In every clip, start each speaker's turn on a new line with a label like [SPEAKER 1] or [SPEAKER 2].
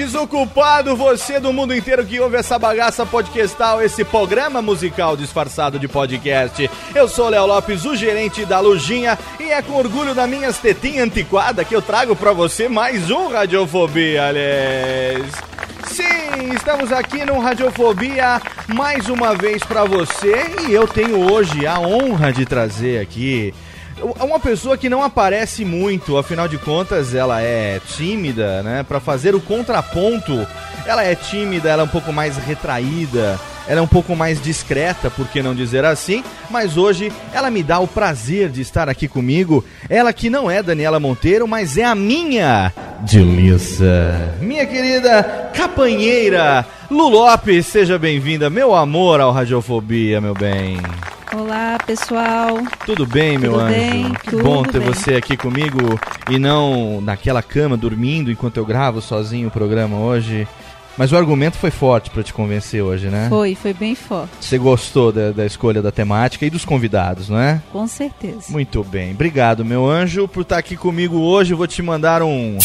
[SPEAKER 1] Desocupado, você do mundo inteiro que ouve essa bagaça podcastal, esse programa musical disfarçado de podcast. Eu sou Léo Lopes, o gerente da Lujinha, e é com orgulho da minha tetinha antiquada que eu trago pra você mais um Radiofobia, aliás. Sim, estamos aqui no Radiofobia mais uma vez pra você e eu tenho hoje a honra de trazer aqui uma pessoa que não aparece muito, afinal de contas, ela é tímida, né? Para fazer o contraponto, ela é tímida, ela é um pouco mais retraída, ela é um pouco mais discreta, por que não dizer assim? Mas hoje ela me dá o prazer de estar aqui comigo. Ela que não é Daniela Monteiro, mas é a minha Dilissa. Minha querida companheira Lu Lopes, seja bem-vinda, meu amor ao Radiofobia, meu bem.
[SPEAKER 2] Olá, pessoal.
[SPEAKER 1] Tudo bem, meu
[SPEAKER 2] tudo
[SPEAKER 1] anjo?
[SPEAKER 2] Bem,
[SPEAKER 1] que
[SPEAKER 2] tudo
[SPEAKER 1] bom ter
[SPEAKER 2] bem.
[SPEAKER 1] você aqui comigo e não naquela cama dormindo enquanto eu gravo sozinho o programa hoje. Mas o argumento foi forte para te convencer hoje, né?
[SPEAKER 2] Foi, foi bem forte.
[SPEAKER 1] Você gostou da, da, escolha da temática e dos convidados, não é?
[SPEAKER 2] Com certeza.
[SPEAKER 1] Muito bem. Obrigado, meu anjo, por estar aqui comigo hoje. Eu vou te mandar um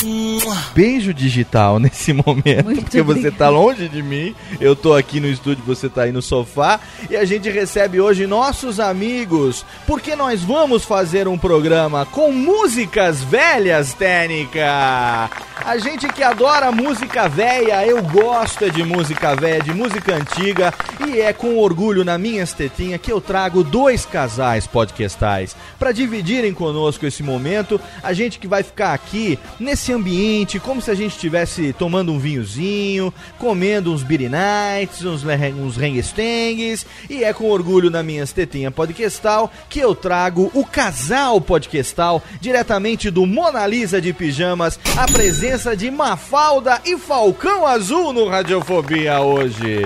[SPEAKER 1] beijo digital nesse momento,
[SPEAKER 2] Muito
[SPEAKER 1] porque você
[SPEAKER 2] obrigada.
[SPEAKER 1] tá longe de mim. Eu tô aqui no estúdio, você tá aí no sofá. E a gente recebe hoje nossos amigos, porque nós vamos fazer um programa com músicas velhas, Técnica. A gente que adora música velha, eu gosto é de música velha, de música antiga, e é com orgulho na minha estetinha que eu trago dois casais podcastais para dividirem conosco esse momento. A gente que vai ficar aqui nesse ambiente, como se a gente estivesse tomando um vinhozinho, comendo uns nights, uns, uns rengestengues, e é com orgulho na minha estetinha podcastal que eu trago o casal podcastal diretamente do Mona Lisa de Pijamas, a presença de Mafalda e Falcão Azul no Radiofobia hoje.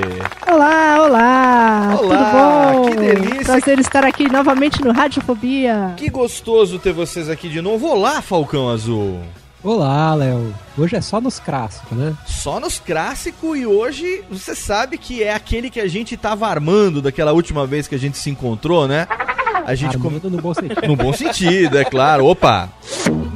[SPEAKER 3] Olá, olá!
[SPEAKER 1] Olá,
[SPEAKER 3] Tudo bom?
[SPEAKER 1] que delícia.
[SPEAKER 3] Prazer estar aqui novamente no Radiofobia.
[SPEAKER 1] Que gostoso ter vocês aqui de novo. Olá, Falcão Azul.
[SPEAKER 4] Olá, Léo. Hoje é só nos clássicos, né?
[SPEAKER 1] Só nos clássicos e hoje você sabe que é aquele que a gente tava armando daquela última vez que a gente se encontrou, né? A gente
[SPEAKER 4] Armando no bom sentido.
[SPEAKER 1] No bom sentido, é claro. Opa!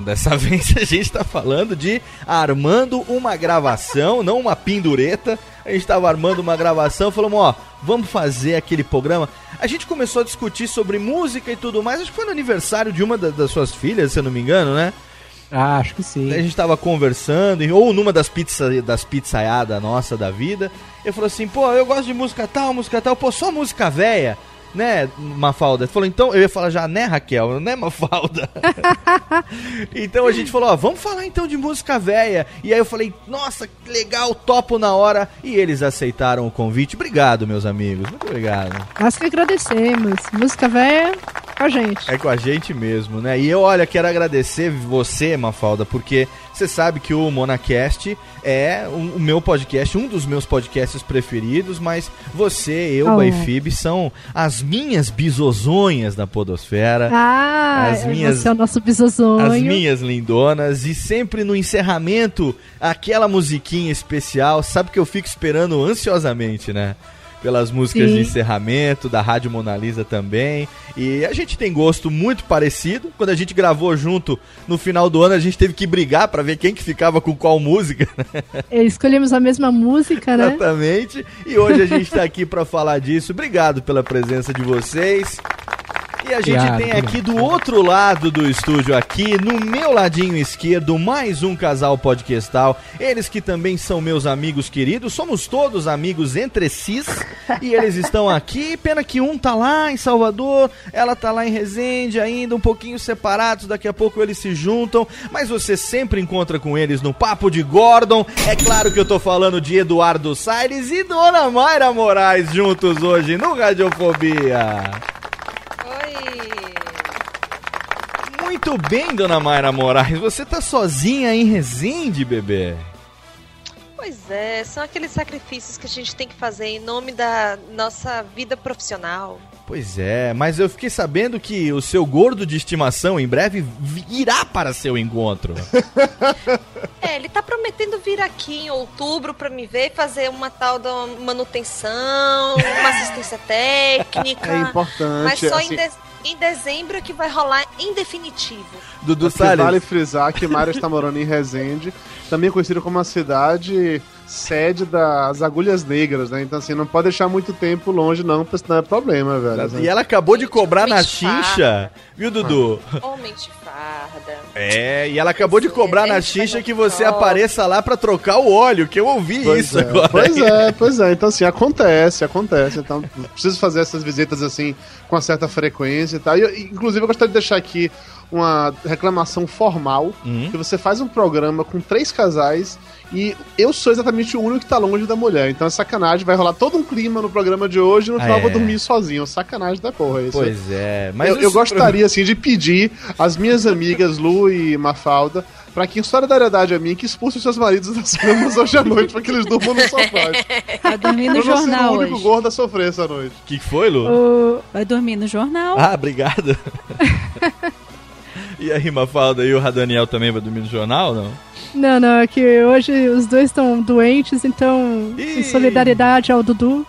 [SPEAKER 1] Dessa vez a gente tá falando de armando uma gravação, não uma pendureta. A gente tava armando uma gravação, falamos, ó, vamos fazer aquele programa. A gente começou a discutir sobre música e tudo mais, acho que foi no aniversário de uma da- das suas filhas, se eu não me engano, né?
[SPEAKER 4] Ah, acho que
[SPEAKER 1] A
[SPEAKER 4] sim.
[SPEAKER 1] gente tava conversando, ou numa das pizzas das pizzaiadas nossa da vida, ele falou assim, pô, eu gosto de música tal, música tal, pô, só música velha, né, Mafalda? Falou, então, eu ia falar já, né, Raquel, né, Mafalda? então a gente falou, ó, vamos falar então de música velha. E aí eu falei, nossa, que legal, topo na hora. E eles aceitaram o convite. Obrigado, meus amigos, muito obrigado.
[SPEAKER 3] Nós que agradecemos. Música velha com a gente.
[SPEAKER 1] É com a gente mesmo, né? E eu, olha, quero agradecer você, Mafalda, porque você sabe que o Monacast é o, o meu podcast, um dos meus podcasts preferidos, mas você, eu,
[SPEAKER 3] Oh.
[SPEAKER 1] Baifib, são as minhas bisozonhas da podosfera.
[SPEAKER 3] Ah,
[SPEAKER 1] As minhas-
[SPEAKER 3] você é o nosso bisozonho.
[SPEAKER 1] As minhas lindonas, e sempre no encerramento, aquela musiquinha especial, sabe que eu fico esperando ansiosamente, né? Pelas músicas
[SPEAKER 3] Sim.
[SPEAKER 1] de encerramento, da Rádio Mona Lisa também. E a gente tem gosto muito parecido. Quando a gente gravou junto no final do ano, a gente teve que brigar pra ver quem que ficava com qual música.
[SPEAKER 3] Escolhemos a mesma música, né?
[SPEAKER 1] Exatamente. E hoje a gente tá aqui pra falar disso. Obrigado pela presença de vocês. E a gente tem aqui do outro lado do estúdio, aqui no meu ladinho esquerdo, mais um casal podcastal. Eles que também são meus amigos queridos, somos todos amigos entre si. e eles estão aqui. Pena que um tá lá em Salvador, ela tá lá em Resende, ainda um pouquinho separados. Daqui a pouco eles se juntam. Mas você sempre encontra com eles no Papo de Gordon. É claro que eu tô falando de Eduardo Saires e Dona Mayra Moraes juntos hoje no Radiofobia.
[SPEAKER 5] Oi!
[SPEAKER 1] Muito bem, dona Mayra Moraes. Você tá sozinha em Resende, bebê?
[SPEAKER 5] Pois é, são aqueles sacrifícios que a gente tem que fazer em nome da nossa vida profissional.
[SPEAKER 1] Pois é, mas eu fiquei sabendo que o seu gordo de estimação em breve irá para seu encontro.
[SPEAKER 5] É, ele tá prometendo vir aqui em outubro pra me ver e fazer uma tal da manutenção, uma assistência técnica.
[SPEAKER 6] É importante.
[SPEAKER 5] Mas só
[SPEAKER 6] assim,
[SPEAKER 5] em, de- em dezembro que vai rolar em definitivo.
[SPEAKER 1] Dudu Salles.
[SPEAKER 6] vale frisar que Mário está morando em Resende, também conhecido como a cidade sede das agulhas negras, né? Então, assim, não pode deixar muito tempo longe, não, porque senão é problema, velho.
[SPEAKER 1] E ela acabou de cobrar na
[SPEAKER 5] de
[SPEAKER 1] chincha, viu, Dudu?
[SPEAKER 5] Homem de farda.
[SPEAKER 1] É, e ela acabou de cobrar na
[SPEAKER 5] É, vai
[SPEAKER 1] que você apareça lá pra trocar o óleo, que eu ouvi
[SPEAKER 6] Pois
[SPEAKER 1] isso
[SPEAKER 6] é,
[SPEAKER 1] agora.
[SPEAKER 6] Pois é, pois é. Então, assim, acontece, acontece. Então, preciso fazer essas visitas, assim, com uma certa frequência e tal. E, inclusive, eu gostaria de deixar aqui uma reclamação formal,
[SPEAKER 1] Hum?
[SPEAKER 6] que você faz um programa com três casais e eu sou exatamente o único que tá longe da mulher. Então é sacanagem, vai rolar todo um clima no programa de hoje e no final eu vou
[SPEAKER 1] é.
[SPEAKER 6] dormir sozinho. Sacanagem da porra isso.
[SPEAKER 1] Pois é, mas
[SPEAKER 6] eu, eu gostaria, assim, de pedir às minhas amigas Lu e Mafalda pra que, em solidariedade a mim, que expulsem seus maridos das camas hoje à noite pra que eles durmam no sofá.
[SPEAKER 2] Vai dormir no
[SPEAKER 6] Eu
[SPEAKER 2] jornal
[SPEAKER 6] o único
[SPEAKER 2] hoje.
[SPEAKER 6] gordo a sofrer essa noite.
[SPEAKER 1] O que que foi, Lu?
[SPEAKER 3] O-
[SPEAKER 2] Vai dormir no jornal.
[SPEAKER 1] Ah, obrigado. e a Rimafalda e o Radaniel também vai dormir no jornal, não?
[SPEAKER 3] Não, não, é que hoje os dois estão doentes, então, em solidariedade ao Dudu.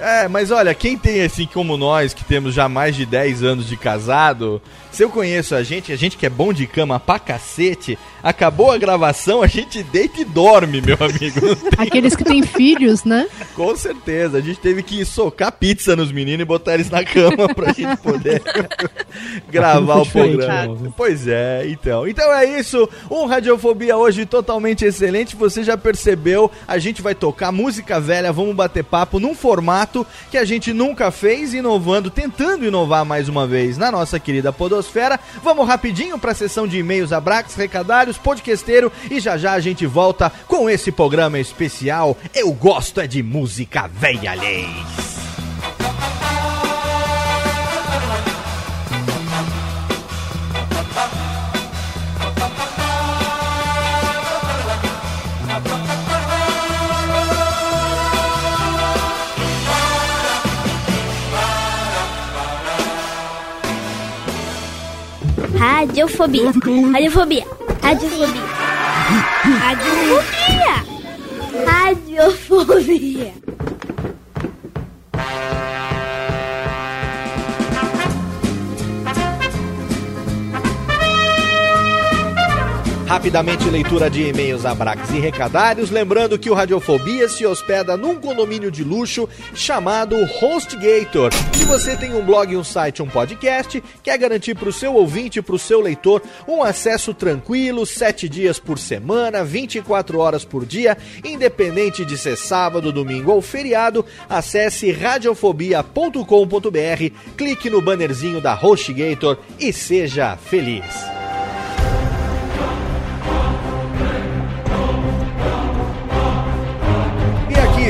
[SPEAKER 1] É, mas olha, quem tem assim como nós, que temos já mais de 10 anos de casado, se eu conheço a gente, a gente que é bom de cama pra cacete, acabou a gravação, a gente deita e dorme, meu amigo.
[SPEAKER 3] Aqueles que têm filhos, né?
[SPEAKER 1] Com certeza, a gente teve que socar pizza nos meninos e botar eles na cama pra gente poder gravar o programa.
[SPEAKER 4] não.
[SPEAKER 1] Pois é, então. Então é isso, um Radiofobia hoje totalmente excelente, você já percebeu, a gente vai tocar música velha, vamos bater papo num formato que a gente nunca fez, inovando, tentando inovar mais uma vez na nossa querida podosfera. Vamos rapidinho pra sessão de e-mails, abraços, recadários, podcasteiro e já já a gente volta com esse programa especial. Eu gosto é de música velha, leis.
[SPEAKER 7] Radiofobia. Radiofobia. Radiofobia. Radiofobia. Radiofobia.
[SPEAKER 1] Rapidamente, leitura de e-mails, abraques e recadários. Lembrando que o Radiofobia se hospeda num condomínio de luxo chamado HostGator. Se você tem um blog, um site, um podcast, quer garantir para o seu ouvinte, para o seu leitor, um acesso tranquilo, 7 dias por semana, 24 horas por dia, independente de ser sábado, domingo ou feriado, acesse radiofobia.com.br, clique no bannerzinho da HostGator e seja feliz.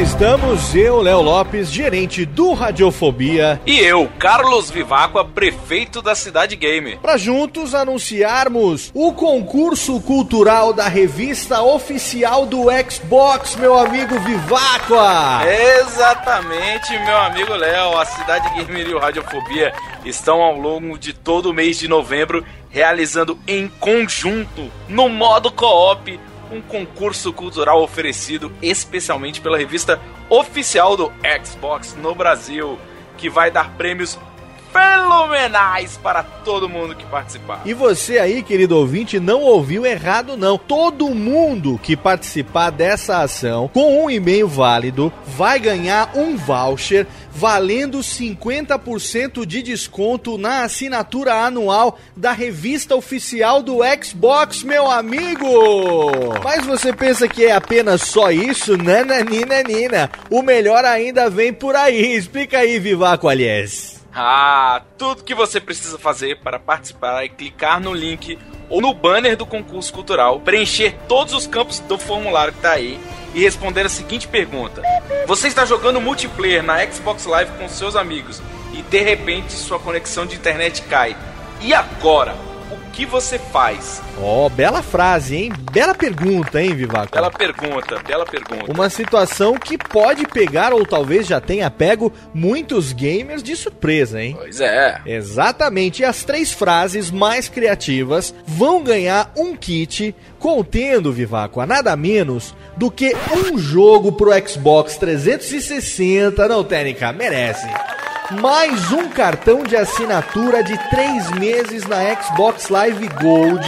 [SPEAKER 1] Estamos, eu, Léo Lopes, gerente do Radiofobia,
[SPEAKER 8] E eu, Carlos Vivacqua, prefeito da Cidade Gamer.
[SPEAKER 1] para juntos anunciarmos o concurso cultural da revista oficial do Xbox, meu amigo Viváqua.
[SPEAKER 8] Exatamente, meu amigo Léo. A Cidade Gamer e o Radiofobia estão ao longo de todo o mês de novembro realizando em conjunto, no modo co-op, um concurso cultural oferecido especialmente pela revista oficial do Xbox no Brasil, que vai dar prêmios fenomenais para todo mundo que participar.
[SPEAKER 1] E você aí, querido ouvinte, não ouviu errado não. Todo mundo que participar dessa ação com um e-mail válido vai ganhar um voucher valendo 50% de desconto na assinatura anual da revista oficial do Xbox, meu amigo. Mas você pensa que é apenas só isso? Nananina, nina. O melhor ainda vem por aí. Explica aí, Vivaco Aliás.
[SPEAKER 8] Ah, tudo que você precisa fazer para participar é clicar no link ou no banner do concurso cultural, preencher todos os campos do formulário que tá aí e responder a seguinte pergunta: Você está jogando multiplayer na Xbox Live com seus amigos e de repente sua conexão de internet cai. E agora? O que você faz?
[SPEAKER 1] Ó, bela frase, hein? Bela pergunta, hein, Vivaco?
[SPEAKER 8] Bela pergunta, bela pergunta.
[SPEAKER 1] Uma situação que pode pegar, ou talvez já tenha pego, muitos gamers de surpresa, hein?
[SPEAKER 8] Pois é.
[SPEAKER 1] Exatamente. E as três frases mais criativas vão ganhar um kit contendo, Vivaco, a nada menos do que um jogo pro Xbox 360. Não, Técnica, merece. Mais um cartão de assinatura de três meses na Xbox Live Gold,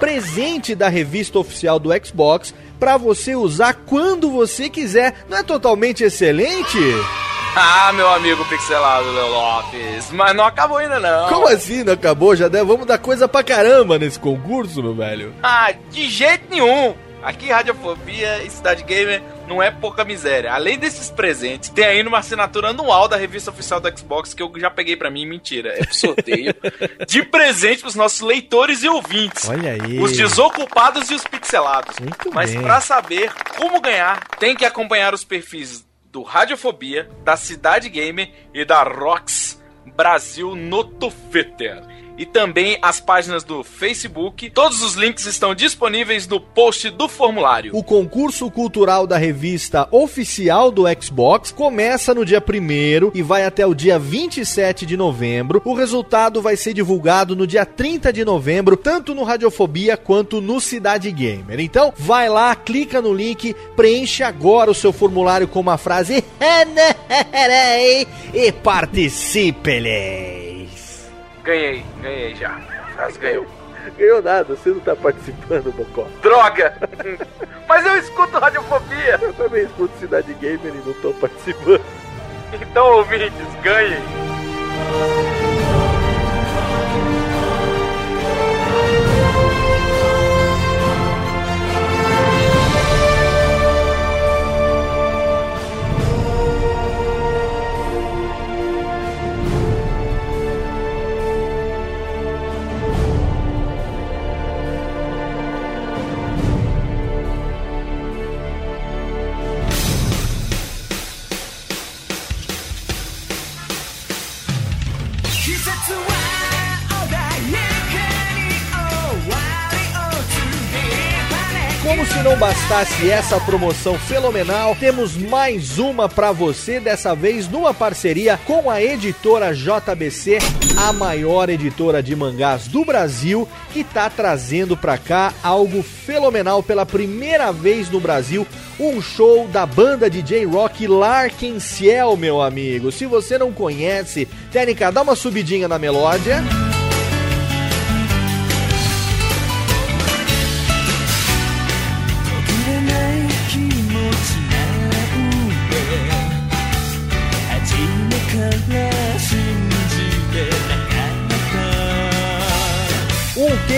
[SPEAKER 1] presente da revista oficial do Xbox, para você usar quando você quiser. Não é totalmente excelente?
[SPEAKER 8] Ah, meu amigo pixelado Léo Lopes, mas não acabou ainda não.
[SPEAKER 1] Como assim não acabou? Já deve, vamos dar coisa pra caramba nesse concurso, meu velho.
[SPEAKER 8] Ah, de jeito nenhum. Aqui Radiofobia e Cidade Gamer não é pouca miséria. Além desses presentes, tem ainda uma assinatura anual da revista oficial do Xbox que eu já peguei pra mim, mentira, é pro sorteio, de presente pros nossos leitores e ouvintes.
[SPEAKER 1] Olha aí.
[SPEAKER 8] Os desocupados e os pixelados.
[SPEAKER 1] Muito
[SPEAKER 8] Mas pra saber como ganhar, tem que acompanhar os perfis do Radiofobia, da Cidade Gamer e da Rox Brasil no Twitter. E também as páginas do Facebook. Todos os links estão disponíveis no post do formulário.
[SPEAKER 1] O concurso cultural da revista oficial do Xbox começa no dia 1 e vai até o dia 27 de novembro. O resultado vai ser divulgado no dia 30 de novembro, tanto no Radiofobia quanto no Cidade Gamer. Então, vai lá, clica no link, preenche agora o seu formulário com uma frase e participe-lhes.
[SPEAKER 8] Ganhei, ganhei já. Mas ganhou.
[SPEAKER 1] Ganhou nada, você não tá participando, Bocó.
[SPEAKER 8] Droga! Mas eu escuto Radiofobia!
[SPEAKER 1] Eu também escuto Cidade Gamer e não tô participando.
[SPEAKER 8] Então, ouvintes, ganhem!
[SPEAKER 1] Não bastasse essa promoção fenomenal, temos mais uma pra você, dessa vez numa parceria com a editora JBC, a maior editora de mangás do Brasil, que tá trazendo pra cá algo fenomenal pela primeira vez no Brasil, um show da banda DJ rock Larkin Ciel, meu amigo. Se você não conhece, Técnica, dá uma subidinha na melódia.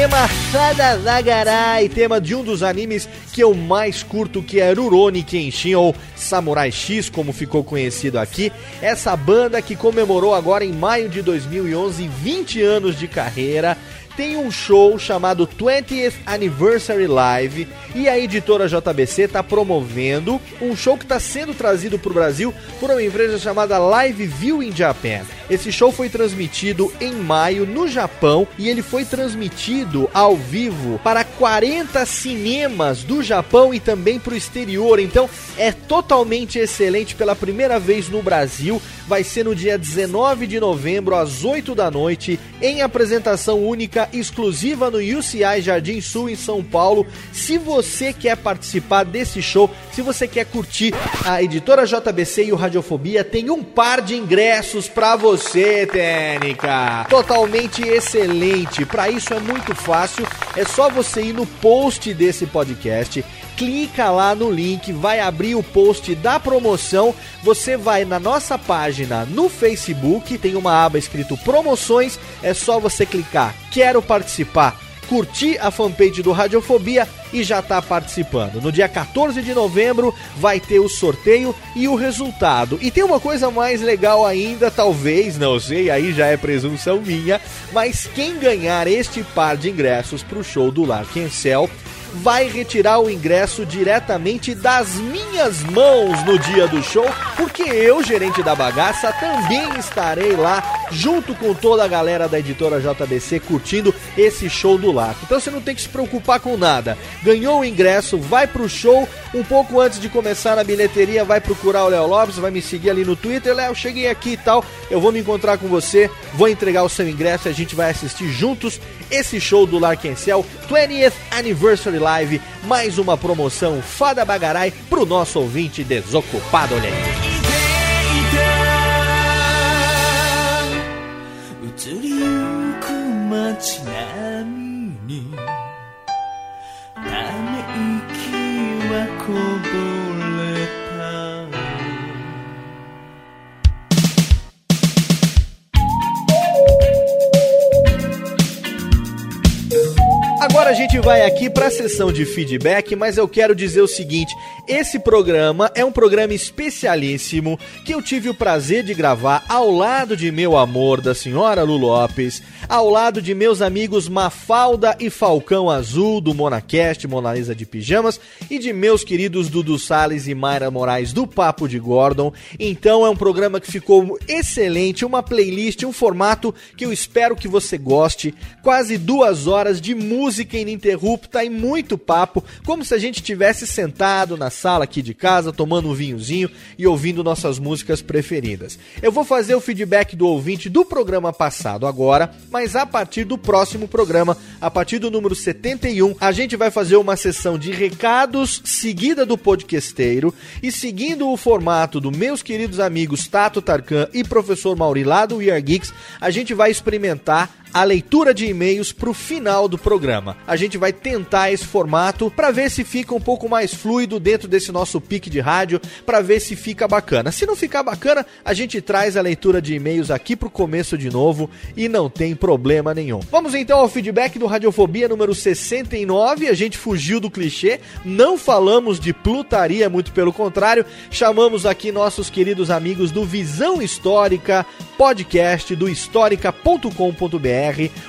[SPEAKER 1] Tema Fada Zagarai, tema de um dos animes que eu mais curto, que é Rurouni Kenshin, ou Samurai X, como ficou conhecido aqui. Essa banda que comemorou agora em maio de 2011 20 anos de carreira tem um show chamado 20th Anniversary Live e a editora JBC está promovendo um show que está sendo trazido para o Brasil por uma empresa chamada Live View in Japan. Esse show foi transmitido em maio no Japão e ele foi transmitido ao vivo para 40 cinemas do Japão e também para o exterior. Então é totalmente excelente pela primeira vez no Brasil. Vai ser no dia 19 de novembro às 8 da noite em apresentação única exclusiva no UCI Jardim Sul em São Paulo. Se você quer participar desse show, se você quer curtir a editora JBC e o Radiofobia, tem um par de ingressos para você, Técnica. Totalmente excelente. Para isso é muito fácil, é só você ir no post desse podcast clica lá no link, vai abrir o post da promoção. Você vai na nossa página no Facebook, tem uma aba escrito promoções, é só você clicar, quero participar. Curtir a fanpage do Radiofobia e já tá participando. No dia 14 de novembro vai ter o sorteio e o resultado. E tem uma coisa mais legal ainda, talvez, não sei, aí já é presunção minha, mas quem ganhar este par de ingressos pro show do Larkin Cell vai retirar o ingresso diretamente das minhas mãos no dia do show, porque eu, gerente da bagaça, também estarei lá junto com toda a galera da editora JBC curtindo esse show do Laco. Então você não tem que se preocupar com nada. Ganhou o ingresso, vai pro show, um pouco antes de começar na bilheteria, vai procurar o Léo Lopes, vai me seguir ali no Twitter, Léo, cheguei aqui e tal, eu vou me encontrar com você, vou entregar o seu ingresso e a gente vai assistir juntos esse show do Larkencel 20th Anniversary Live, mais uma promoção Fada Bagarai pro nosso ouvinte desocupado, olha aí.
[SPEAKER 9] 的情
[SPEAKER 1] Agora a gente vai aqui para a sessão de feedback, mas eu quero dizer o seguinte: esse programa é um programa especialíssimo que eu tive o prazer de gravar ao lado de meu amor, da senhora Lu Lopes, ao lado de meus amigos Mafalda e Falcão Azul do Monacast, Mona Lisa de Pijamas, e de meus queridos Dudu Salles e Mayra Moraes do Papo de Gordon. Então é um programa que ficou excelente, uma playlist, um formato que eu espero que você goste. Quase duas horas de música ininterrupta e muito papo, como se a gente tivesse sentado na sala aqui de casa, tomando um vinhozinho e ouvindo nossas músicas preferidas. Eu vou fazer o feedback do ouvinte do programa passado agora, mas a partir do próximo programa, a partir do número 71, a gente vai fazer uma sessão de recados seguida do podcasteiro e seguindo o formato dos meus queridos amigos Tato Tarkan e professor Mauri lá do We Are Geeks, a gente vai experimentar a leitura de e-mails pro final do programa. A gente vai tentar esse formato para ver se fica um pouco mais fluido dentro desse nosso pique de rádio, para ver se fica bacana. Se não ficar bacana, a gente traz a leitura de e-mails aqui pro começo de novo e não tem problema nenhum. Vamos então ao feedback do Radiofobia número 69. A gente fugiu do clichê, não falamos de plutaria, muito pelo contrário, chamamos aqui nossos queridos amigos do Visão Histórica, podcast do histórica.com.br,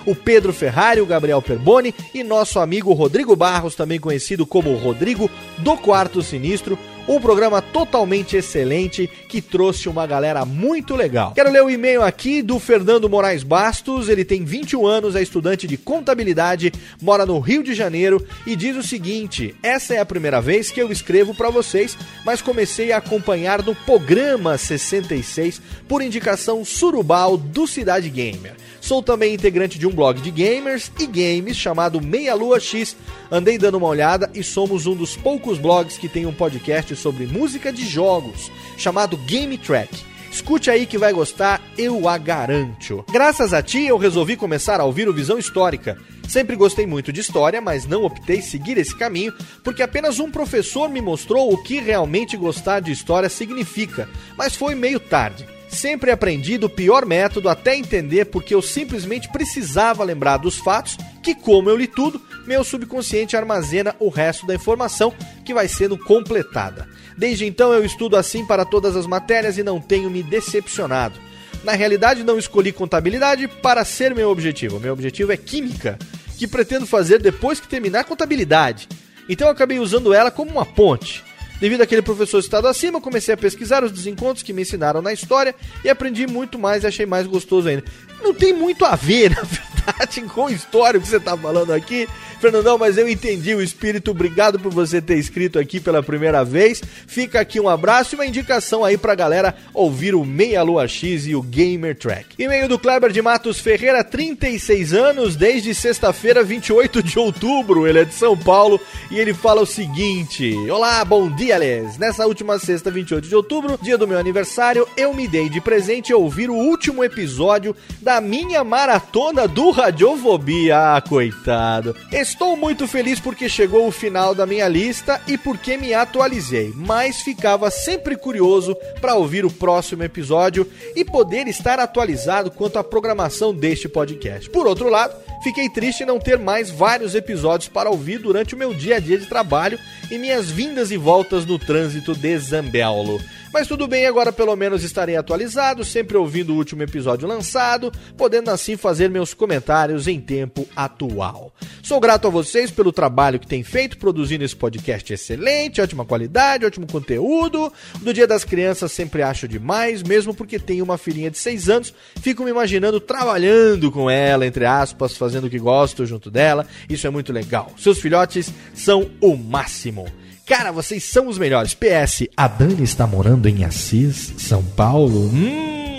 [SPEAKER 1] o Pedro Ferrari, o Gabriel Perboni e nosso amigo Rodrigo Barros, também conhecido como Rodrigo do Quarto Sinistro. Um programa totalmente excelente que trouxe uma galera muito legal. Quero ler o e-mail aqui do Fernando Moraes Bastos. Ele tem 21 anos, é estudante de contabilidade, mora no Rio de Janeiro e diz o seguinte: Essa é a primeira vez que eu escrevo para vocês, mas comecei a acompanhar no programa 66 por indicação surubal do Cidade Gamer. Sou também integrante de um blog de gamers e games chamado Meia Lua X. Andei dando uma olhada e somos um dos poucos blogs que tem um podcast sobre música de jogos, chamado Game Track. Escute aí que vai gostar, eu a garanto. Graças a ti eu resolvi começar a ouvir o Visão Histórica. Sempre gostei muito de história, mas não optei seguir esse caminho porque apenas um professor me mostrou o que realmente gostar de história significa, mas foi meio tarde. Sempre aprendi do pior método até entender porque eu simplesmente precisava lembrar dos fatos que, como eu li tudo, meu subconsciente armazena o resto da informação que vai sendo completada. Desde então eu estudo assim para todas as matérias e não tenho me decepcionado. Na realidade, não escolhi contabilidade para ser meu objetivo. Meu objetivo é química, que pretendo fazer depois que terminar contabilidade. Então eu acabei usando ela como uma ponte. Devido àquele professor citado acima, comecei a pesquisar os desencontros que me ensinaram na história e aprendi muito mais e achei mais gostoso ainda. Não tem muito a ver, na verdade, com a história que você está falando aqui, Fernandão, mas eu entendi o espírito. Obrigado por você ter escrito aqui pela primeira vez. Fica aqui um abraço e uma indicação aí pra galera ouvir o Meia Lua X e o Gamer Track. E-mail do Kleber de Matos Ferreira, 36 anos, desde sexta-feira, 28 de outubro. Ele é de São Paulo e ele fala o seguinte: Olá, bom dia, Les. Nessa última sexta, 28 de outubro, dia do meu aniversário, eu me dei de presente ouvir o último episódio da minha maratona do Radiofobia. Ah, coitado. Estou muito feliz porque chegou o final da minha lista e porque me atualizei, mas ficava sempre curioso para ouvir o próximo episódio e poder estar atualizado quanto à programação deste podcast. Por outro lado, fiquei triste em não ter mais vários episódios para ouvir durante o meu dia a dia de trabalho e minhas vindas e voltas no trânsito de Zambello. Mas tudo bem, agora pelo menos estarei atualizado, sempre ouvindo o último episódio lançado, podendo assim fazer meus comentários em tempo atual. Sou grato a vocês pelo trabalho que têm feito produzindo esse podcast excelente, ótima qualidade, ótimo conteúdo. Do Dia das Crianças sempre acho demais, mesmo porque tenho uma filhinha de 6 anos, fico me imaginando trabalhando com ela, entre aspas, fazendo o que gosto junto dela. Isso é muito legal. Seus filhotes são o máximo. Cara, vocês são os melhores. PS, a Dani está morando em Assis, São Paulo? Hum,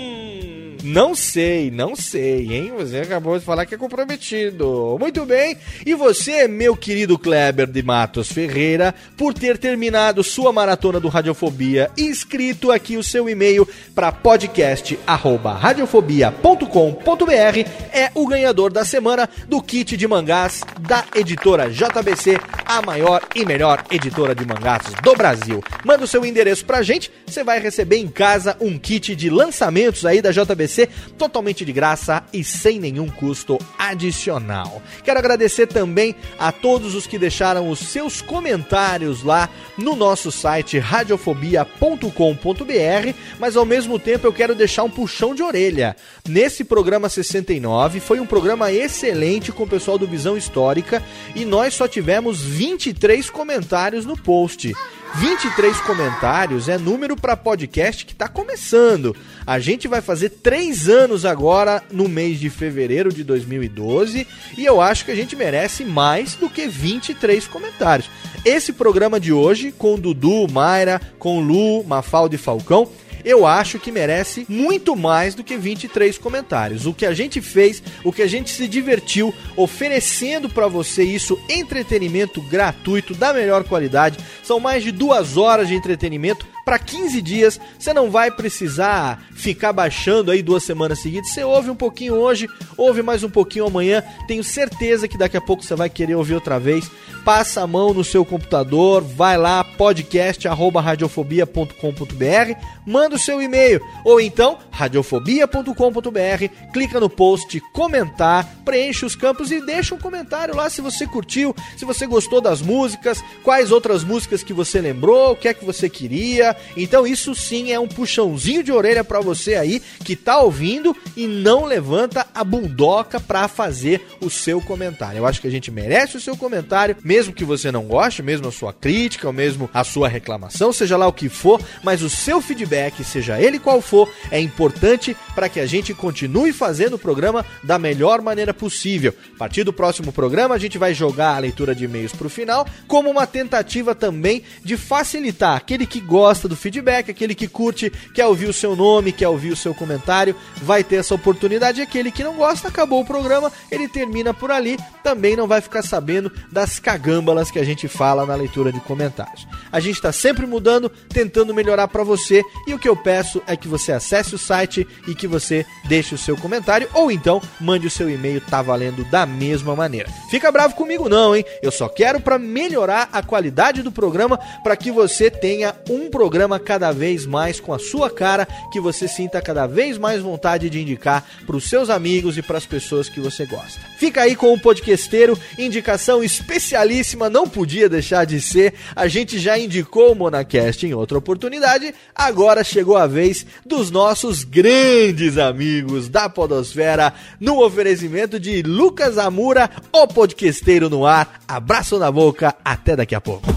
[SPEAKER 1] não sei, não sei, hein? Você acabou de falar que é comprometido. Muito bem. E você, meu querido Kleber de Matos Ferreira, por ter terminado sua maratona do Radiofobia escrito aqui o seu e-mail para podcast@radiofobia.com.br, é o ganhador da semana do kit de mangás da editora JBC, a maior e melhor editora de mangás do Brasil. Manda o seu endereço pra gente, você vai receber em casa um kit de lançamentos aí da JBC, totalmente de graça e sem nenhum custo adicional. Quero agradecer também a todos os que deixaram os seus comentários lá no nosso site radiofobia.com.br, mas ao mesmo tempo eu quero deixar um puxão de orelha. Nesse programa 69 foi um programa excelente com o pessoal do Visão Histórica e nós só tivemos 23 comentários no post. 23 comentários é número para podcast que está começando. A gente vai fazer três anos agora no mês de fevereiro de 2012 e eu acho que a gente merece mais do que 23 comentários. Esse programa de hoje, com Dudu, Mayra, com Lu, Mafalda e Falcão, eu acho que merece muito mais do que 23 comentários. O que a gente fez, o que a gente se divertiu oferecendo para você isso, entretenimento gratuito da melhor qualidade. São mais de duas horas de entretenimento para 15 dias. Você não vai precisar ficar baixando aí duas semanas seguidas. Você ouve um pouquinho hoje, ouve mais um pouquinho amanhã. Tenho certeza que daqui a pouco você vai querer ouvir outra vez. Passa a mão no seu computador, vai lá, podcast@radiofobia.com.br, manda o seu e-mail ou então radiofobia.com.br, clica no post, comentar, preenche os campos e deixa um comentário lá se você curtiu, se você gostou das músicas, quais outras músicas que você lembrou, o que é que você queria. Então isso sim é um puxãozinho de orelha para você aí que tá ouvindo e não levanta a bundoca para fazer o seu comentário. Eu acho que a gente merece o seu comentário, mesmo que você não goste, mesmo a sua crítica, ou mesmo a sua reclamação, seja lá o que for, mas o seu feedback, seja ele qual for, é importante para que a gente continue fazendo o programa da melhor maneira possível. A partir do próximo programa, a gente vai jogar a leitura de e-mails para o final, como uma tentativa também de facilitar aquele que gosta do feedback, aquele que curte, quer ouvir o seu nome, quer ouvir o seu comentário, vai ter essa oportunidade. Aquele que não gosta, acabou o programa, ele termina por ali, também não vai ficar sabendo das cagâmbalas que a gente fala na leitura de comentários. A gente está sempre mudando, tentando melhorar para você, e o que eu peço é que você acesse o site e que você deixe o seu comentário ou então mande o seu e-mail, tá valendo da mesma maneira. Fica bravo comigo não, hein? Eu só quero para melhorar a qualidade do programa para que você tenha um programa cada vez mais com a sua cara, que você sinta cada vez mais vontade de indicar para os seus amigos e para as pessoas que você gosta. Fica aí com o podquesteiro, indicação especialíssima, não podia deixar de ser. A gente já indicou o Monacast em outra oportunidade, agora chegou a vez dos nossos grandes amigos da Podosfera, no oferecimento de Lucas Amura, o podquesteiro no ar. Abraço na boca, até daqui a pouco.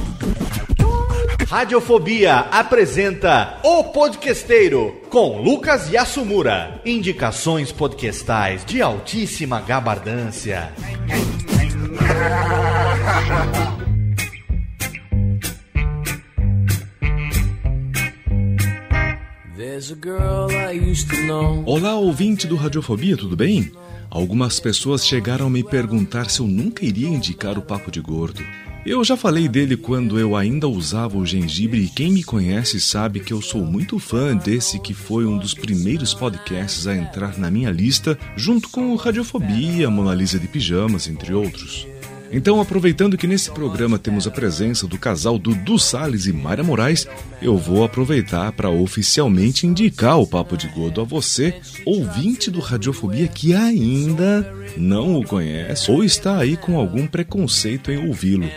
[SPEAKER 1] Radiofobia apresenta O Podquesteiro com Lucas Yasumura. Indicações podcastais de altíssima gabardância.
[SPEAKER 10] Olá, ouvinte do Radiofobia, tudo bem? Algumas pessoas chegaram a me perguntar se eu nunca iria indicar o Papo de Gordo. Eu já falei dele quando eu ainda usava o gengibre e quem me conhece sabe que eu sou muito fã desse que foi um dos primeiros podcasts a entrar na minha lista, junto com Radiofobia, Mona Lisa de Pijamas, entre outros. Então, aproveitando que nesse programa temos a presença do casal Dudu Salles e Mayra Moraes, eu vou aproveitar para oficialmente indicar o Papo de Gordo a você, ouvinte do Radiofobia que ainda não o conhece ou está aí com algum preconceito em ouvi-lo.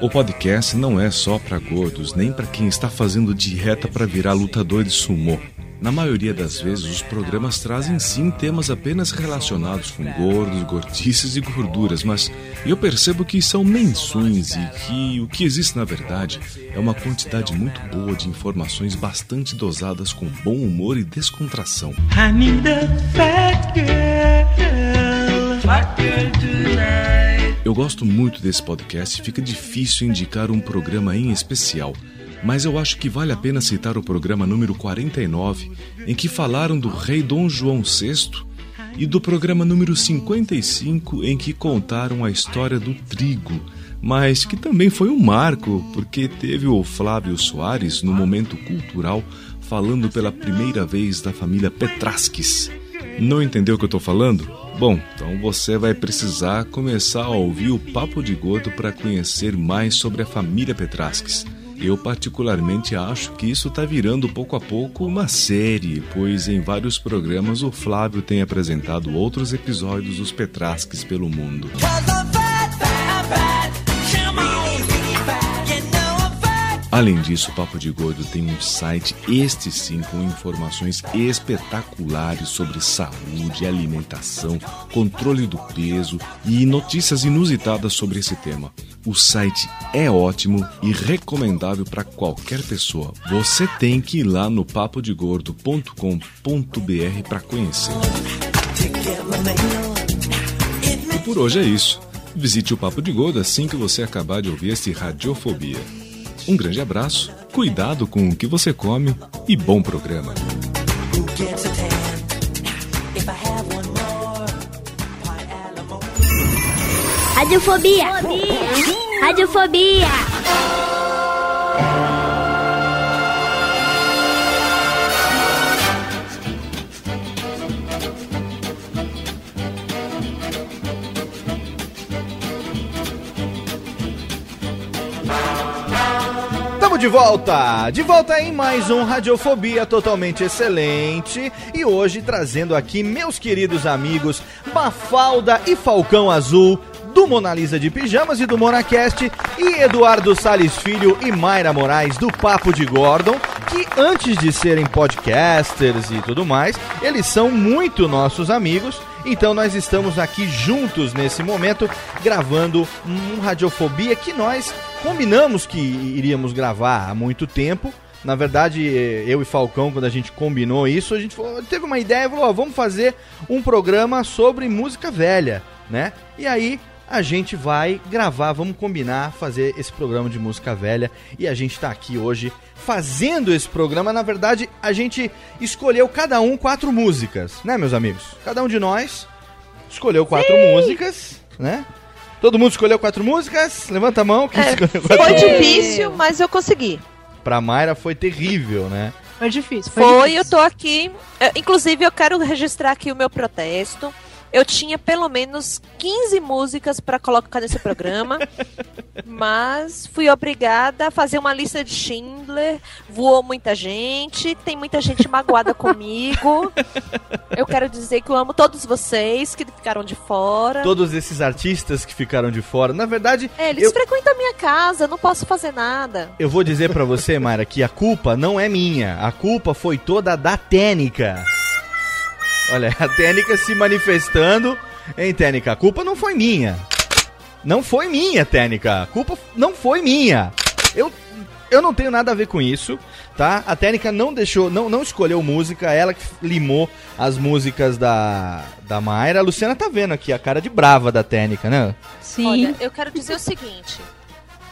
[SPEAKER 10] O podcast não é só para gordos, nem para quem está fazendo dieta para virar lutador de sumô. Na maioria das vezes, os programas trazem sim temas apenas relacionados com gordos, gordices e gorduras, mas eu percebo que são menções e que o que existe na verdade é uma quantidade muito boa de informações bastante dosadas com bom humor e descontração.
[SPEAKER 9] I need a fat girl, fat girl tonight.
[SPEAKER 10] Eu gosto muito desse podcast e fica difícil indicar um programa em especial. Mas eu acho que vale a pena citar o programa número 49, em que falaram do rei Dom João VI, e do programa número 55, em que contaram a história do trigo, mas que também foi um marco, porque teve o Flávio Soares no momento cultural falando pela primeira vez da família Petrasques. Não entendeu o que eu tô falando? Bom, então você vai precisar começar a ouvir o Papo de Gordo para conhecer mais sobre a família Petrasques. Eu particularmente acho que isso está virando pouco a pouco uma série, pois em vários programas o Flávio tem apresentado outros episódios dos Petrasques pelo mundo. Além disso, o Papo de Gordo tem um site, este sim, com informações espetaculares sobre saúde, alimentação, controle do peso e notícias inusitadas sobre esse tema. O site é ótimo e recomendável para qualquer pessoa. Você tem que ir lá no papodegordo.com.br para conhecer. E por hoje é isso. Visite o Papo de Gordo assim que você acabar de ouvir este Radiofobia. Um grande abraço, cuidado com o que você come e bom programa.
[SPEAKER 7] Radiofobia. Radiofobia.
[SPEAKER 1] Estamos de volta! De volta em mais um Radiofobia totalmente excelente. E hoje trazendo aqui meus queridos amigos Mafalda e Falcão Azul, do Mona Lisa de Pijamas e do Monacast, e Eduardo Salles Filho e Mayra Moraes, do Papo de Gordon, que antes de serem podcasters e tudo mais, eles são muito nossos amigos. Então nós estamos aqui juntos nesse momento, gravando um Radiofobia que nós combinamos que iríamos gravar há muito tempo. Na verdade, eu e Falcão, quando a gente combinou isso, a gente falou- teve uma ideia e falou: ó, vamos fazer um programa sobre música velha, né? E aí a gente vai gravar, vamos combinar, fazer esse programa de música velha. E a gente tá aqui hoje fazendo esse programa. Na verdade, a gente escolheu cada um quatro músicas, né, meus amigos? Cada um de nós escolheu quatro músicas, né? Todo mundo escolheu quatro músicas? Levanta a mão. Quem escolheu quatro
[SPEAKER 5] Foi
[SPEAKER 1] músicas?
[SPEAKER 5] difícil, mas eu consegui.
[SPEAKER 1] Pra Mayra foi terrível, né?
[SPEAKER 3] Foi difícil. Foi,
[SPEAKER 5] Foi,
[SPEAKER 3] difícil.
[SPEAKER 5] eu tô aqui. é, Inclusive, eu quero registrar aqui o meu protesto. Eu tinha pelo menos 15 músicas pra colocar nesse programa, mas fui obrigada a fazer uma lista de Schindler. Voou muita gente, tem muita gente magoada comigo. Eu quero dizer que eu amo todos vocês que ficaram de fora.
[SPEAKER 1] Todos esses artistas que ficaram de fora. Na verdade,
[SPEAKER 5] É, eles
[SPEAKER 1] eu,
[SPEAKER 5] frequentam a minha casa, não posso fazer nada.
[SPEAKER 1] eu vou dizer pra você, Mayra, que a culpa não é minha. A culpa foi toda da Tênica. Olha, a Tênica se manifestando. Hein, Tênica? A culpa não foi minha. Não foi minha, Tênica. A culpa não foi minha. Eu, eu não tenho nada a ver com isso, tá? A Tênica não deixou, não, não escolheu música, ela que limou as músicas da, da Mayra. A Luciana tá vendo aqui a cara de brava da Tênica, né?
[SPEAKER 3] Sim.
[SPEAKER 5] Olha, eu quero dizer o seguinte.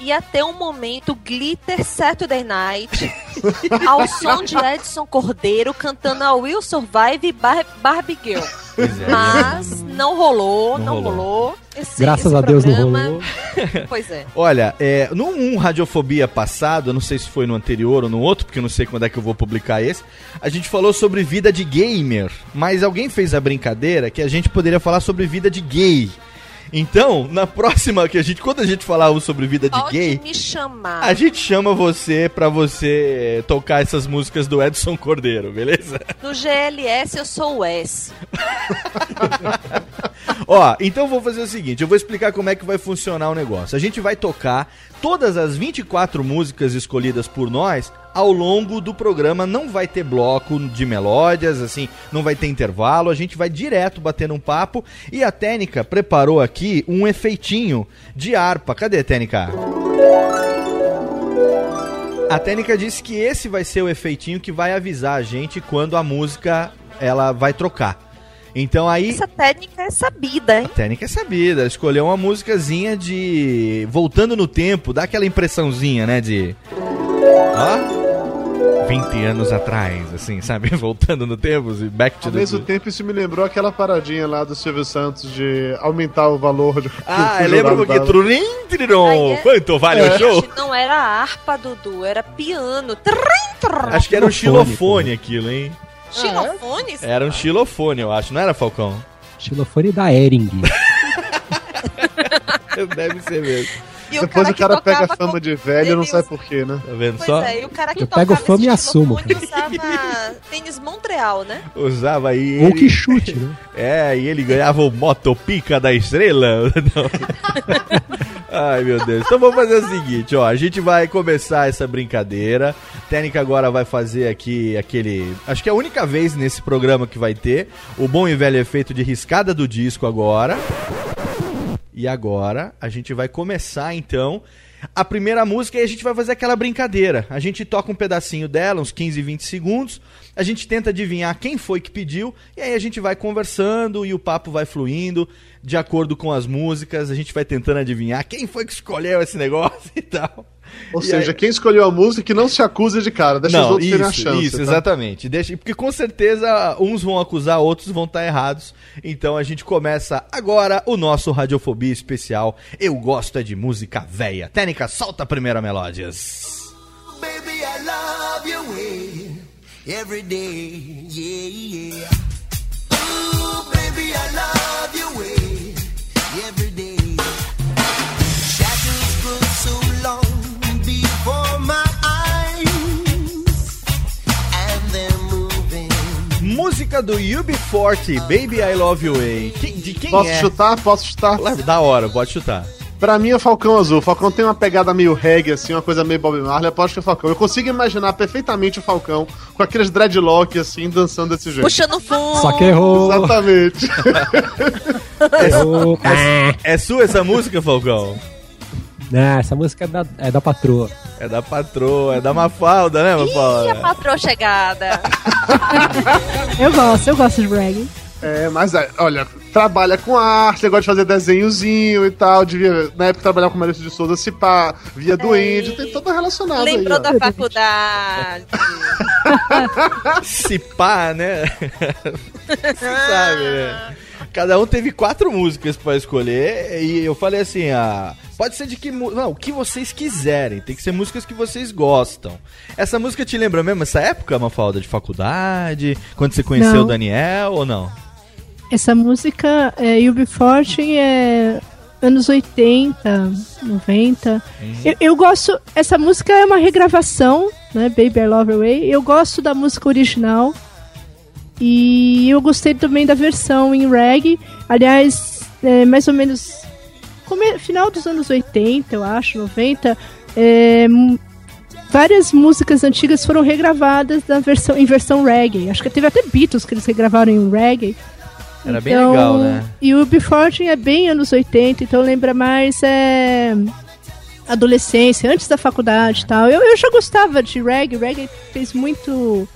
[SPEAKER 5] Ia ter um momento Glitter Saturday Night ao som de Edson Cordeiro cantando a Will Survive e Bar Barbie Girl.
[SPEAKER 1] É.
[SPEAKER 5] Mas não rolou,
[SPEAKER 1] Não
[SPEAKER 5] não,
[SPEAKER 1] rolou.
[SPEAKER 5] rolou. Esse-
[SPEAKER 4] Graças
[SPEAKER 5] esse
[SPEAKER 4] a Deus não
[SPEAKER 5] programa-
[SPEAKER 4] rolou.
[SPEAKER 5] Pois é.
[SPEAKER 1] Olha, é, no um Radiofobia passado, eu não sei se foi no anterior ou no outro, porque eu não sei quando é que eu vou publicar esse, a gente falou sobre vida de gamer, mas alguém fez a brincadeira que a gente poderia falar sobre vida de gay. Então, na próxima que a gente, quando a gente falar sobre vida de
[SPEAKER 5] Pode
[SPEAKER 1] gay,
[SPEAKER 5] me chamar.
[SPEAKER 1] a gente chama você pra você tocar essas músicas do Edson Cordeiro, beleza?
[SPEAKER 5] No GLS eu sou o S.
[SPEAKER 1] Ó, então vou fazer o seguinte, eu vou explicar como é que vai funcionar o negócio. A gente vai tocar todas as 24 músicas escolhidas por nós ao longo do programa, não vai ter bloco de melódias, assim, não vai ter intervalo, a gente vai direto batendo um papo e a Técnica preparou aqui um efeitinho de harpa. Cadê a Técnica? A Técnica disse que esse vai ser o efeitinho que vai avisar a gente quando a música ela vai trocar. Então aí
[SPEAKER 5] Essa técnica é sabida, hein?
[SPEAKER 1] técnica é sabida. Escolheu uma musicazinha de. Voltando no tempo, dá aquela impressãozinha, né? De. Ó. 20 anos atrás, assim, sabe? Voltando no tempo, assim, back to
[SPEAKER 6] Ao
[SPEAKER 1] the.
[SPEAKER 6] mesmo tempo, isso me lembrou aquela paradinha lá do Silvio Santos de aumentar o valor de.
[SPEAKER 1] Ah,
[SPEAKER 6] que o
[SPEAKER 1] lembra
[SPEAKER 6] jurado
[SPEAKER 1] pouquinho?
[SPEAKER 6] dava.
[SPEAKER 1] Trurim, trirom.
[SPEAKER 5] Aí é-
[SPEAKER 1] Quanto vale o show?
[SPEAKER 5] Gente, não era harpa, Dudu, era piano. Trim, trim.
[SPEAKER 1] Acho que era um
[SPEAKER 4] Xilofone,
[SPEAKER 1] xilofone aquilo, hein?
[SPEAKER 5] Xilofones?
[SPEAKER 1] Era um xilofone, eu acho, não era, Falcão?
[SPEAKER 4] Xilofone da Ering.
[SPEAKER 1] Deve ser mesmo.
[SPEAKER 5] E o
[SPEAKER 6] Depois o
[SPEAKER 5] que
[SPEAKER 6] cara pega
[SPEAKER 5] tocava
[SPEAKER 6] fama
[SPEAKER 5] com-
[SPEAKER 6] de velho e não sabe
[SPEAKER 5] usa-
[SPEAKER 6] por quê, né?
[SPEAKER 1] Tá vendo
[SPEAKER 5] Pois
[SPEAKER 1] só?
[SPEAKER 5] é, e o cara que
[SPEAKER 4] Eu pego fama e assumo,
[SPEAKER 5] usava tênis Montreal, né?
[SPEAKER 1] Usava aí.
[SPEAKER 4] Ou
[SPEAKER 1] ele-
[SPEAKER 4] que chute, né?
[SPEAKER 1] É, e ele ganhava o Motopica da Estrela. Não. Ai, meu Deus. Então vamos fazer o seguinte, ó. A gente vai começar essa brincadeira. A Técnica agora vai fazer aqui aquele. Acho que é a única vez nesse programa que vai ter o bom e velho efeito de riscada do disco agora. E agora a gente vai começar então a primeira música e a gente vai fazer aquela brincadeira. A gente toca um pedacinho dela, uns 15, 20 segundos. A gente tenta adivinhar quem foi que pediu e aí a gente vai conversando e o papo vai fluindo de acordo com as músicas. A gente vai tentando adivinhar quem foi que escolheu esse negócio e tal.
[SPEAKER 6] Ou
[SPEAKER 1] E
[SPEAKER 6] seja,
[SPEAKER 1] aí-
[SPEAKER 6] quem escolheu a música que não se acusa de cara, deixa os
[SPEAKER 1] Não,
[SPEAKER 6] outros terem a
[SPEAKER 1] isso,
[SPEAKER 6] chance.
[SPEAKER 1] isso,
[SPEAKER 6] tá?
[SPEAKER 1] exatamente. Deixa, porque com certeza uns vão acusar, outros vão estar errados. Então a gente começa agora o nosso Radiofobia especial. Eu gosto é de música véia. Técnica, solta a primeira melódias.
[SPEAKER 9] Baby, I love your way every day. Yeah, yeah. Ooh, baby, I love your way every day. Shadows grow so long before my eyes, and they're moving.
[SPEAKER 1] Música do UB40, Baby I Love You Way. De quem
[SPEAKER 6] Posso
[SPEAKER 1] é?
[SPEAKER 6] chutar? Posso chutar?
[SPEAKER 1] Da hora, pode chutar.
[SPEAKER 6] Pra mim é Falcão Azul. O Falcão tem uma pegada meio reggae, assim, uma coisa meio Bob Marley. Aposto que é o Falcão. Eu consigo imaginar perfeitamente o Falcão com aqueles dreadlock, assim, dançando desse jeito.
[SPEAKER 5] Puxando fundo.
[SPEAKER 4] Só que errou.
[SPEAKER 6] Exatamente.
[SPEAKER 4] errou. Ah,
[SPEAKER 1] É sua essa música, Falcão?
[SPEAKER 4] não, essa música é da, é da patroa.
[SPEAKER 1] É da patroa, é da Mafalda, né,
[SPEAKER 5] Ih, a
[SPEAKER 1] Mafalda?
[SPEAKER 5] patroa chegada.
[SPEAKER 3] Eu gosto, eu gosto de reggae.
[SPEAKER 6] É, mas é, olha, trabalha com arte, gosta de fazer desenhozinho e tal. Devia, na época, trabalhar com Maurício de Souza, se pá, via do índio, tem toda relacionada aí.
[SPEAKER 5] Lembrou
[SPEAKER 6] ó.
[SPEAKER 5] da faculdade.
[SPEAKER 1] Se pá, né? Você sabe, né? Cada um teve quatro músicas pra escolher e eu falei assim, a Pode ser de que. Não, o que vocês quiserem. Tem que ser músicas que vocês gostam. Essa música te lembra mesmo essa época, Mafalda, de faculdade? Quando você conheceu
[SPEAKER 3] Não.
[SPEAKER 1] o Daniel ou não?
[SPEAKER 3] Essa música, é, UB40, é anos 80, 90. Eu, eu gosto. Essa música é uma regravação, né? Baby I Love Away. Eu gosto da música original. E eu gostei também da versão em reggae. Aliás, é, mais ou menos. come- final dos anos 80, eu acho, 90. é, várias músicas antigas foram regravadas na versão, em versão reggae. Acho que teve até Beatles que eles regravaram em reggae.
[SPEAKER 1] Era bem legal, né?
[SPEAKER 3] E o UB40 é bem anos 80, então lembra mais é, adolescência, antes da faculdade e tal. Eu, eu já gostava de reggae, reggae fez muito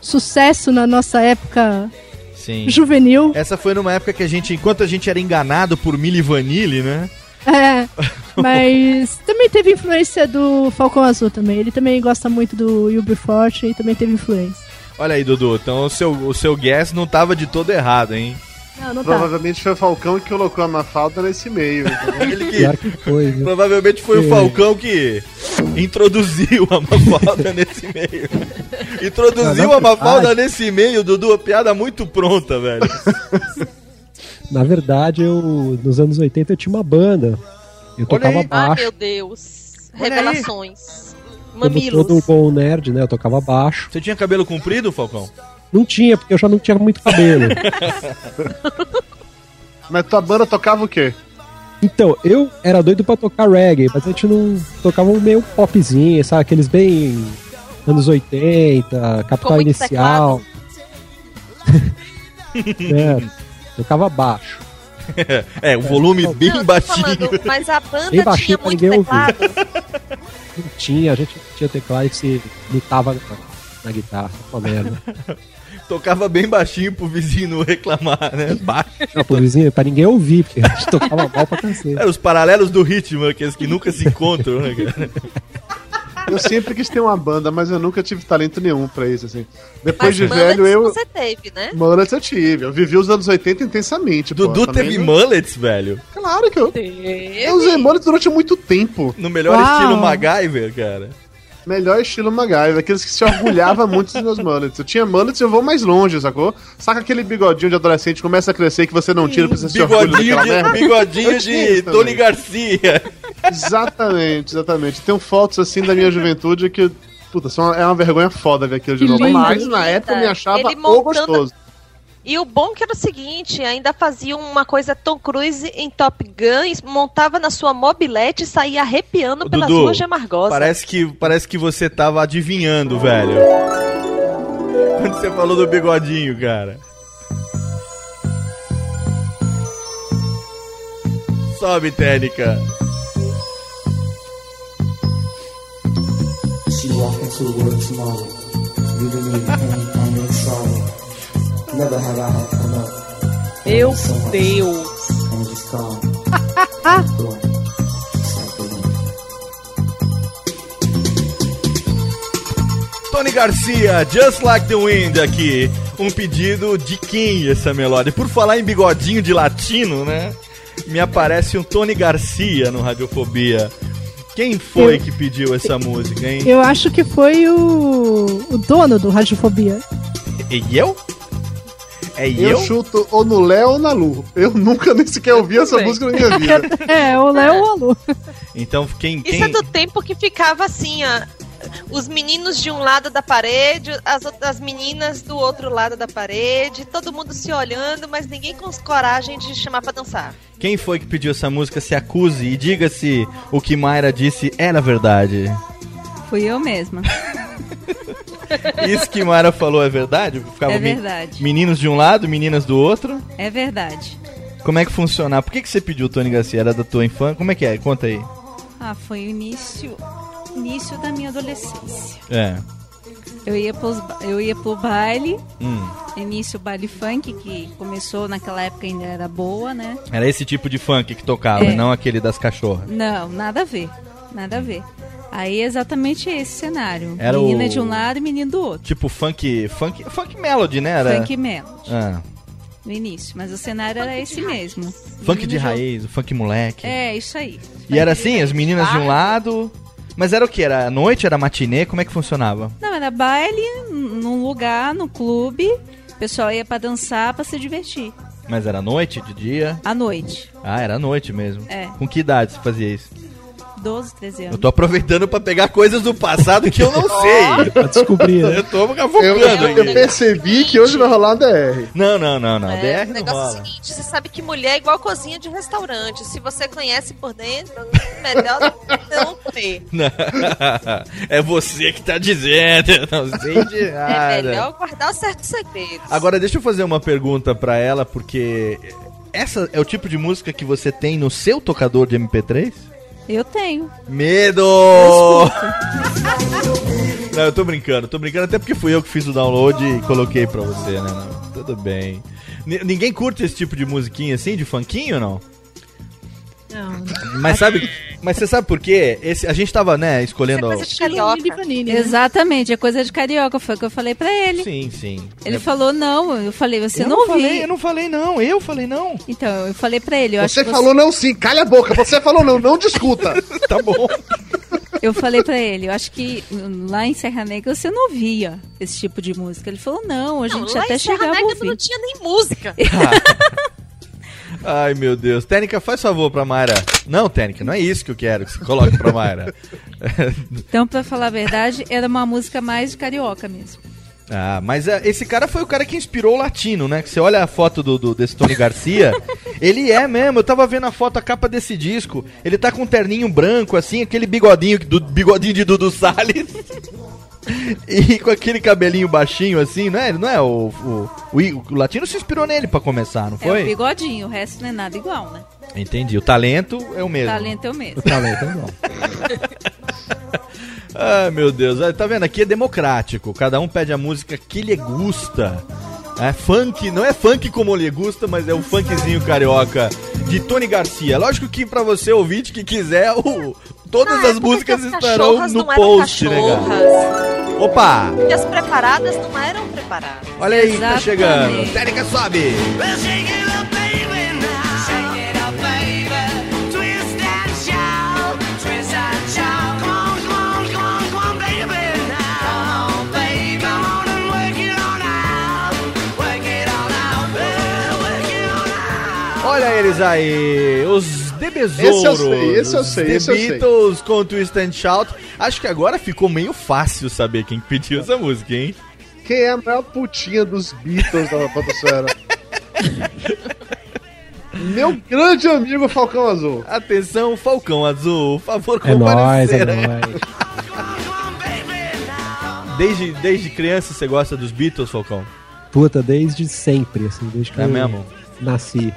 [SPEAKER 3] sucesso na nossa época
[SPEAKER 1] Sim.
[SPEAKER 3] juvenil.
[SPEAKER 1] Essa foi numa época que a gente, enquanto a gente era enganado por Milli Vanilli, né?
[SPEAKER 3] É, mas também teve influência do Falcão Azul também. Ele também gosta muito do UB40 e também teve influência.
[SPEAKER 1] Olha aí, Dudu. Então o seu, o seu guess não tava de todo errado, hein?
[SPEAKER 3] Não, não tá.
[SPEAKER 6] Provavelmente foi o Falcão que colocou a Mafalda nesse meio. entendeu?
[SPEAKER 1] Ele que-
[SPEAKER 4] Pior que foi, viu?
[SPEAKER 1] Provavelmente foi o. Falcão que introduziu a Mafalda nesse meio. Introduziu a Mafalda
[SPEAKER 4] verdade-
[SPEAKER 1] nesse meio, Dudu, a piada muito pronta, velho.
[SPEAKER 4] Na verdade, eu nos anos 80 eu tinha uma banda. Eu tocava
[SPEAKER 5] Ai,
[SPEAKER 4] baixo.
[SPEAKER 5] meu Deus.
[SPEAKER 1] Olha
[SPEAKER 5] Revelações.
[SPEAKER 4] Como
[SPEAKER 5] Mamilos.
[SPEAKER 4] todo bom nerd, né? Eu tocava baixo.
[SPEAKER 1] Você tinha cabelo comprido, Falcão?
[SPEAKER 4] Não tinha, porque eu já não tinha muito cabelo.
[SPEAKER 6] Mas tua banda tocava o quê?
[SPEAKER 4] Então, eu era doido pra tocar reggae, mas a gente não tocava um meio popzinho, sabe? Aqueles bem anos 80, Capital Inicial. é, tocava baixo.
[SPEAKER 1] É, o volume bem
[SPEAKER 5] Não,
[SPEAKER 1] baixinho.
[SPEAKER 5] falando, mas a banda
[SPEAKER 4] Bem baixinho
[SPEAKER 5] tinha muito
[SPEAKER 4] ninguém ouvir.
[SPEAKER 5] teclado.
[SPEAKER 4] Não tinha, a gente não tinha teclado e se imitava na, na guitarra, uma merda.
[SPEAKER 1] Tocava bem baixinho pro vizinho não reclamar, né? Baixo.
[SPEAKER 4] Não, pro vizinho, pra ninguém ouvir, porque a gente tocava mal pra cacete.
[SPEAKER 1] É, os paralelos do ritmo, aqueles que nunca se encontram, né, cara?
[SPEAKER 6] Eu sempre quis ter uma banda, mas eu nunca tive talento nenhum pra isso, assim. Depois
[SPEAKER 5] Mas
[SPEAKER 6] de
[SPEAKER 5] mullets
[SPEAKER 6] velho, eu.
[SPEAKER 5] você teve, né?
[SPEAKER 6] Mullets eu tive. Eu vivi os anos 80 intensamente. pô.
[SPEAKER 1] Dudu
[SPEAKER 6] Também
[SPEAKER 1] teve
[SPEAKER 6] não-
[SPEAKER 1] mullets, velho.
[SPEAKER 6] Claro que eu. Eu usei mullets durante muito tempo.
[SPEAKER 1] No melhor
[SPEAKER 3] Uau.
[SPEAKER 1] estilo MacGyver, cara.
[SPEAKER 6] Melhor estilo MacGyver, aqueles que se orgulhava muito dos meus mullets. Eu tinha mullets e eu vou mais longe, sacou? Saca aquele bigodinho de adolescente que começa a crescer que você não tira pra você se orgulhar
[SPEAKER 1] de,
[SPEAKER 6] merda?
[SPEAKER 1] bigodinho de Tony. Garcia.
[SPEAKER 6] Exatamente, exatamente. Tem fotos assim da minha juventude que, puta, são, é uma vergonha foda ver aquilo de
[SPEAKER 3] Que
[SPEAKER 6] novo.
[SPEAKER 3] lindo.
[SPEAKER 6] Mas na época eu me achava o gostoso.
[SPEAKER 5] E o bom que era o seguinte, ainda fazia uma coisa Tom Cruise em Top Gun, montava na sua mobilete e saía arrepiando pelas
[SPEAKER 1] Dudu,
[SPEAKER 5] ruas de Amargosa.
[SPEAKER 1] Parece que, parece que você tava adivinhando, velho. Quando você falou do bigodinho, cara. Sobe, Técnica.
[SPEAKER 11] She walked into the world tomorrow, leaving me the wind.
[SPEAKER 1] Tony Garcia, Just Like the Wind aqui. Um pedido de quem essa melódia? Por falar em bigodinho de latino, né? Me aparece um Tony Garcia no Radiofobia. Quem foi
[SPEAKER 3] Eu-
[SPEAKER 1] que pediu essa música, hein?
[SPEAKER 3] Eu acho que foi o, o dono do Radiofobia.
[SPEAKER 1] E eu? É
[SPEAKER 6] Eu,
[SPEAKER 1] eu?
[SPEAKER 6] chuto ou no Léo ou na Lu. Eu nunca nem sequer ouvi essa
[SPEAKER 5] Bem.
[SPEAKER 6] música na minha vida.
[SPEAKER 3] É, o Léo ou a Lu.
[SPEAKER 1] Então, quem,
[SPEAKER 5] Isso
[SPEAKER 1] quem...
[SPEAKER 5] é do tempo que ficava assim, ó. Os meninos de um lado da parede, as outras meninas do outro lado da parede, todo mundo se olhando, mas ninguém com coragem de chamar pra dançar.
[SPEAKER 1] Quem foi que pediu essa música? Se acuse e diga se o que Mayra disse era verdade.
[SPEAKER 2] Fui eu mesma.
[SPEAKER 1] Isso que Mayra falou é verdade? Ficava
[SPEAKER 2] É verdade.
[SPEAKER 1] Meninos de um lado, meninas do outro.
[SPEAKER 2] É verdade.
[SPEAKER 1] Como é que funciona? Por que, que você pediu Tony Garcia? Era da tua infância? Como é que é? Conta aí.
[SPEAKER 2] Ah, foi o início, início da minha adolescência.
[SPEAKER 1] É.
[SPEAKER 2] Eu ia, pros, eu ia pro baile,
[SPEAKER 1] Hum.
[SPEAKER 2] início baile funk, que começou naquela época ainda era boa, né?
[SPEAKER 1] Era esse tipo de funk que tocava,
[SPEAKER 2] É.
[SPEAKER 1] não aquele das cachorras.
[SPEAKER 2] Não, nada a ver. Nada a ver. Aí é exatamente esse cenário.
[SPEAKER 1] Era
[SPEAKER 2] Menina
[SPEAKER 1] o-
[SPEAKER 2] de um lado e menino do outro.
[SPEAKER 1] Tipo funk. Funk, funk melody, né? Era...
[SPEAKER 2] Funk melody.
[SPEAKER 1] Ah.
[SPEAKER 2] no início, mas o cenário era esse mesmo.
[SPEAKER 1] Funk de raiz, o funk moleque.
[SPEAKER 2] É, isso aí.
[SPEAKER 1] E era assim, as meninas de um lado. Mas era o que? Era noite? Era matinê? Como é que funcionava?
[SPEAKER 2] Não, era baile num lugar, no clube. O pessoal ia pra dançar, pra se divertir.
[SPEAKER 1] Mas era noite, de dia?
[SPEAKER 2] À noite.
[SPEAKER 1] Ah, era noite mesmo.
[SPEAKER 2] É.
[SPEAKER 1] Com que idade você fazia isso?
[SPEAKER 2] 12, 13 anos.
[SPEAKER 1] Eu tô aproveitando pra pegar coisas do passado que eu não sei.
[SPEAKER 4] Pra descobrir, né?
[SPEAKER 1] Eu tô
[SPEAKER 6] Eu,
[SPEAKER 1] cavocando
[SPEAKER 6] eu
[SPEAKER 1] aqui.
[SPEAKER 6] percebi que hoje vai rolar um DR.
[SPEAKER 1] Não, não, não, não.
[SPEAKER 5] É,
[SPEAKER 1] DR
[SPEAKER 5] o
[SPEAKER 1] não
[SPEAKER 5] negócio é o
[SPEAKER 1] rola.
[SPEAKER 5] seguinte, você sabe que mulher é igual cozinha de restaurante. Se você conhece por dentro, melhor não ter.
[SPEAKER 1] É você que tá dizendo. Eu não sei de
[SPEAKER 5] É
[SPEAKER 1] nada.
[SPEAKER 5] melhor guardar certos segredos.
[SPEAKER 1] Agora, deixa eu fazer uma pergunta pra ela, porque essa é o tipo de música que você tem no seu tocador de MP3?
[SPEAKER 2] Eu tenho.
[SPEAKER 1] Medo! Não, eu tô brincando, tô brincando até porque fui eu que fiz o download e coloquei pra você, né? Tudo bem. Ni- ninguém curte esse tipo de musiquinha assim, de funkinho ou não?
[SPEAKER 3] Não.
[SPEAKER 1] Mas sabe, mas você sabe por quê? Esse, a gente tava, né, escolhendo.
[SPEAKER 5] Coisa de carioca.
[SPEAKER 3] né?
[SPEAKER 2] Exatamente, é coisa de carioca, foi o que eu falei pra ele.
[SPEAKER 1] Sim, sim.
[SPEAKER 2] Ele
[SPEAKER 1] É-
[SPEAKER 2] falou não, eu falei, você
[SPEAKER 1] Eu
[SPEAKER 2] não,
[SPEAKER 1] não
[SPEAKER 2] ouviu.
[SPEAKER 1] falei, eu não falei não, eu falei não.
[SPEAKER 2] Então, eu falei pra ele, eu acho
[SPEAKER 6] Você
[SPEAKER 2] que
[SPEAKER 6] falou não sim, calha a boca. Você falou não, não discuta.
[SPEAKER 1] tá bom.
[SPEAKER 2] Eu falei pra ele, eu acho que lá em Serra Negra você não ouvia esse tipo de música. Ele falou, não, a
[SPEAKER 5] Não,
[SPEAKER 2] gente
[SPEAKER 5] lá
[SPEAKER 2] até
[SPEAKER 5] em Serra
[SPEAKER 2] chegava a
[SPEAKER 5] Negra
[SPEAKER 2] ouvir.
[SPEAKER 5] não tinha nem música.
[SPEAKER 1] Ai, meu Deus. Técnica, faz favor pra Mayra. Não, Técnica, não é isso que eu quero que você coloque pra Mayra.
[SPEAKER 2] Então, pra falar a verdade, era uma música mais de carioca mesmo.
[SPEAKER 1] ah, mas é, esse cara foi o cara que inspirou o latino, né? Que você olha a foto do, do desse Tony Garcia, ele é mesmo. Eu tava vendo a foto, a capa desse disco. Ele tá com um terninho branco, assim, aquele bigodinho, do, bigodinho de Dudu Salles. E com aquele cabelinho baixinho assim, não é? Não é o, o, o, o latino se inspirou nele pra começar, não
[SPEAKER 2] É o
[SPEAKER 1] foi?
[SPEAKER 2] bigodinho, o resto não é nada igual, né?
[SPEAKER 1] Entendi. O talento é o
[SPEAKER 2] O
[SPEAKER 1] mesmo.
[SPEAKER 2] talento é o mesmo.
[SPEAKER 4] O talento é igual.
[SPEAKER 1] Ai, meu Deus. Tá vendo? Aqui é democrático. Cada um pede a música que lhe gusta. É funk, não é funk como lhe gusta, mas é o funkzinho carioca de Tony Garcia. Lógico que pra você ouvinte que quiser, o, todas
[SPEAKER 5] Ah, é
[SPEAKER 1] as músicas
[SPEAKER 5] as
[SPEAKER 1] estarão no post, né, cara? Opa!
[SPEAKER 5] E as preparadas não eram preparadas.
[SPEAKER 1] Olha aí, tá
[SPEAKER 5] Exatamente.
[SPEAKER 1] chegando. Técnica sobe! Olha eles aí, os The Besouros.
[SPEAKER 6] Esse eu sei, esse eu
[SPEAKER 1] os
[SPEAKER 6] sei,
[SPEAKER 1] The
[SPEAKER 6] esse eu sei.
[SPEAKER 1] Beatles com Twist and Shout. Acho que agora ficou meio fácil saber quem pediu essa música, hein?
[SPEAKER 6] Quem é a maior putinha dos Beatles da Podosfera? Meu grande amigo Falcão Azul.
[SPEAKER 1] Atenção, Falcão Azul, favor
[SPEAKER 4] É nóis, é
[SPEAKER 1] comparecer.
[SPEAKER 4] nóis.
[SPEAKER 1] Desde, desde criança você gosta dos Beatles, Falcão?
[SPEAKER 4] Puta, desde sempre, assim, desde que
[SPEAKER 1] É
[SPEAKER 4] eu
[SPEAKER 1] mesmo?
[SPEAKER 4] nasci.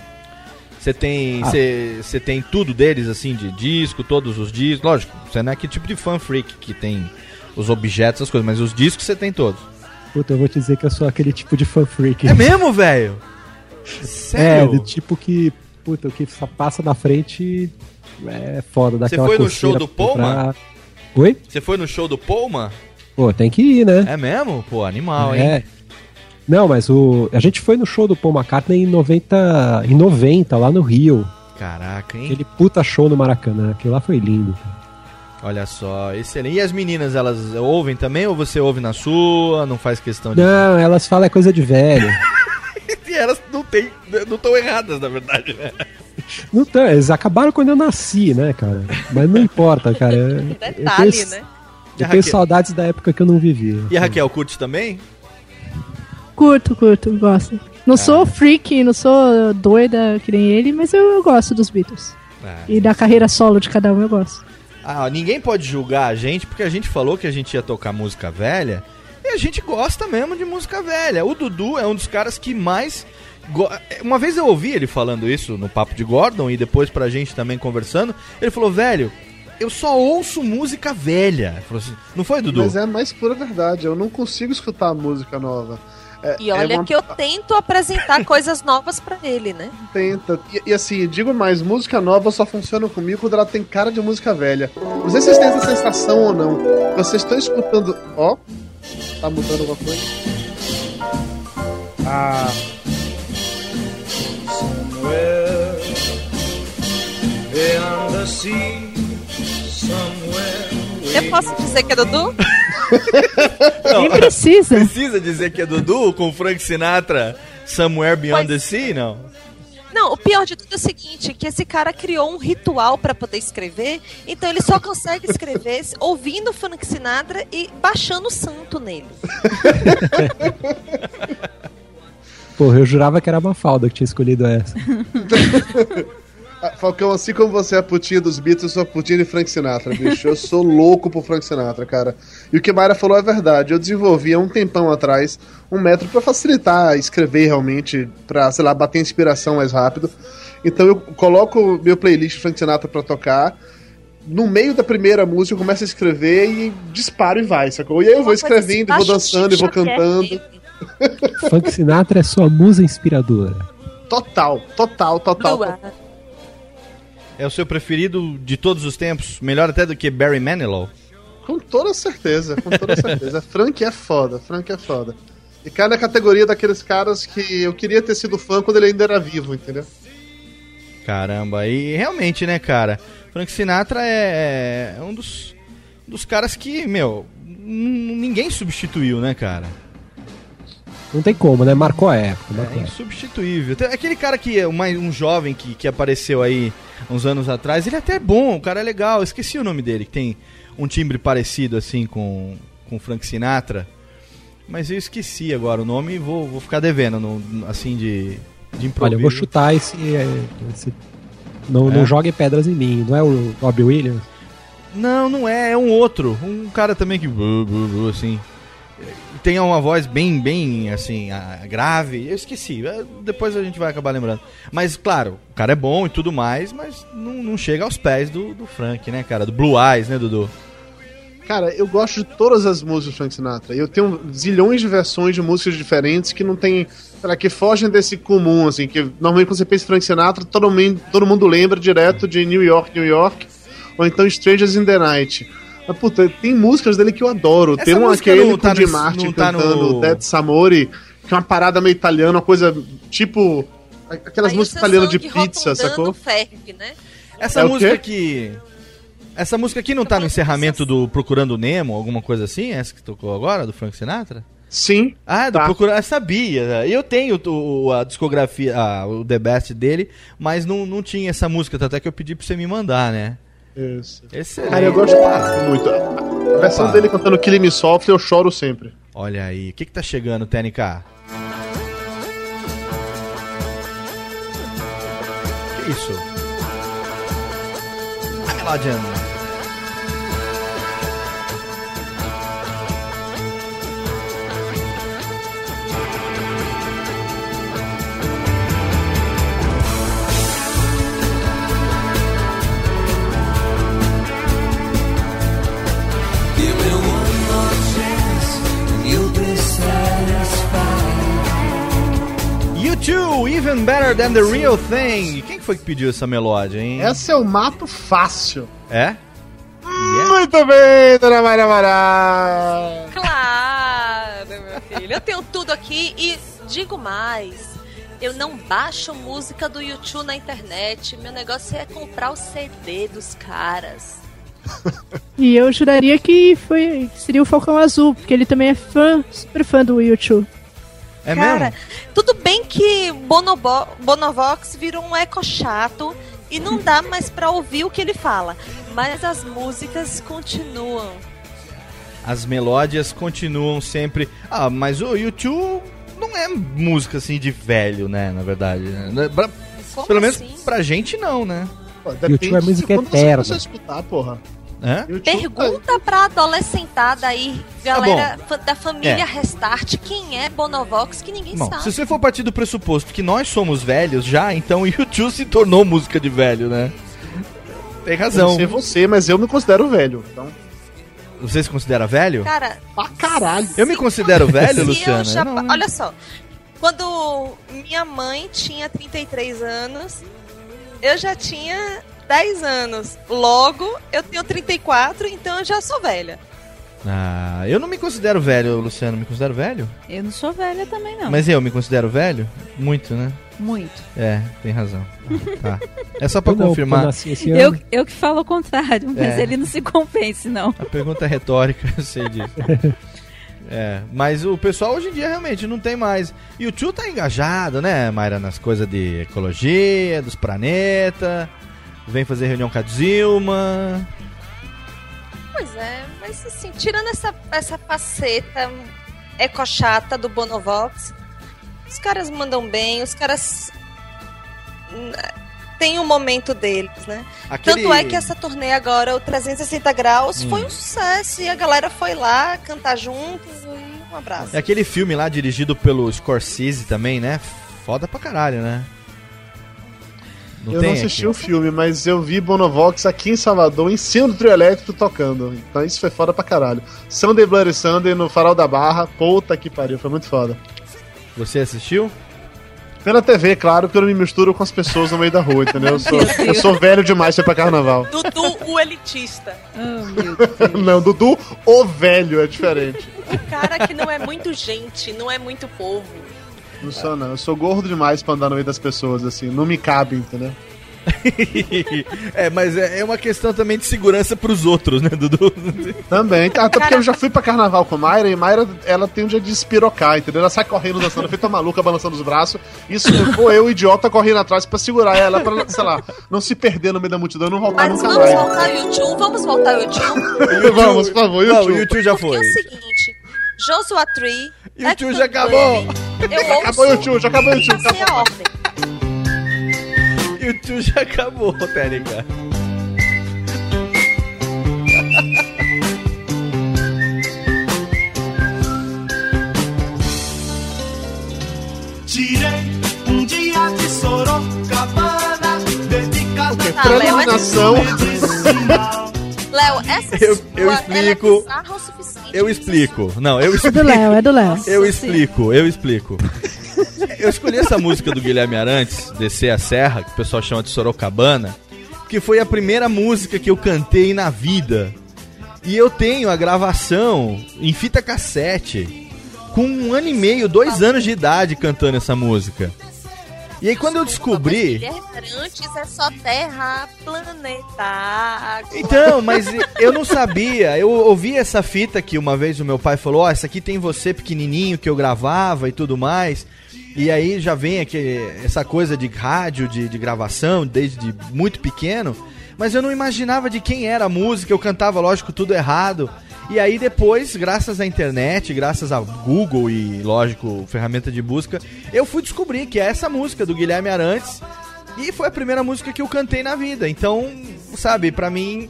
[SPEAKER 1] Você tem,
[SPEAKER 4] Ah.
[SPEAKER 1] você você tem tudo deles, assim, de disco, todos os discos. Lógico, você não é aquele tipo de fan freak que tem os objetos, as coisas, mas os discos você tem todos.
[SPEAKER 4] Puta, eu vou te dizer que eu sou aquele tipo de fan freak.
[SPEAKER 1] É mesmo, velho?
[SPEAKER 4] É,
[SPEAKER 1] Sério?
[SPEAKER 4] do tipo que, puta, o que passa na frente é foda.
[SPEAKER 1] Você foi no show do
[SPEAKER 4] pra.
[SPEAKER 1] Poma?
[SPEAKER 4] Oi?
[SPEAKER 1] Você foi no show do Poma?
[SPEAKER 4] Pô, tem que ir, né?
[SPEAKER 1] É mesmo? Pô, animal,
[SPEAKER 4] É.
[SPEAKER 1] hein?
[SPEAKER 4] Não, mas o a gente foi no show do Paul McCartney em 90, em 90 lá no Rio.
[SPEAKER 1] Caraca, hein?
[SPEAKER 4] Aquele puta show no Maracanã, aquilo lá foi lindo.
[SPEAKER 1] Olha só, excelente. E as meninas, elas ouvem também ou você ouve na sua? Não faz questão de.
[SPEAKER 4] Não, elas falam é coisa de velho.
[SPEAKER 1] E elas não tem, não estão erradas, na verdade, né?
[SPEAKER 4] Não tão, eles acabaram quando eu nasci, né, cara? Mas não importa, cara. Eu- eu
[SPEAKER 5] Detalhe,
[SPEAKER 4] tenho,
[SPEAKER 5] né?
[SPEAKER 1] E
[SPEAKER 4] Eu tenho saudades da época que eu não vivia.
[SPEAKER 1] E a Raquel curte também?
[SPEAKER 3] Curto, curto, gosto. Não sou freak, não sou doida que nem ele, mas eu, eu gosto dos Beatles. E da carreira solo de cada um eu gosto.
[SPEAKER 1] Ah, ninguém pode julgar a gente porque a gente falou que a gente ia tocar música velha e a gente gosta mesmo de música velha. O Dudu é um dos caras que mais. go- Uma vez eu ouvi ele falando isso no Papo de Gordon e depois pra gente também conversando. Ele falou, velho, eu só ouço música velha. Assim, não foi, Dudu?
[SPEAKER 6] Mas é a mais pura verdade. Eu não consigo escutar música nova. É,
[SPEAKER 5] e olha é
[SPEAKER 6] uma...
[SPEAKER 5] que eu tento apresentar coisas novas para ele, né?
[SPEAKER 6] Tenta. E, e, assim, digo mais, música nova só funciona comigo quando ela tem cara de música velha. Não sei se vocês têm essa sensação ou não. Vocês estão escutando. Ó. Oh, tá mudando alguma coisa? Ah.
[SPEAKER 5] Eu posso dizer que é Dudu?
[SPEAKER 1] Não,
[SPEAKER 3] precisa.
[SPEAKER 1] Precisa dizer que é Dudu com Frank Sinatra, Somewhere Beyond the Sea, não?
[SPEAKER 5] Não, o pior de tudo é o seguinte, que esse cara criou um ritual pra poder escrever, então ele só consegue escrever ouvindo Frank Sinatra e baixando o santo nele.
[SPEAKER 4] Porra, eu jurava que era uma falda que tinha escolhido essa.
[SPEAKER 6] Ah, Falcão, assim como você é a putinha dos Beatles, eu sou a putinha de Frank Sinatra, bicho. Eu sou louco por Frank Sinatra, cara. E o que a Mayra falou é verdade. Eu desenvolvi há um tempão atrás um método pra facilitar escrever realmente, pra, sei lá, bater inspiração mais rápido. Então eu coloco meu playlist Frank Sinatra pra tocar. No meio da primeira música eu começo a escrever e disparo e vai, sacou? E aí eu vou escrevendo, vou dançando e vou cantando.
[SPEAKER 4] Frank Sinatra é sua musa inspiradora.
[SPEAKER 6] Total, total, total.
[SPEAKER 1] É o seu preferido de todos os tempos? Melhor até do que Barry Manilow?
[SPEAKER 6] Com toda certeza, com toda certeza. Frank é foda, Frank é foda. E cai na categoria daqueles caras que eu queria ter sido fã quando ele ainda era vivo, entendeu?
[SPEAKER 1] Caramba, e realmente, né, cara? Frank Sinatra é, é um dos, dos caras que, meu, ninguém substituiu, né, cara?
[SPEAKER 4] Não tem como, né? Marcou a época. Marcou
[SPEAKER 1] É
[SPEAKER 4] a época.
[SPEAKER 1] insubstituível. Tem Aquele cara que é um jovem que, que apareceu aí uns anos atrás, ele até é bom, o cara é legal. Esqueci o nome dele, que tem um timbre parecido assim com com Frank Sinatra. Mas eu esqueci agora o nome e vou, vou ficar devendo, no, assim, de, de improviso.
[SPEAKER 4] Olha, eu vou chutar esse. é, esse- Não,
[SPEAKER 1] É?
[SPEAKER 4] não joguem pedras em mim. Não é o Robbie Williams?
[SPEAKER 1] Não, não é, é um outro. Um cara também que. Assim. Tem uma voz bem, bem, assim, grave. Eu esqueci. eh, Depois a gente vai acabar lembrando. Mas, claro, o cara é bom e tudo mais, mas não, não chega aos pés do, do Frank, né, cara? Do Blue Eyes, né, Dudu?
[SPEAKER 6] Cara, eu gosto de todas as músicas do Frank Sinatra. Eu tenho zilhões de versões de músicas diferentes que não tem. que fogem desse comum, assim, que normalmente quando você pensa em Frank Sinatra, todo mundo, todo mundo lembra direto de New York, New York, ou então Strangers in the Night. Mas, puta, tem músicas dele que eu adoro.
[SPEAKER 1] Essa
[SPEAKER 6] tem uma
[SPEAKER 1] música
[SPEAKER 6] que é com
[SPEAKER 1] tá no-
[SPEAKER 6] Martin
[SPEAKER 1] tá
[SPEAKER 6] cantando
[SPEAKER 1] no-
[SPEAKER 6] Dead Samori, que é uma parada meio italiana, uma coisa tipo. Aquelas
[SPEAKER 5] Aí
[SPEAKER 6] músicas italianas de pizza, sacou?
[SPEAKER 5] ferve, né?
[SPEAKER 1] Essa
[SPEAKER 6] É
[SPEAKER 1] música que. Essa música aqui não tá no encerramento do Procurando Nemo, alguma coisa assim? Essa que tocou agora, do Frank Sinatra?
[SPEAKER 6] Sim.
[SPEAKER 1] Ah, do
[SPEAKER 6] tá.
[SPEAKER 1] Procurando. Eu sabia. Eu tenho o, a discografia, ah, o The Best dele, mas não, não tinha essa música, até que eu pedi pra você me mandar, né?
[SPEAKER 6] Isso.
[SPEAKER 1] Excelente.
[SPEAKER 6] Cara, eu gosto muito. A versão
[SPEAKER 1] Opa.
[SPEAKER 6] dele cantando Kill Me Softly eu choro sempre.
[SPEAKER 1] Olha aí, o que que tá chegando, TNK? Que isso? Vai Even Better Than The Real Thing. Quem foi que pediu essa melódia, hein?
[SPEAKER 6] Essa eu mato fácil.
[SPEAKER 1] É? Hum, yeah.
[SPEAKER 6] Muito bem, dona Maria Amaral.
[SPEAKER 5] Claro, meu filho. Eu tenho tudo aqui e digo mais. Eu não baixo música do YouTube na internet. Meu negócio é comprar o CD dos caras.
[SPEAKER 3] e eu juraria que foi, seria o Falcão Azul, porque ele também é fã, super fã do YouTube.
[SPEAKER 1] É
[SPEAKER 5] Cara, tudo bem que Bonobo Bonovox virou um eco chato e não dá mais pra ouvir o que ele fala. Mas as músicas continuam.
[SPEAKER 1] As melódias continuam sempre. Ah, mas o YouTube não é música assim de velho, né? Na verdade. né? Pra-
[SPEAKER 5] Como
[SPEAKER 1] pelo menos
[SPEAKER 5] assim?
[SPEAKER 1] pra gente não, né?
[SPEAKER 6] Pô,
[SPEAKER 4] YouTube é música
[SPEAKER 6] quando você
[SPEAKER 4] eterna.
[SPEAKER 6] a escutar, porra.
[SPEAKER 1] Hã?
[SPEAKER 5] Pergunta pra adolescentada aí, galera
[SPEAKER 1] Tá
[SPEAKER 5] da família
[SPEAKER 1] É.
[SPEAKER 5] Restart, quem é Bonovox, que ninguém
[SPEAKER 1] Bom,
[SPEAKER 5] sabe.
[SPEAKER 1] se você for partir do pressuposto que nós somos velhos já, então o YouTube se tornou música de velho, né? Tem
[SPEAKER 6] Eu
[SPEAKER 1] razão.
[SPEAKER 6] não sei você, mas eu me considero velho. Então,
[SPEAKER 1] Você se considera velho?
[SPEAKER 5] Cara,
[SPEAKER 6] pra caralho.
[SPEAKER 1] Eu me considero velho,
[SPEAKER 5] se
[SPEAKER 1] Luciana?
[SPEAKER 5] eu já...
[SPEAKER 1] Eu não-
[SPEAKER 5] Olha só, quando minha mãe tinha 33 anos, eu já tinha 10 anos. Logo, eu tenho 34, então eu já sou velha.
[SPEAKER 1] Ah, eu não me considero velho, Luciano. Me considero velho?
[SPEAKER 2] Eu não sou velha também, não.
[SPEAKER 1] Mas eu me considero velho? Muito, né?
[SPEAKER 2] Muito.
[SPEAKER 1] É, tem razão. Tá. É só pra
[SPEAKER 4] Eu não,
[SPEAKER 1] confirmar.
[SPEAKER 4] porque eu
[SPEAKER 2] Eu, eu que falo o contrário, mas
[SPEAKER 1] É.
[SPEAKER 2] ele não se compense, não.
[SPEAKER 1] A pergunta é retórica, eu sei disso. É, mas o pessoal hoje em dia realmente não tem mais. E o tio tá engajado, né, Mayra, nas coisas de ecologia, dos planetas. Vem fazer reunião com a Dilma.
[SPEAKER 5] Pois é, mas assim, tirando essa, essa faceta ecochata do Bonovox, os caras mandam bem, os caras hum, têm o momento deles, né?
[SPEAKER 1] Aquele-
[SPEAKER 5] Tanto é que essa turnê agora, o 360 graus,
[SPEAKER 1] Hum.
[SPEAKER 5] foi um sucesso e a galera foi lá cantar juntos e um abraço.
[SPEAKER 1] É aquele filme lá dirigido pelo Scorsese também, né? Foda pra caralho, né?
[SPEAKER 6] Eu
[SPEAKER 1] tem
[SPEAKER 6] não assisti
[SPEAKER 1] aqui?
[SPEAKER 6] o filme, mas eu vi Bonovox aqui em Salvador, em cima do trio elétrico tocando. Então isso foi foda pra caralho. Sunday Bloody Sunday no Farol da Barra, puta que pariu, foi muito foda.
[SPEAKER 1] Você assistiu?
[SPEAKER 6] Pela TV, claro, porque eu não me misturo com as pessoas no meio da rua, entendeu? Eu sou, eu sou velho demais pra ir pra carnaval.
[SPEAKER 5] Dudu, o elitista.
[SPEAKER 6] não, Dudu, o velho, é diferente.
[SPEAKER 5] O cara que não é muito gente, não é muito povo.
[SPEAKER 6] Não sou, não. Eu sou gordo demais pra andar no meio das pessoas, assim. Não me cabe, entendeu?
[SPEAKER 1] é, mas é é uma questão também de segurança pros outros, né, Dudu?
[SPEAKER 6] Também. Até porque eu já fui pra carnaval com Mayra e Mayra, ela tem um dia de espirocar, entendeu? Ela sai correndo, dançando, feita maluca, balançando os braços. Isso ficou eu, idiota, correndo atrás pra segurar ela, pra, sei lá, não se perder no meio da multidão não voltar
[SPEAKER 5] Mas
[SPEAKER 6] nunca
[SPEAKER 5] vamos
[SPEAKER 6] mais.
[SPEAKER 5] voltar ao YouTube, vamos voltar ao YouTube.
[SPEAKER 6] Vamos, por favor,
[SPEAKER 1] Não,
[SPEAKER 6] YouTube.
[SPEAKER 1] o YouTube já foi.
[SPEAKER 5] É o seguinte, Joshua Tree...
[SPEAKER 1] YouTube já acabou.
[SPEAKER 5] Eu
[SPEAKER 6] Já acabou o YouTube, já acabou o YouTube.
[SPEAKER 5] Sem a ordem.
[SPEAKER 1] YouTube já acabou, Térica.
[SPEAKER 9] Tirei um dia de Sorocabana, dedicada
[SPEAKER 5] Tá, Léo,
[SPEAKER 6] Nação.
[SPEAKER 5] Léo, essa
[SPEAKER 1] Eu- eu
[SPEAKER 5] ela
[SPEAKER 1] explico.
[SPEAKER 5] é bizarra o suficiente.
[SPEAKER 1] Eu explico. Não, eu
[SPEAKER 3] É
[SPEAKER 1] explico.
[SPEAKER 3] do Léo, é do Léo.
[SPEAKER 1] Eu explico, eu explico. Eu escolhi essa música do Guilherme Arantes, Descer a Serra, que o pessoal chama de Sorocabana, que foi a primeira música que eu cantei na vida. E eu tenho a gravação em fita cassete, com um ano e meio, dois anos de idade cantando essa música. E aí quando eu descobri.
[SPEAKER 5] Arantes é só terra, planeta, água.
[SPEAKER 1] Então, mas eu não sabia. Eu ouvi essa fita que uma vez o meu pai falou: Ó, essa aqui tem você pequenininho que eu gravava e tudo mais. E aí já vem aqui, essa coisa de rádio, de, de gravação, desde muito pequeno. Mas eu não imaginava de quem era a música. Eu cantava, lógico, tudo errado. E aí depois, graças à internet, graças ao Google e, lógico, ferramenta de busca, eu fui descobrir que é essa música do Guilherme Arantes. E foi a primeira música que eu cantei na vida. Então, sabe, pra mim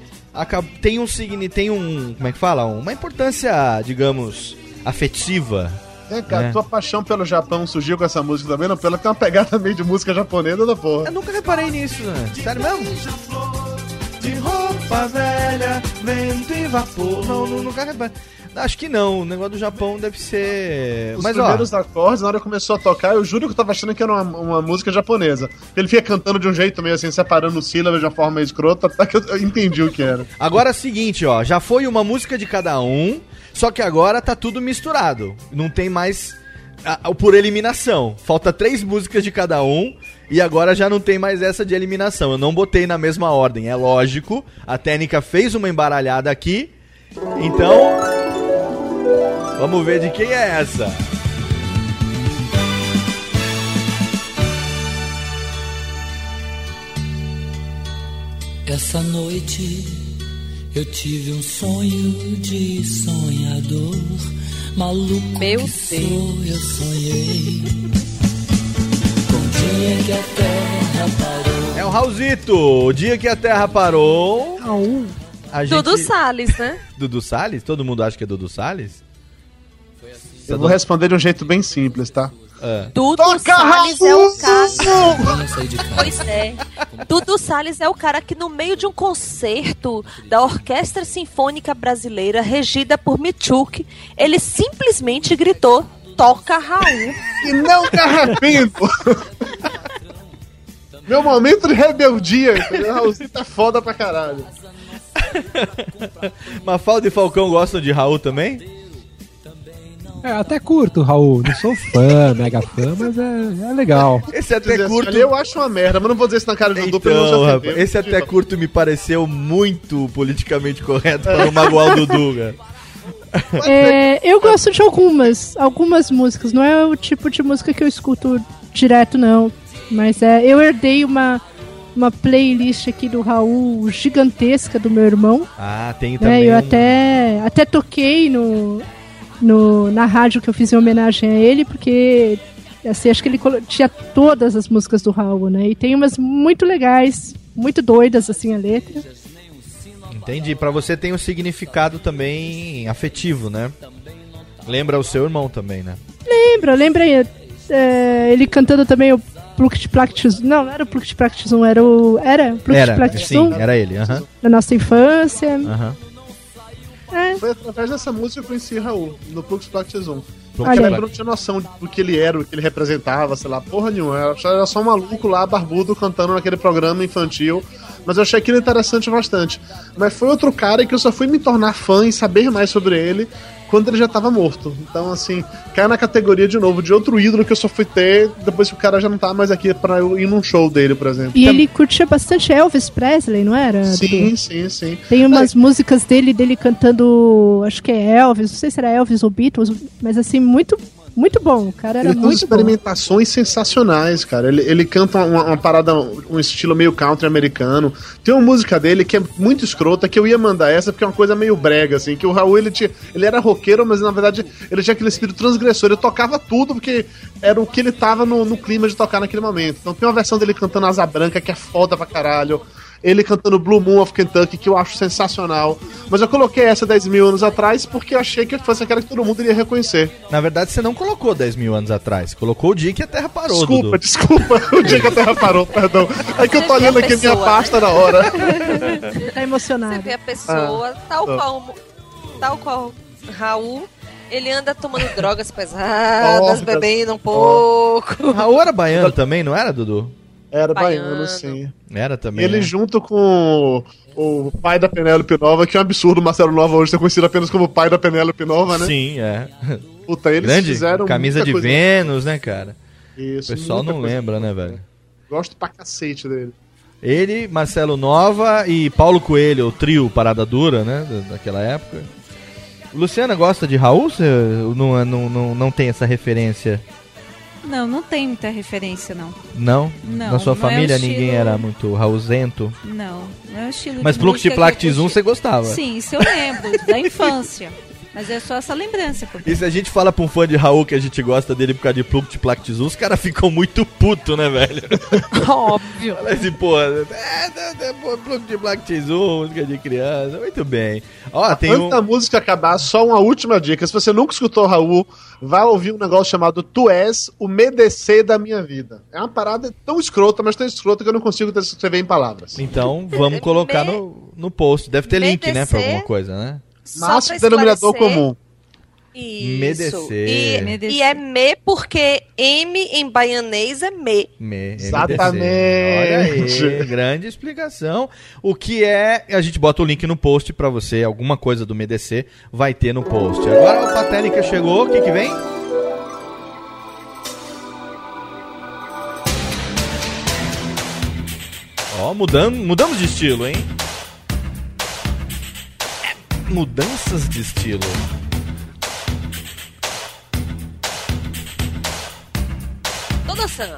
[SPEAKER 1] tem um signi, tem um, como é que fala? Uma importância, digamos, afetiva.
[SPEAKER 6] Vem cá,
[SPEAKER 1] É.
[SPEAKER 6] tua paixão pelo Japão surgiu com essa música também, não? Pela que tem uma pegada meio de música japonesa da porra.
[SPEAKER 1] Eu nunca reparei nisso, né? Sério mesmo? De roupa velha, vento e vapor. Não, não, nunca reparei. Acho que não, o negócio do Japão deve ser.
[SPEAKER 6] Os
[SPEAKER 1] Mas ó,
[SPEAKER 6] primeiros acordes, na hora que começou a tocar, eu juro que eu tava achando que era uma, uma música japonesa. Ele fica cantando de um jeito meio assim, separando sílabas de uma forma escrota, até que eu, eu entendi o que era.
[SPEAKER 1] Agora é o seguinte, ó, já foi uma música de cada um, só que agora tá tudo misturado. Não tem mais por eliminação. Falta três músicas de cada um e agora já não tem mais essa de eliminação. Eu não botei na mesma ordem, é lógico. A técnica fez uma embaralhada aqui. Então, vamos ver de quem é essa.
[SPEAKER 12] Essa noite eu tive um sonho de sonhador. Maluco
[SPEAKER 5] Meu
[SPEAKER 12] que sou, eu sonhei. Com o dia que a terra parou.
[SPEAKER 1] É o Raulzito, o dia que a Terra parou. A gente...
[SPEAKER 5] Dudu Salles, né?
[SPEAKER 1] Dudu Salles? Todo mundo acha que é Dudu Salles?
[SPEAKER 6] Eu vou responder de um jeito bem simples, tá?
[SPEAKER 1] É.
[SPEAKER 5] Dudu Salles é o cara. Pois é. Dudu Salles é o cara que, no meio de um concerto da Orquestra Sinfônica Brasileira, regida por Michuk, ele simplesmente gritou: Toca Raul.
[SPEAKER 6] E não me arrependo! Meu momento de rebeldia, entendeu? Raulzito é foda pra caralho.
[SPEAKER 1] Mafalda e Falcão gostam de Raul também?
[SPEAKER 4] É, até curto, Raul. Não sou fã, mega fã, mas é, é legal.
[SPEAKER 1] Esse até
[SPEAKER 6] Dizer assim,
[SPEAKER 1] curto.
[SPEAKER 6] ali eu acho uma merda, mas não vou dizer isso na cara do
[SPEAKER 1] Então,
[SPEAKER 6] não já
[SPEAKER 1] rapaz, esse até curto me pareceu muito politicamente correto para não magoar o Dudu, cara.
[SPEAKER 3] É, eu gosto de algumas, algumas músicas. Não é o tipo de música que eu escuto direto, não. Mas é, eu herdei uma, uma playlist aqui do Raul gigantesca do meu irmão.
[SPEAKER 1] Ah, tem
[SPEAKER 3] Né?
[SPEAKER 1] também.
[SPEAKER 3] Eu até, até toquei no, no, na rádio que eu fiz em homenagem a ele, porque assim, acho que ele tinha todas as músicas do Raul, né? E tem umas muito legais, muito doidas, assim, a letra.
[SPEAKER 1] Entendi. Pra você tem um significado também afetivo, né? Lembra o seu irmão também, né?
[SPEAKER 3] Lembra, lembra aí, é, ele cantando também o Plucked Plactus. Não, não era o Plucked Plactus 1, era o. Era? Plucked
[SPEAKER 1] Era,
[SPEAKER 3] Plactus
[SPEAKER 1] sim,
[SPEAKER 3] 1,
[SPEAKER 1] era ele. aham,
[SPEAKER 3] da nossa infância.
[SPEAKER 1] aham.
[SPEAKER 6] Foi através dessa música que eu conheci Raul, no Plux Practice 1.
[SPEAKER 3] Olha
[SPEAKER 6] Porque
[SPEAKER 3] aí.
[SPEAKER 6] eu não tinha noção do que ele era, o que ele representava, sei lá, porra nenhuma. Eu era só um maluco lá, barbudo, cantando naquele programa infantil. Mas eu achei aquilo interessante bastante. Mas foi outro cara que eu só fui me tornar fã e saber mais sobre ele quando ele já tava morto. Então, assim, cai na categoria de novo de outro ídolo que eu só fui ter depois que o cara já não tá mais aqui pra eu ir num show dele, por exemplo.
[SPEAKER 3] E ele curtia bastante Elvis Presley, não era?
[SPEAKER 6] Sim,
[SPEAKER 3] Dudu?
[SPEAKER 6] sim, sim.
[SPEAKER 3] Tem umas músicas dele, dele cantando, acho que é Elvis, não sei se era Elvis ou Beatles, mas assim, muito, muito bom. O cara era
[SPEAKER 6] Ele tem
[SPEAKER 3] muito bom.
[SPEAKER 6] experimentações sensacionais, cara. Ele, ele canta uma, uma parada, um estilo meio country americano. Tem uma música dele que é muito escrota, que eu ia mandar essa, porque é uma coisa meio brega, assim. Que o Raul, ele, tinha, ele era roqueiro, mas na verdade ele tinha aquele espírito transgressor. Ele tocava tudo, porque era o que ele tava no, no clima de tocar naquele momento. Então tem uma versão dele cantando Asa Branca, que é foda pra caralho. Ele cantando Blue Moon of Kentucky, que eu acho sensacional. Mas eu coloquei essa 10 mil anos atrás porque eu achei que fosse aquela que todo mundo iria reconhecer.
[SPEAKER 1] Na verdade, você não colocou 10 mil anos atrás. Colocou o dia que a Terra parou,
[SPEAKER 6] Desculpa,
[SPEAKER 1] Dudu.
[SPEAKER 6] desculpa. O dia que a Terra parou, perdão. É que eu tô olhando aqui a minha pasta na hora.
[SPEAKER 3] Tá emocionado.
[SPEAKER 5] Você vê a pessoa, tal
[SPEAKER 6] Ah.
[SPEAKER 5] qual tal qual Raul, ele anda tomando drogas pesadas,
[SPEAKER 6] Drogas.
[SPEAKER 5] bebendo um pouco.
[SPEAKER 1] Raul era baiano também, não era, Dudu?
[SPEAKER 6] Era
[SPEAKER 5] Baiano.
[SPEAKER 6] baiano, sim.
[SPEAKER 1] Era
[SPEAKER 6] E
[SPEAKER 1] também.
[SPEAKER 6] ele
[SPEAKER 1] né?
[SPEAKER 6] junto com o, o pai da Penélope Nova, que é um absurdo o Marcelo Nova hoje ser conhecido apenas como pai da Penélope Nova, né?
[SPEAKER 1] Sim, é.
[SPEAKER 6] Puta, eles
[SPEAKER 1] Grande
[SPEAKER 6] fizeram
[SPEAKER 1] camisa de
[SPEAKER 6] coisa.
[SPEAKER 1] Vênus, né, cara?
[SPEAKER 6] Isso,
[SPEAKER 1] o pessoal não lembra, né, velho?
[SPEAKER 6] Gosto pra cacete dele.
[SPEAKER 1] Ele, Marcelo Nova e Paulo Coelho, o trio Parada Dura, né? da- Daquela época. Luciana gosta de Raul? Você não, não, não, não tem essa referência?
[SPEAKER 2] Não, não tem muita referência, não.
[SPEAKER 1] Não?
[SPEAKER 2] Não,
[SPEAKER 1] Na sua
[SPEAKER 2] é
[SPEAKER 1] família
[SPEAKER 2] estilo-
[SPEAKER 1] ninguém era muito Raulzento?
[SPEAKER 2] Não, não é o estilo
[SPEAKER 1] Mas
[SPEAKER 2] música
[SPEAKER 1] de Plactis 1
[SPEAKER 2] curti.
[SPEAKER 1] você gostava?
[SPEAKER 2] Sim, isso eu lembro, da infância. Mas é só essa lembrança. que eu
[SPEAKER 1] E se a gente fala pra um fã de Raul que a gente gosta dele por causa de Plactis 1, os caras ficam muito putos, né, velho?
[SPEAKER 5] Óbvio.
[SPEAKER 1] Fala assim, pô, é, é, é, pô, Plug de Plactis 1, música de criança, muito bem. Ó, tem
[SPEAKER 6] Antes
[SPEAKER 1] um...
[SPEAKER 6] da música acabar, só uma última dica. Se você nunca escutou Raul, vá ouvir um negócio chamado Tu És o MEDC da minha vida. É uma parada tão escrota, mas tão escrota que eu não consigo descrever em palavras.
[SPEAKER 1] Então, vamos colocar no, no post. Deve ter link, né, pra alguma coisa, né?
[SPEAKER 5] Pra
[SPEAKER 6] denominador comum.
[SPEAKER 5] Isso. E,
[SPEAKER 2] Medecer.
[SPEAKER 5] e é me porque M em baianês é me.
[SPEAKER 1] Me,
[SPEAKER 6] Exatamente.
[SPEAKER 1] MDC. Olha aí, grande explicação. O que é, a gente bota o link no post pra você, alguma coisa do MDC vai ter no post. Agora a Patélica chegou, o que que vem? Ó, mudando, mudamos de estilo, hein? Mudanças de estilo.
[SPEAKER 5] Tô dançando.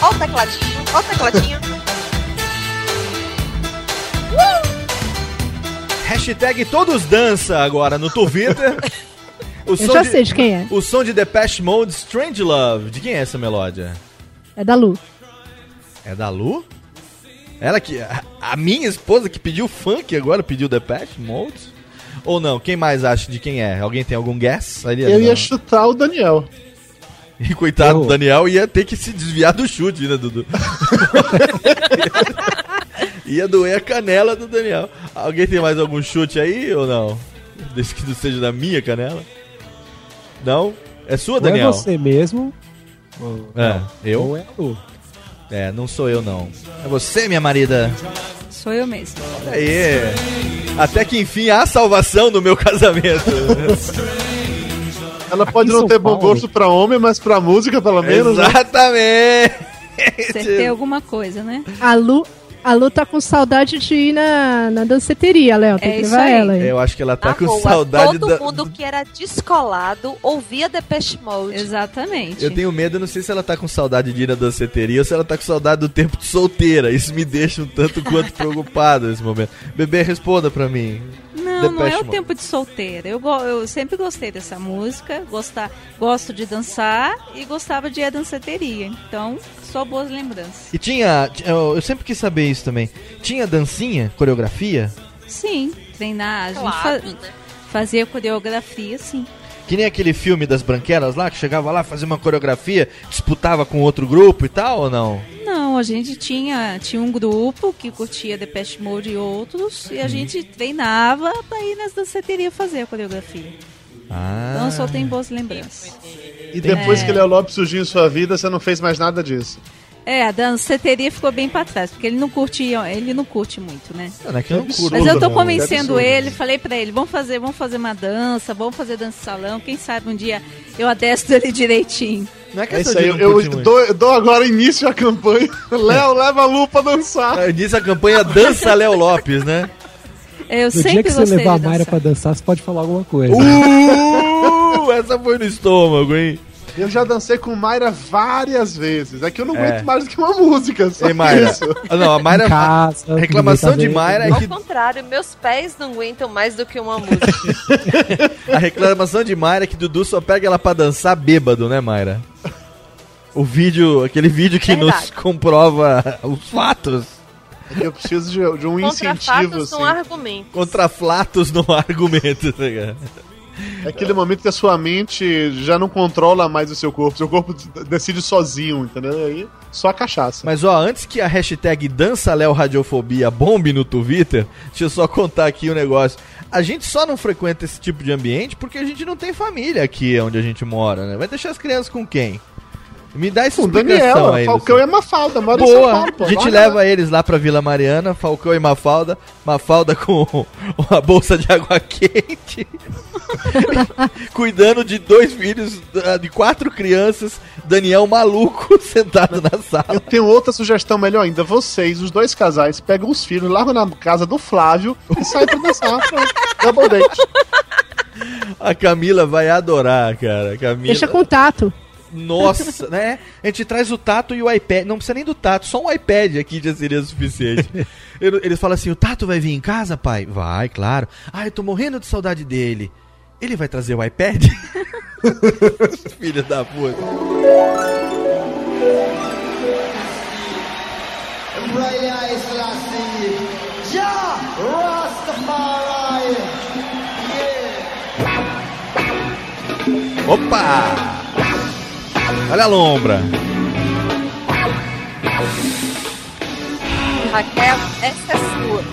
[SPEAKER 5] Ó o tecladinho, ó o tecladinho.
[SPEAKER 1] Hashtag todos dança agora no Twitter. O
[SPEAKER 3] Eu já sei de quem é.
[SPEAKER 1] O som de Depeche Mode, Strange Love. De quem é essa melódia?
[SPEAKER 3] É da Lu.
[SPEAKER 1] É da Lu? Ela que. A, a minha esposa que pediu funk agora pediu Depeche Mode? Ou não? Quem mais acha de quem é? Alguém tem algum guess? Ali,
[SPEAKER 6] Eu
[SPEAKER 1] não.
[SPEAKER 6] ia chutar o Daniel.
[SPEAKER 1] E coitado do Daniel ia ter que se desviar do chute, né, Dudu? ia doer a canela do Daniel. Alguém tem mais algum chute aí ou não? Desde que não seja da minha canela? Não? É sua,
[SPEAKER 4] Ou é
[SPEAKER 1] Daniel?
[SPEAKER 4] você mesmo. ou-
[SPEAKER 1] É, eu?
[SPEAKER 4] Ou é a Lu.
[SPEAKER 1] É, não sou eu não. É você, minha marida.
[SPEAKER 2] Sou eu mesmo.
[SPEAKER 1] Aí. Até que enfim há salvação no meu casamento.
[SPEAKER 6] Ela pode
[SPEAKER 4] Aqui
[SPEAKER 6] não ter bom
[SPEAKER 4] Paulo-
[SPEAKER 6] gosto pra homem, mas pra música, pelo menos. né?
[SPEAKER 1] Exatamente.
[SPEAKER 2] Acertei alguma coisa, né?
[SPEAKER 3] A Lu, a Lu tá com saudade de ir na, na danceteria, Léo. Tem
[SPEAKER 2] É
[SPEAKER 3] que levar
[SPEAKER 2] aí.
[SPEAKER 3] ela aí.
[SPEAKER 1] Eu acho que ela tá
[SPEAKER 5] Na
[SPEAKER 1] com
[SPEAKER 5] rua,
[SPEAKER 1] saudade
[SPEAKER 5] todo
[SPEAKER 1] da.
[SPEAKER 5] mundo que era descolado ouvia Depeche Mode.
[SPEAKER 2] Exatamente.
[SPEAKER 1] Eu tenho medo, não sei se ela tá com saudade de ir na danceteria ou se ela tá com saudade do tempo de solteira. Isso me deixa um tanto quanto preocupado nesse momento. Bebê, responda pra mim.
[SPEAKER 2] Não, não é o tempo de solteira. Eu, eu sempre gostei dessa música, gostar, gosto de dançar e gostava de ir à danceteria. Então, só boas lembranças.
[SPEAKER 1] E tinha. Eu eu sempre quis saber isso também. Tinha dancinha, coreografia?
[SPEAKER 2] Sim, treinar, a gente
[SPEAKER 5] Claro,
[SPEAKER 2] fa-
[SPEAKER 5] né?
[SPEAKER 2] fazia coreografia, sim.
[SPEAKER 1] Que nem aquele filme das branquelas lá, que chegava lá, fazia uma coreografia, disputava com outro grupo e tal, ou não?
[SPEAKER 2] Não, a gente tinha, tinha um grupo que curtia Depeche Mode e outros, e a gente treinava pra ir nas danceterias fazer a coreografia.
[SPEAKER 1] Ah.
[SPEAKER 2] Então só tem boas lembranças.
[SPEAKER 6] E depois
[SPEAKER 2] É.
[SPEAKER 6] que Léo Lopes surgiu em sua vida, você não fez mais nada disso.
[SPEAKER 2] É, a danceteria ficou bem pra trás, porque ele não curtia, ele não curte muito, né?
[SPEAKER 1] É que eu não curto.
[SPEAKER 2] Mas eu tô
[SPEAKER 6] não,
[SPEAKER 2] convencendo
[SPEAKER 6] absurdo.
[SPEAKER 2] ele, falei pra ele, vamos fazer, vamos fazer uma dança, vamos fazer dança de salão, quem sabe um dia eu adestro ele direitinho.
[SPEAKER 1] Não é
[SPEAKER 6] É
[SPEAKER 1] questão
[SPEAKER 6] isso aí, eu, eu dou, dou agora início à campanha. Léo, leva a Lu pra dançar.
[SPEAKER 1] Ah, Diz a campanha Dança Léo Lopes, né?
[SPEAKER 2] Eu
[SPEAKER 4] No dia
[SPEAKER 2] sempre
[SPEAKER 4] que você levar a Mayra
[SPEAKER 2] dançar.
[SPEAKER 4] pra dançar, você pode falar alguma coisa.
[SPEAKER 1] Uh, essa foi no estômago, hein?
[SPEAKER 6] Eu já dancei com Mayra várias vezes. É que eu não
[SPEAKER 1] É.
[SPEAKER 6] aguento mais do que uma música. Só
[SPEAKER 1] Ei, Mayra.
[SPEAKER 6] isso.
[SPEAKER 1] Ah, Não, a Mayra.
[SPEAKER 4] Casa,
[SPEAKER 1] a reclamação de Mayra é
[SPEAKER 5] Ao
[SPEAKER 1] que.
[SPEAKER 5] contrário, meus pés não aguentam mais do que uma música.
[SPEAKER 1] A reclamação de Mayra é que Dudu só pega ela pra dançar bêbado, né, Mayra? O vídeo, aquele vídeo que nos comprova os fatos.
[SPEAKER 6] É eu preciso de, de um
[SPEAKER 5] Contra
[SPEAKER 6] incentivo,
[SPEAKER 5] fatos
[SPEAKER 6] assim.
[SPEAKER 5] não argumento.
[SPEAKER 1] Contra flatos no argumento, tá ligado?
[SPEAKER 6] É aquele momento que a sua mente já não controla mais o seu corpo. Seu corpo decide sozinho, entendeu? Aí, só a cachaça.
[SPEAKER 1] Mas ó, antes que a hashtag Dança Léo Radiofobia bombe no Twitter, deixa eu só contar aqui o negócio. A gente só não frequenta esse tipo de ambiente porque a gente não tem família aqui onde a gente mora, né? Vai deixar as crianças com quem? Me dá essa explicação
[SPEAKER 6] Daniela,
[SPEAKER 1] aí.
[SPEAKER 6] Falcão e Mafalda, mora em São
[SPEAKER 1] Boa,
[SPEAKER 6] Paulo, pô.
[SPEAKER 1] a gente leva eles lá pra Vila Mariana, Falcão e Mafalda, Mafalda com uma bolsa de água quente, cuidando de dois filhos, de quatro crianças, Daniel maluco sentado na sala.
[SPEAKER 6] Eu tenho outra sugestão melhor ainda. Vocês, os dois casais, pegam os filhos, largam na casa do Flávio e saem pra dançar. Double date.
[SPEAKER 1] A Camila vai adorar, cara. Camila...
[SPEAKER 3] Deixa contato.
[SPEAKER 1] Nossa, né? A gente traz o Tato e o iPad. Não precisa nem do Tato, só um iPad aqui já seria suficiente. Ele- Eles falam assim: o Tato vai vir em casa, pai? Vai, claro. Ah, eu tô morrendo de saudade dele. Ele vai trazer o iPad? Filha da puta. Opa! Olha a lombra.
[SPEAKER 5] Raquel, essa é sua.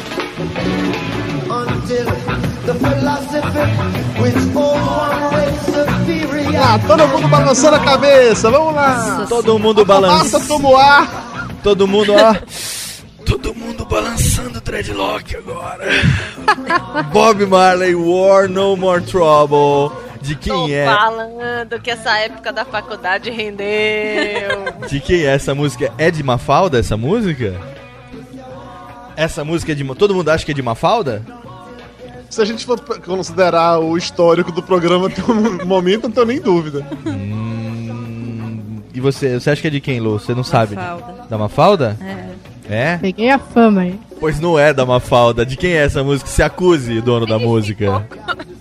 [SPEAKER 6] Ah, todo mundo balançando a cabeça, vamos lá.
[SPEAKER 1] Todo mundo balançando.
[SPEAKER 6] tomou ar.
[SPEAKER 1] Todo mundo, ó. Todo mundo balançando o dreadlock agora. Bob Marley, War No More Trouble. De
[SPEAKER 5] Tô
[SPEAKER 1] quem é?
[SPEAKER 5] falando que essa época da faculdade rendeu.
[SPEAKER 1] De quem é essa música? É de Mafalda essa música? Essa música é de. Todo mundo acha que é de Mafalda?
[SPEAKER 6] Se a gente for considerar o histórico do programa até um momento, não tenho nem dúvida.
[SPEAKER 1] E você, você acha que é de quem, Lu? Você não sabe?
[SPEAKER 2] Mafalda.
[SPEAKER 1] Da Mafalda?
[SPEAKER 2] É.
[SPEAKER 1] É?
[SPEAKER 3] Peguei a fama aí.
[SPEAKER 1] Pois não é da Mafalda. De quem é essa música? Se acuse, o dono da música.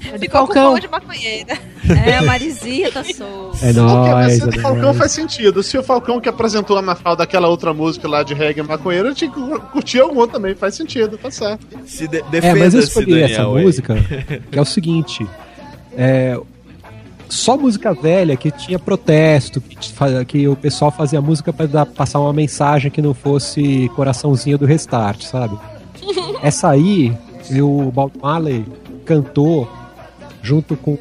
[SPEAKER 3] De
[SPEAKER 5] Ficou com
[SPEAKER 3] Falcão.
[SPEAKER 5] fama de maconheira.
[SPEAKER 2] É, a Marizia tá solta.
[SPEAKER 4] É
[SPEAKER 6] Ok,
[SPEAKER 4] nóis,
[SPEAKER 6] mas se
[SPEAKER 4] é
[SPEAKER 6] o Falcão
[SPEAKER 4] nóis.
[SPEAKER 6] faz sentido. Se o Falcão que apresentou a Mafalda daquela outra música lá de reggae maconheiro, eu tinha que curtir algum também, faz sentido, tá certo.
[SPEAKER 1] Se de
[SPEAKER 4] É, mas eu escolhi essa
[SPEAKER 1] Daniel. aí.
[SPEAKER 4] música, que é o seguinte. É, só música velha que tinha protesto, que, que o pessoal fazia música pra dar- passar uma mensagem que não fosse coraçãozinho do restart, sabe? Essa aí, o Bob Marley cantou junto com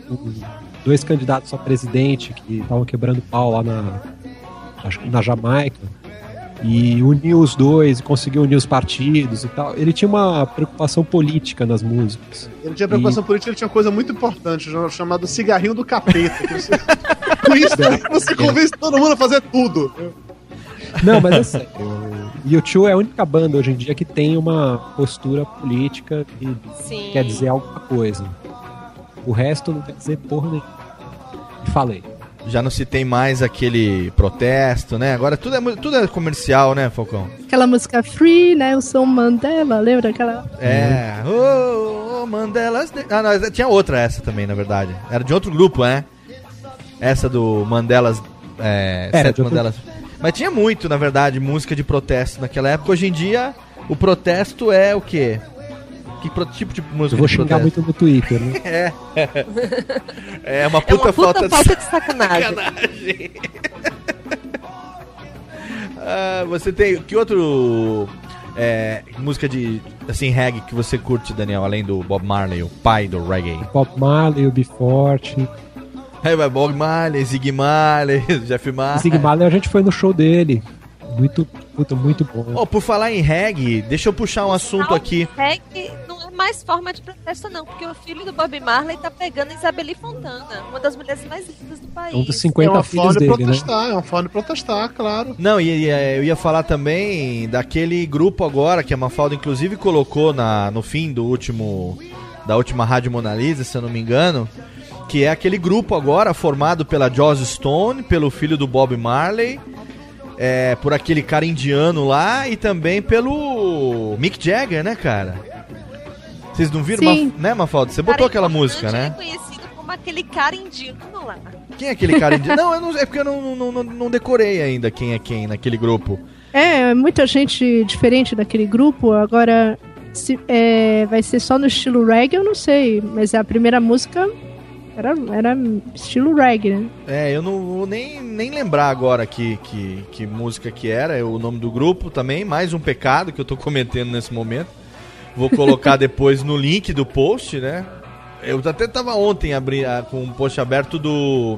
[SPEAKER 4] dois candidatos a presidente que estavam quebrando pau lá na, acho que na Jamaica. e uniu os dois, e conseguiu unir os partidos e tal. Ele tinha uma preocupação política nas músicas.
[SPEAKER 6] Ele tinha preocupação política, ele tinha uma coisa muito importante, chamado cigarrinho do capeta. que você- Com isso, você convence todo mundo a fazer tudo.
[SPEAKER 4] Não, mas é sério. O U2 é a única banda hoje em dia que tem uma postura política que
[SPEAKER 5] Sim.
[SPEAKER 4] quer dizer alguma coisa. O resto não quer dizer porra nenhuma. E falei.
[SPEAKER 1] Já não se tem mais aquele protesto, né? Agora tudo é, tudo é comercial, né, Falcão?
[SPEAKER 3] Aquela música Free, né? O Som Mandela, lembra aquela?
[SPEAKER 1] É. Oh, oh, Mandela's. Ah, não, tinha outra essa também, na verdade. Era de outro grupo, né? Essa do Mandelas. É,
[SPEAKER 4] Era
[SPEAKER 1] Sete Mandelas. Mas tinha muito, na verdade, música de protesto naquela época. Hoje em dia, o protesto é o quê? Que pro- tipo de música
[SPEAKER 4] Eu vou xingar
[SPEAKER 1] protesto?
[SPEAKER 4] muito no Twitter, né?
[SPEAKER 1] É. É uma
[SPEAKER 5] É
[SPEAKER 1] puta,
[SPEAKER 5] uma puta
[SPEAKER 1] falta,
[SPEAKER 5] falta de sacanagem.
[SPEAKER 1] Ah, você tem. Que outro. é, música de. Assim, reggae que você curte, Daniel, além do Bob Marley, o pai do reggae?
[SPEAKER 4] Bob Marley, o Forte.
[SPEAKER 1] Aí vai Bob Marley, Zig Marley, Jeff Marley.
[SPEAKER 4] Zig Marley, a gente foi no show dele. Muito, puta, muito bom.
[SPEAKER 1] Oh, por falar em reggae, deixa eu puxar um assunto aqui.
[SPEAKER 5] Reggae não é mais forma de protesto, não, porque o filho do Bob Marley tá pegando Isabeli Fontana, uma das mulheres mais lindas do país.
[SPEAKER 4] É um dos 50
[SPEAKER 6] é uma
[SPEAKER 4] filhos
[SPEAKER 6] forma de
[SPEAKER 4] dele, né?
[SPEAKER 6] protestar, é uma forma de protestar, claro.
[SPEAKER 1] Não, e, e, é, eu ia falar também daquele grupo agora que a Mafalda inclusive colocou na, no fim do último da última Rádio Mona Lisa, se eu não me engano, que é aquele grupo agora formado pela Joss Stone, pelo filho do Bob Marley, é, por aquele cara indiano lá e também pelo Mick Jagger, né, cara? Vocês não viram,
[SPEAKER 3] Sim.
[SPEAKER 1] Maf- né, Mafalda? Você botou aquela música, né?
[SPEAKER 5] Conhecido como aquele cara indiano lá.
[SPEAKER 1] Quem é aquele cara indiano? não, eu não, é porque eu não, não, não, não decorei ainda quem é quem naquele grupo.
[SPEAKER 3] É, muita gente diferente daquele grupo. Agora, se, é, vai ser só no estilo reggae, eu não sei. Mas a primeira música era, era estilo reggae, né?
[SPEAKER 1] É, eu não vou nem, nem lembrar agora que, que, que música que era, é o nome do grupo também, mais um pecado que eu tô cometendo nesse momento. Vou colocar depois no link do post, né? Eu até tava ontem abri, ah, com um post aberto do,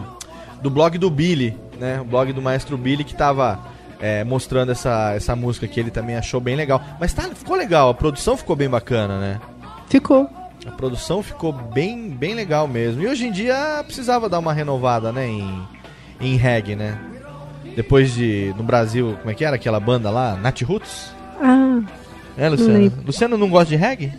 [SPEAKER 1] do blog do Billy, né? O blog do maestro Billy que tava é, mostrando essa, essa música que ele também achou bem legal. Mas tá, ficou legal, a produção ficou bem bacana, né?
[SPEAKER 3] Ficou.
[SPEAKER 1] A produção ficou bem, bem legal mesmo. E hoje em dia precisava dar uma renovada, né? Em, em reggae, né? Depois de, no Brasil, como é que era aquela banda lá? Nat Roots?
[SPEAKER 3] Ah,
[SPEAKER 1] É, Luciano? Luciano não gosta de reggae?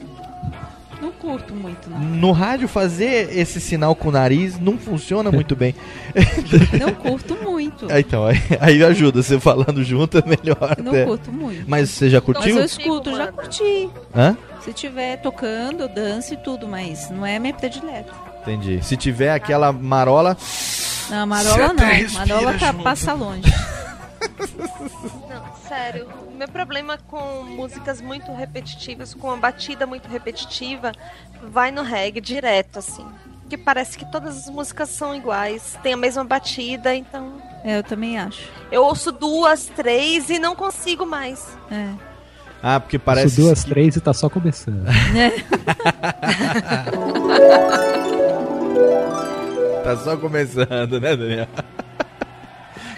[SPEAKER 2] Não curto muito, não.
[SPEAKER 1] No rádio fazer esse sinal com o nariz não funciona muito bem.
[SPEAKER 2] Não curto muito.
[SPEAKER 1] Ah, então, aí, aí ajuda, você falando junto é melhor.
[SPEAKER 2] Não
[SPEAKER 1] até.
[SPEAKER 2] curto muito.
[SPEAKER 1] Mas você já
[SPEAKER 2] Mas
[SPEAKER 1] curtiu?
[SPEAKER 2] eu escuto, já curti.
[SPEAKER 1] Hã?
[SPEAKER 2] Se tiver tocando, danço e tudo, mas não é minha predileta.
[SPEAKER 1] Entendi. Se tiver aquela marola.
[SPEAKER 2] Não, Marola não. Marola tá,
[SPEAKER 1] junto.
[SPEAKER 2] passa longe.
[SPEAKER 5] Não, sério, o meu problema com músicas muito repetitivas, com uma batida muito repetitiva, vai no reggae direto, assim. Que parece que todas as músicas são iguais, tem a mesma batida, então.
[SPEAKER 2] É, eu também acho.
[SPEAKER 5] Eu ouço duas, três e não consigo mais.
[SPEAKER 2] É.
[SPEAKER 1] Ah, porque
[SPEAKER 4] Parece
[SPEAKER 1] parece.
[SPEAKER 4] duas, três e tá só começando.
[SPEAKER 1] Tá só começando, né, Daniel?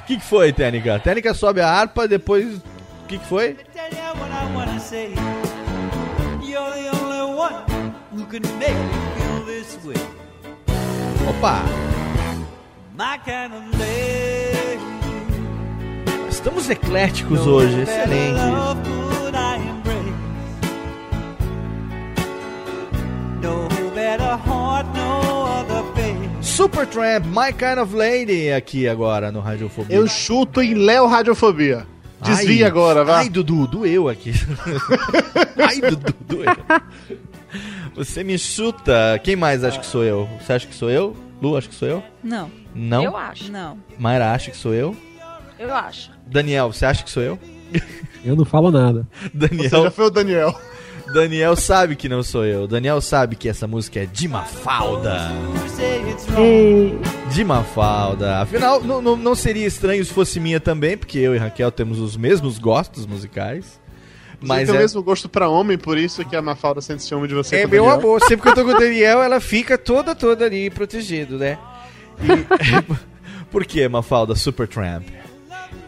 [SPEAKER 1] O que, que foi, Técnica? Técnica sobe a harpa, depois. O que, que foi? Opa! Estamos ecléticos hoje, excelente. Supertramp, My Kind of Lady, aqui agora no Radiofobia.
[SPEAKER 6] Eu chuto em Léo Radiofobia. Desvia
[SPEAKER 1] Ai,
[SPEAKER 6] agora, vai.
[SPEAKER 1] Ai, Dudu, doeu aqui. ai, Dudu, doeu. Você me chuta. Quem mais acha que sou eu? Você acha que sou eu? Lu, acha que sou eu?
[SPEAKER 2] Não.
[SPEAKER 1] Não?
[SPEAKER 5] Eu acho.
[SPEAKER 2] Não.
[SPEAKER 1] Mayra acha que sou eu?
[SPEAKER 5] Eu acho.
[SPEAKER 1] Daniel, você acha que sou eu?
[SPEAKER 4] Eu não falo nada.
[SPEAKER 1] Daniel.
[SPEAKER 6] Você já foi o Daniel.
[SPEAKER 1] Daniel sabe que não sou eu. Daniel sabe que essa música é de Mafalda.
[SPEAKER 3] Ei,
[SPEAKER 1] De Mafalda. Afinal, não, não, não seria estranho se fosse minha também, porque eu e Raquel temos os mesmos gostos musicais.
[SPEAKER 6] Mas
[SPEAKER 1] Mas
[SPEAKER 6] tem
[SPEAKER 1] é,
[SPEAKER 6] o mesmo gosto pra homem, por isso que a Mafalda sente ciúme de você.
[SPEAKER 1] é meu amor. Sempre que eu tô com o Daniel, ela fica toda, toda ali, protegido, né? E- Por que, Mafalda Supertramp?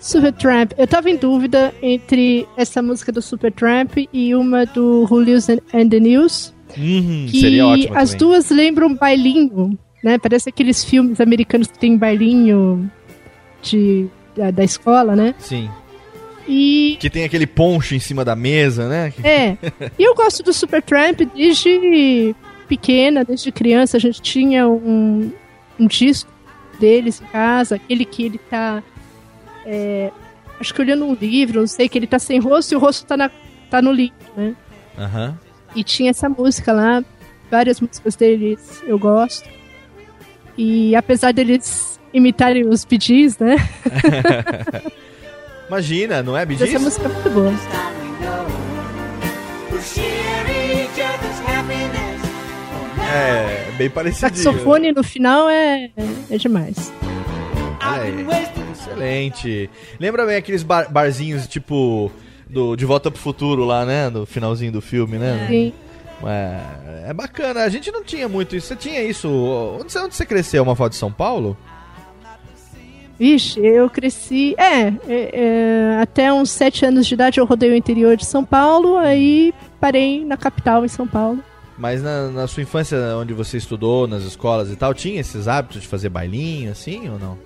[SPEAKER 3] Supertramp. Eu tava em dúvida entre essa música do Supertramp e uma do and and the News.
[SPEAKER 1] Uhum,
[SPEAKER 3] Que
[SPEAKER 1] seria ótimo
[SPEAKER 3] as
[SPEAKER 1] também.
[SPEAKER 3] duas lembram bailinho, né? Parece aqueles filmes americanos que tem bailinho de, da, da escola, né?
[SPEAKER 1] Sim.
[SPEAKER 3] E
[SPEAKER 1] Que tem aquele poncho em cima da mesa, né?
[SPEAKER 3] É. E eu gosto do Supertramp desde pequena, desde criança. A gente tinha um, um disco deles em casa, aquele que ele tá. É, acho que olhando um livro, não sei, que ele tá sem rosto e o rosto tá, na, tá no livro, né?
[SPEAKER 1] Aham.
[SPEAKER 3] E tinha essa música lá, várias músicas deles eu gosto. E apesar deles imitarem os PGs, né?
[SPEAKER 1] Imagina, não é, Bee
[SPEAKER 3] Essa música é muito boa.
[SPEAKER 1] É, bem parecido.
[SPEAKER 3] Saxofone no final é, é demais.
[SPEAKER 1] Aí. Excelente. Lembra bem aqueles bar- barzinhos tipo do De Volta pro Futuro lá, né? No finalzinho do filme, né?
[SPEAKER 3] Sim.
[SPEAKER 1] É, é bacana. A gente não tinha muito isso. Você tinha isso? Onde você, onde você cresceu? Uma foto de São Paulo?
[SPEAKER 3] Vixe, eu cresci. É, é, é, até uns sete anos de idade eu rodei o interior de São Paulo, aí parei na capital em São Paulo.
[SPEAKER 1] Mas na, na sua infância, onde você estudou, nas escolas e tal, tinha esses hábitos de fazer bailinho, assim, ou não?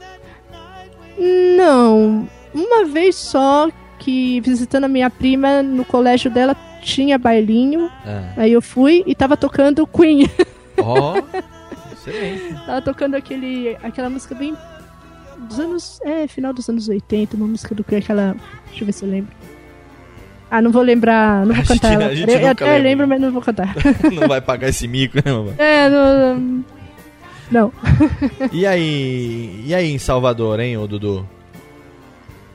[SPEAKER 3] Não, uma vez só que visitando a minha prima no colégio dela tinha bailinho,
[SPEAKER 1] É.
[SPEAKER 3] aí eu fui e tava tocando Queen.
[SPEAKER 1] Ó, excelente.
[SPEAKER 3] tava tocando aquele, aquela música bem dos anos, é, final dos anos 80, uma música do Queen, aquela, deixa eu ver se eu lembro. Ah, não vou lembrar, não vou
[SPEAKER 1] A
[SPEAKER 3] cantar
[SPEAKER 1] gente-
[SPEAKER 3] Eu, até lembro, mas não vou cantar.
[SPEAKER 1] não vai pagar esse mico, né, mamãe?
[SPEAKER 3] É, não. Não.
[SPEAKER 1] E aí, e aí em Salvador, hein, ô Dudu?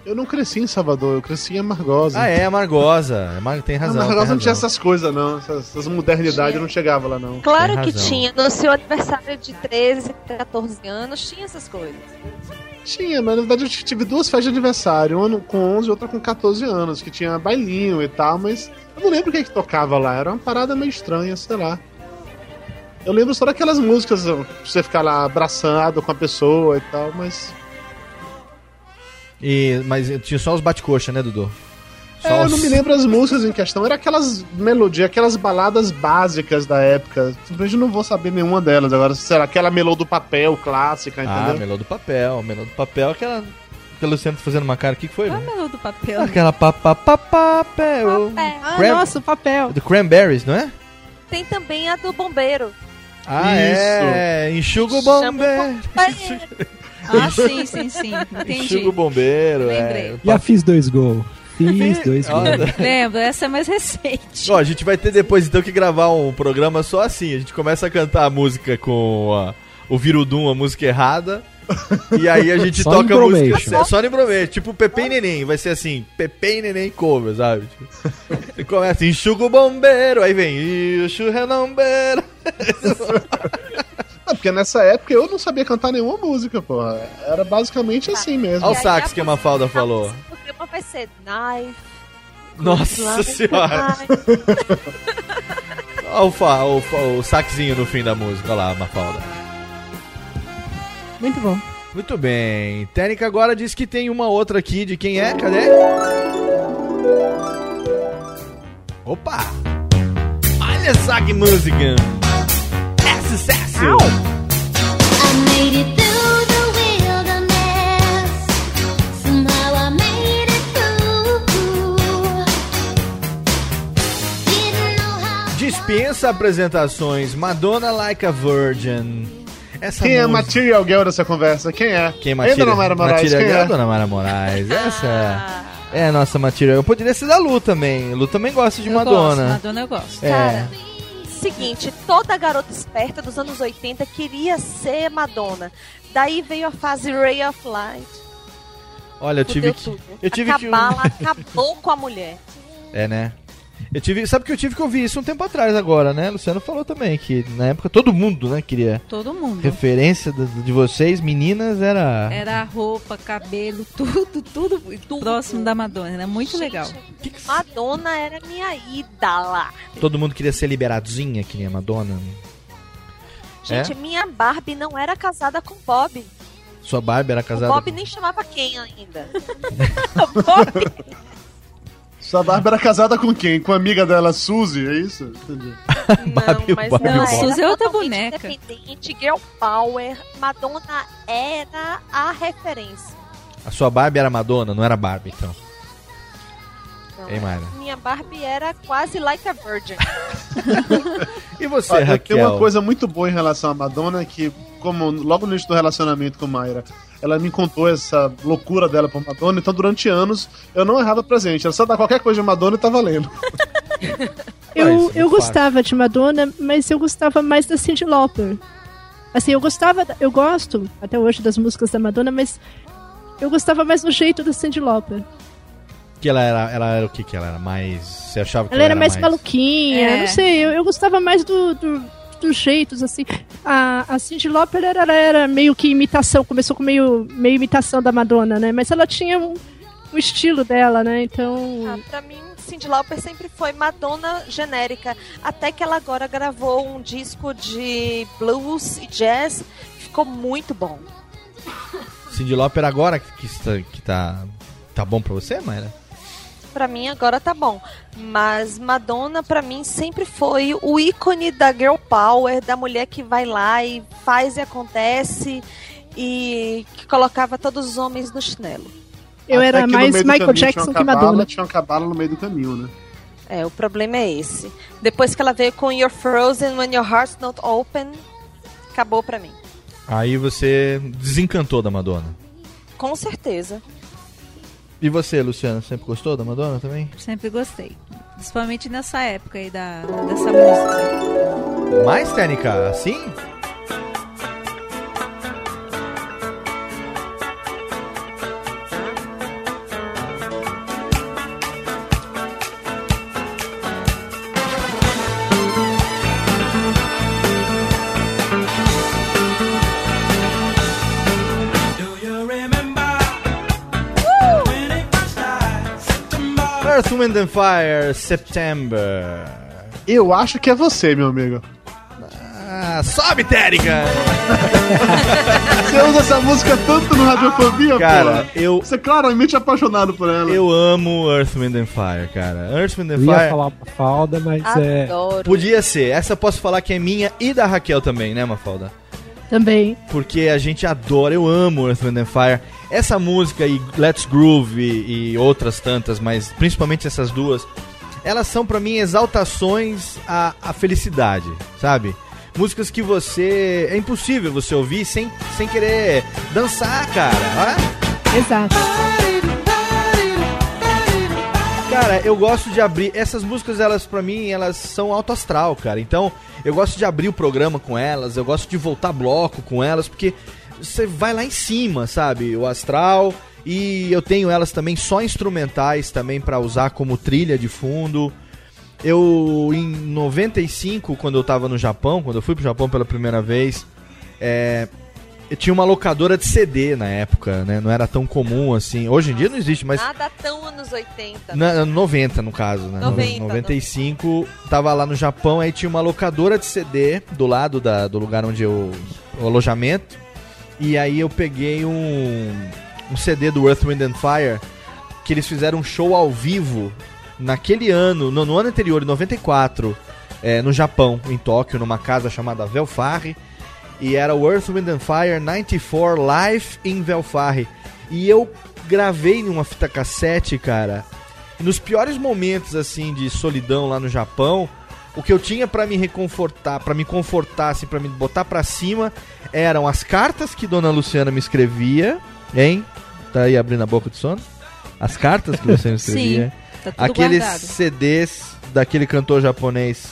[SPEAKER 6] Eu não cresci em Salvador, eu cresci em Amargosa.
[SPEAKER 1] Ah, é, Amargosa. Amar- Tem razão.
[SPEAKER 6] Amargosa
[SPEAKER 1] tem
[SPEAKER 6] não tinha
[SPEAKER 1] razão.
[SPEAKER 6] essas coisas, não. Essas, essas modernidades não chegava lá, não.
[SPEAKER 5] Claro que
[SPEAKER 1] razão.
[SPEAKER 5] tinha. No seu aniversário de 13, 14 anos, tinha essas coisas.
[SPEAKER 6] Tinha, mas na verdade eu tive duas festas de aniversário, uma com 11 e outra com 14 anos, que tinha bailinho e tal, mas eu não lembro o que, que tocava lá, era uma parada meio estranha, sei lá. Eu lembro só daquelas músicas, pra você ficar lá abraçado com a pessoa e tal, mas.
[SPEAKER 1] E, mas tinha só os bate-coxa, né, Dudu? Só
[SPEAKER 6] É, eu
[SPEAKER 1] os-
[SPEAKER 6] não me lembro as músicas em questão, era aquelas melodias, aquelas baladas básicas da época. Simplesmente não vou saber nenhuma delas agora. Será aquela melô do papel clássica,
[SPEAKER 1] Ah,
[SPEAKER 6] entendeu?
[SPEAKER 1] melô do papel. Melô do papel, aquela. Que o Luciano tá fazendo uma cara. O que, que foi?
[SPEAKER 2] É o melô do papel?
[SPEAKER 1] Aquela papá papel.
[SPEAKER 3] Ah,
[SPEAKER 1] Cran-
[SPEAKER 3] nossa, o papel.
[SPEAKER 1] Do Cranberries, não é?
[SPEAKER 5] Tem também a do bombeiro.
[SPEAKER 1] Ah, é. Enxuga o
[SPEAKER 5] Chama o
[SPEAKER 1] bombeiro.
[SPEAKER 2] Ah, sim, sim, sim. Entendi.
[SPEAKER 1] Enxuga o bombeiro.
[SPEAKER 2] Lembrei.
[SPEAKER 1] É.
[SPEAKER 4] Já fiz dois gols. Fiz dois gols.
[SPEAKER 2] Lembro, essa é mais recente.
[SPEAKER 1] Ó, a gente vai ter depois então que gravar um programa só assim. A gente começa a cantar a música com a- o Virudum, a música errada. E aí a gente
[SPEAKER 4] Só
[SPEAKER 1] toca a música
[SPEAKER 4] Impromation.
[SPEAKER 1] só no Impromation, tipo Pepe e Neném. Vai ser assim, Pepe e Neném cover, sabe? Tipo, você começa, enxuga o bombeiro, aí vem, enxuga o bombeiro.
[SPEAKER 6] Ah, porque nessa época eu não sabia cantar nenhuma música, porra. Era basicamente assim mesmo.
[SPEAKER 1] Olha o sax que a Mafalda falou.
[SPEAKER 5] O programa vai ser Knife.
[SPEAKER 1] Nossa senhora. Olha o, fa, o, o saxinho no fim da música, olha lá, Mafalda.
[SPEAKER 3] Muito bom.
[SPEAKER 1] Muito bem. Técnica agora diz que tem uma outra aqui de quem é? Cadê? Opa! Olha só que música! É sucesso!
[SPEAKER 7] I made it through the wilderness. Somehow I made it through. Didn't know how.
[SPEAKER 1] Dispensa apresentações. Madonna Like a Virgin. Essa
[SPEAKER 6] Quem é
[SPEAKER 1] música-
[SPEAKER 6] Material Girl dessa conversa? Quem é?
[SPEAKER 1] Quem é
[SPEAKER 6] Ainda não era Moraes,
[SPEAKER 1] Matilha
[SPEAKER 6] quem
[SPEAKER 1] Girl,
[SPEAKER 6] é?
[SPEAKER 1] Dona Mara Moraes. Essa é a nossa Matilha. Eu poderia ser da Lu também. Lu também gosta de
[SPEAKER 2] Eu
[SPEAKER 1] Madonna.
[SPEAKER 2] Gosto, Madonna eu gosto.
[SPEAKER 1] É.
[SPEAKER 5] Cara, seguinte, toda garota esperta dos anos 80 queria ser Madonna. Daí veio a fase Ray of Light.
[SPEAKER 1] Olha, eu tive
[SPEAKER 5] Fudeu
[SPEAKER 1] que.
[SPEAKER 5] tudo.
[SPEAKER 1] Eu tive que.
[SPEAKER 5] Ela acabou com a mulher.
[SPEAKER 1] É, né? Eu tive, sabe que eu tive que ouvir isso um tempo atrás agora, né? Luciano falou também que na época todo mundo, né, queria
[SPEAKER 2] Todo mundo.
[SPEAKER 1] referência de, de vocês, meninas, era
[SPEAKER 2] Era roupa, cabelo, tudo, tudo, próximo da Madonna. Era muito legal.
[SPEAKER 5] Madonna era minha ídola.
[SPEAKER 1] todo mundo queria ser liberadinha, que nem a Madonna.
[SPEAKER 5] Gente,
[SPEAKER 1] É?
[SPEAKER 5] minha Barbie não era casada com Bob.
[SPEAKER 1] Sua Barbie era
[SPEAKER 5] O
[SPEAKER 1] casada.
[SPEAKER 5] Bob nem chamava quem ainda.
[SPEAKER 6] Sua Bárbara era casada com quem? Com a amiga dela, Suzy, é isso? Entendi.
[SPEAKER 1] Barbie,
[SPEAKER 5] Mas
[SPEAKER 1] Barbie
[SPEAKER 5] não.
[SPEAKER 2] Suzy é outra boneca.
[SPEAKER 5] Independente, girl power, Madonna era a referência.
[SPEAKER 1] A sua Barbie era Madonna, não era Barbie, então.
[SPEAKER 5] Não,
[SPEAKER 1] Ei, Mayra.
[SPEAKER 5] Minha Barbie era quase like a virgin.
[SPEAKER 1] E você,
[SPEAKER 6] Olha,
[SPEAKER 1] Raquel?
[SPEAKER 6] tem uma coisa muito boa em relação a Madonna que, como logo no início do relacionamento com Mayra, ela me contou essa loucura dela por Madonna, então durante anos eu não errava presente. Era só dar qualquer coisa de Madonna e tá valendo.
[SPEAKER 3] Eu,
[SPEAKER 6] isso
[SPEAKER 3] eu gostava de Madonna, mas eu gostava mais da Cyndi Lauper. Assim, eu gostava, eu gosto até hoje das músicas da Madonna, mas eu gostava mais do jeito da Cyndi Lauper.
[SPEAKER 1] Que ela era, ela era o que que ela era? Mais. Você achava que
[SPEAKER 3] Ela era mais maluquinha,
[SPEAKER 2] É.
[SPEAKER 3] não sei, eu, eu gostava mais do, do- dos jeitos, assim. A, a Cyndi Lauper era, ela era meio que imitação, começou com meio, meio imitação da Madonna, né? Mas ela tinha um, o estilo dela, né? Então...
[SPEAKER 5] Ah, pra mim, Cyndi Lauper sempre foi Madonna genérica. Até que ela agora gravou um disco de blues e jazz. Ficou muito bom.
[SPEAKER 1] Cindy Lauper agora que, que, está, que tá. Tá bom pra você, Mayra?
[SPEAKER 5] Pra mim agora tá bom. Mas Madonna, pra mim, sempre foi o ícone da girl power, da mulher que vai lá e faz e acontece. E que colocava todos os homens no chinelo.
[SPEAKER 3] Eu
[SPEAKER 6] Até
[SPEAKER 3] era mais Michael
[SPEAKER 6] caminho
[SPEAKER 3] Jackson que Madonna.
[SPEAKER 6] Tinha uma cabala no meio do caminho, né?
[SPEAKER 5] É, o problema é esse. Depois que ela veio com You're Frozen When Your Heart's Not Open, acabou pra mim.
[SPEAKER 1] Aí você desencantou da Madonna.
[SPEAKER 5] Com certeza.
[SPEAKER 1] E você, Luciana, sempre gostou da Madonna também?
[SPEAKER 2] Sempre gostei. Principalmente nessa época aí da, dessa música.
[SPEAKER 1] Mais técnica, assim? Earth, Wind and Fire, September.
[SPEAKER 6] Eu acho que é você, meu amigo.
[SPEAKER 1] Ah, sobe, Térica!
[SPEAKER 6] Você usa essa música tanto no Radiofobia,
[SPEAKER 1] Cara,
[SPEAKER 6] pô.
[SPEAKER 1] eu-
[SPEAKER 6] Você é claramente apaixonado por ela.
[SPEAKER 1] Eu amo Earth, Wind and Fire, cara. Earth, Wind and
[SPEAKER 4] Eu ia
[SPEAKER 1] Fire
[SPEAKER 4] falar Mafalda, mas é.
[SPEAKER 5] Adoro.
[SPEAKER 1] podia ser. Essa eu posso falar que é minha e da Raquel também, né, Mafalda?
[SPEAKER 3] Também.
[SPEAKER 1] Porque a gente adora, eu amo Earth, Wind and Fire. Essa música e Let's Groove e, e outras tantas, mas principalmente essas duas, elas são pra mim exaltações à, à felicidade, sabe? Músicas que você. É impossível você ouvir sem, sem querer dançar, cara. Olha.
[SPEAKER 3] Exato.
[SPEAKER 1] Cara, eu gosto de abrir. Essas músicas, elas, pra mim, elas são alto astral, cara. Então, eu gosto de abrir o programa com elas, eu gosto de voltar bloco com elas, porque você vai lá em cima, sabe? O astral. E eu tenho elas também só instrumentais também pra usar como trilha de fundo. Eu, em 95, quando eu tava no Japão, quando eu fui pro Japão pela primeira vez, é, tinha uma locadora de CD na época, né? Não era tão comum assim. Hoje em dia não existe, mas
[SPEAKER 5] Nada tão anos 80.
[SPEAKER 1] na, 90, no caso, né?
[SPEAKER 5] 90,
[SPEAKER 1] 95, tava lá no Japão, aí tinha uma locadora de CD do lado da, do lugar onde eu. o alojamento. E aí eu peguei um, um CD do Earth, Wind and Fire, que eles fizeram um show ao vivo naquele ano, no, no ano anterior, em 94, é, no Japão, em Tóquio, numa casa chamada Velfarre. E era o Earth, Wind and Fire 94 Live in Velfarre. E eu gravei numa fita cassete, cara. Nos piores momentos, assim, de solidão lá no Japão, o que eu tinha pra me reconfortar, pra me confortar, assim, pra me botar pra cima, eram as cartas que Dona Luciana me escrevia, hein? Tá aí abrindo a boca de sono? As cartas que Luciana escrevia.
[SPEAKER 2] Sim, tá
[SPEAKER 1] Aqueles
[SPEAKER 2] guardado.
[SPEAKER 1] CDs daquele cantor japonês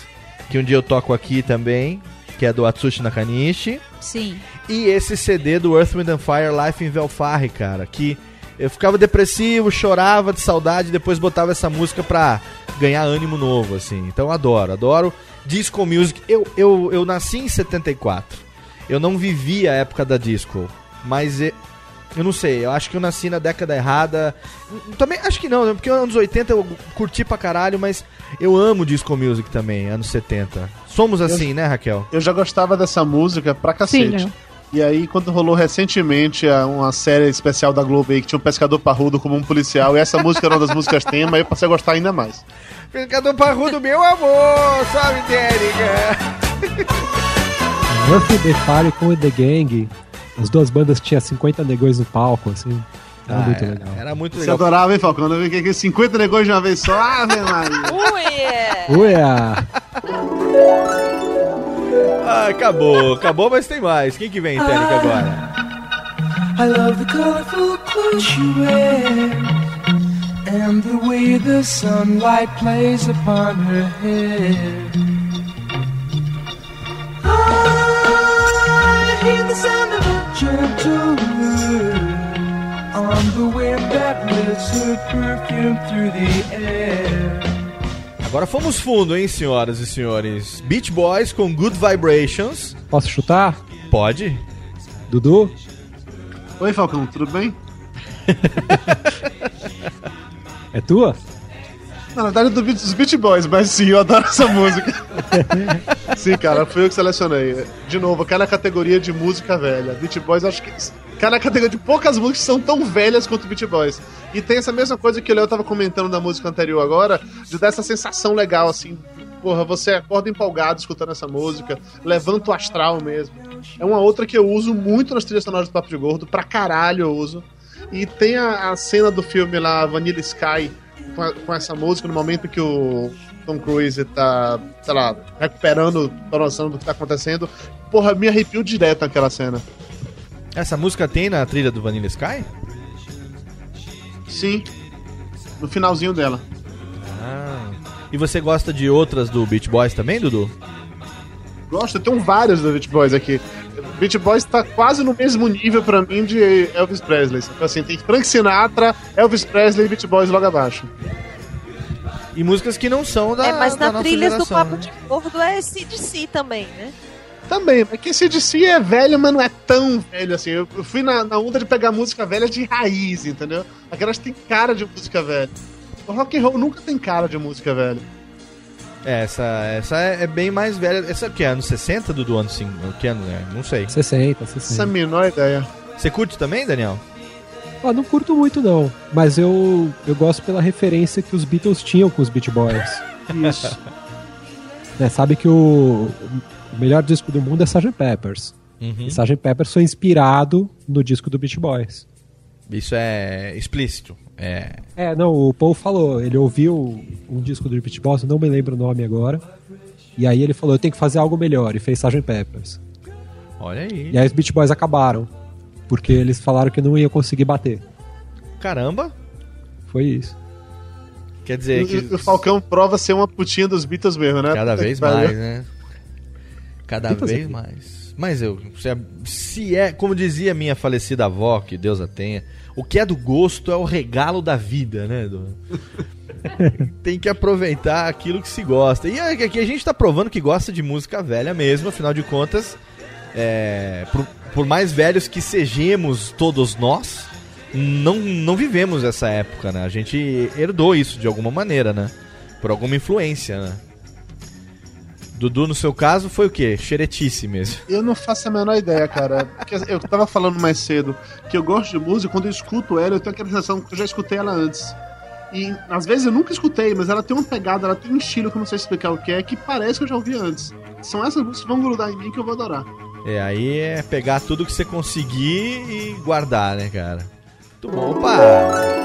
[SPEAKER 1] que um dia eu toco aqui também, que é do Atsushi Nakanishi.
[SPEAKER 2] Sim.
[SPEAKER 1] E esse CD do Earth, Wind and Fire Life in Velfarre, cara, que eu ficava depressivo, chorava de saudade, depois botava essa música pra ganhar ânimo novo, assim. Então adoro, adoro disco music. Eu, eu, eu nasci em 74. Eu não vivi a época da disco, mas eu não sei, eu acho que eu nasci na década errada. Também acho que não, né? porque anos 80 eu curti pra caralho, mas eu amo disco music também, anos 70. Somos assim, né, Raquel?
[SPEAKER 6] Eu já gostava dessa música pra
[SPEAKER 3] Sim,
[SPEAKER 6] cacete.
[SPEAKER 3] né?
[SPEAKER 6] E aí, quando rolou recentemente uma série especial da Globo aí, que tinha um pescador parrudo como um policial, e essa música era uma das músicas tema, eu passei a gostar ainda mais.
[SPEAKER 1] Pescador parrudo, meu amor, sabe, Térica?
[SPEAKER 4] Murphy The Fire com The Gang. As duas bandas tinham 50 negões no palco, assim. Era
[SPEAKER 1] Ah,
[SPEAKER 4] muito
[SPEAKER 1] é,
[SPEAKER 4] legal.
[SPEAKER 1] Era muito
[SPEAKER 6] Você
[SPEAKER 1] legal.
[SPEAKER 6] adorava, hein, Falcão? Eu vi que aqui 50 negócios de uma vez só. Ave Maria.
[SPEAKER 5] Ui!
[SPEAKER 4] Uia!
[SPEAKER 1] Ah, acabou, acabou, mas tem mais. Quem que vem, Térica, agora?
[SPEAKER 9] I love the colorful clothes she wears and the way the sunlight plays upon her hair. I hear the sound of a gentle word on the wind that lifts her perfume through the air.
[SPEAKER 1] Agora fomos fundo, hein, senhoras e senhores. Beach Boys com Good Vibrations.
[SPEAKER 4] Posso chutar?
[SPEAKER 1] Pode?
[SPEAKER 4] Dudu?
[SPEAKER 6] Oi, Falcão, tudo bem?
[SPEAKER 4] É tua?
[SPEAKER 6] Na verdade, do dos Beat Boys, mas sim, eu adoro essa música. sim, cara, fui eu que selecionei. De novo, cai na categoria de música velha. Beat Boys, acho que cai na categoria de poucas músicas que são tão velhas quanto Beat Boys. E tem essa mesma coisa que o Léo tava comentando da música anterior agora, de dar essa sensação legal, assim. Porra, você acorda empolgado escutando essa música, levanta o astral mesmo. É uma outra que eu uso muito nas trilhas sonoras do Papo de Gordo, pra caralho eu uso. E tem a, a cena do filme lá, Vanilla Sky, com, a- com essa música, no momento que o Tom Cruise tá, sei lá, recuperando a noção do que tá acontecendo. Porra, me arrepio direto naquela cena.
[SPEAKER 1] Essa música tem na trilha do Vanilla Sky?
[SPEAKER 6] Sim. No finalzinho dela.
[SPEAKER 1] Ah. E você gosta de outras do Beach Boys também, Dudu?
[SPEAKER 6] Gosto, tem vários do Beach Boys aqui. Beach Boys tá quase no mesmo nível pra mim de Elvis Presley. Então, assim, tem Frank Sinatra, Elvis Presley e Beach Boys logo abaixo.
[SPEAKER 1] E músicas que não são da
[SPEAKER 5] é, mas
[SPEAKER 1] da
[SPEAKER 5] na
[SPEAKER 1] nossa
[SPEAKER 5] trilhas do Papo
[SPEAKER 1] né?
[SPEAKER 5] de Gordo é CDC também, né?
[SPEAKER 6] Também, mas que esse de si é velho, mas não é tão velho assim. Eu eu fui na, na onda de pegar música velha de raiz, entendeu? Aquelas que tem cara de música velha. O rock and roll nunca tem cara de música velha.
[SPEAKER 1] É, essa, essa é, é bem mais velha. Essa que é anos 60, Dudu? Anos 5? Que ano, né? Não sei.
[SPEAKER 4] 60,
[SPEAKER 6] Essa é a
[SPEAKER 4] 60.
[SPEAKER 6] menor ideia.
[SPEAKER 1] Você curte também, Daniel?
[SPEAKER 4] Ah, não curto muito não, mas eu, eu gosto pela referência que os Beatles tinham com os Beach Boys.
[SPEAKER 6] Isso.
[SPEAKER 4] É, sabe que o, o melhor disco do mundo é Sgt. Peppers.
[SPEAKER 1] Uhum.
[SPEAKER 4] E Sgt. Peppers foi inspirado no disco do Beach Boys.
[SPEAKER 1] Isso é explícito. É.
[SPEAKER 4] É, não, o Paul falou, ele ouviu um disco do Boys, eu não me lembro o nome agora. E aí ele falou, eu tenho que fazer algo melhor, e fez Sgt. Peppers.
[SPEAKER 1] Olha aí.
[SPEAKER 4] E aí os Beach Boys acabaram, porque eles falaram que não iam conseguir bater.
[SPEAKER 1] Caramba.
[SPEAKER 4] Foi isso.
[SPEAKER 1] Quer dizer que
[SPEAKER 6] e o Falcão prova ser uma putinha dos Beatles mesmo, né?
[SPEAKER 1] cada vez
[SPEAKER 6] pariu.
[SPEAKER 1] mais, né? Cada
[SPEAKER 4] Beatles
[SPEAKER 1] vez
[SPEAKER 4] aqui.
[SPEAKER 1] mais. Mas eu, se é, se é, como dizia minha falecida avó, que Deus a tenha, o que é do gosto é o regalo da vida, né? Tem que aproveitar aquilo que se gosta. E aqui a gente tá provando que gosta de música velha mesmo, afinal de contas, é, por, por mais velhos que sejamos todos nós, não, não vivemos essa época, né? A gente herdou isso de alguma maneira, né? Por alguma influência, né? Dudu, no seu caso, foi o quê? Xeretice mesmo.
[SPEAKER 6] Eu não faço a menor ideia, cara. Porque eu tava falando mais cedo que eu gosto de música, quando eu escuto ela, eu tenho aquela sensação que eu já escutei ela antes. E às vezes eu nunca escutei, mas ela tem uma pegada, ela tem um estilo que eu não sei explicar o que é, que parece que eu já ouvi antes. São essas músicas que vão grudar em mim que eu vou adorar.
[SPEAKER 1] É, aí é pegar tudo que você conseguir e guardar, né, cara? Muito bom. Opa!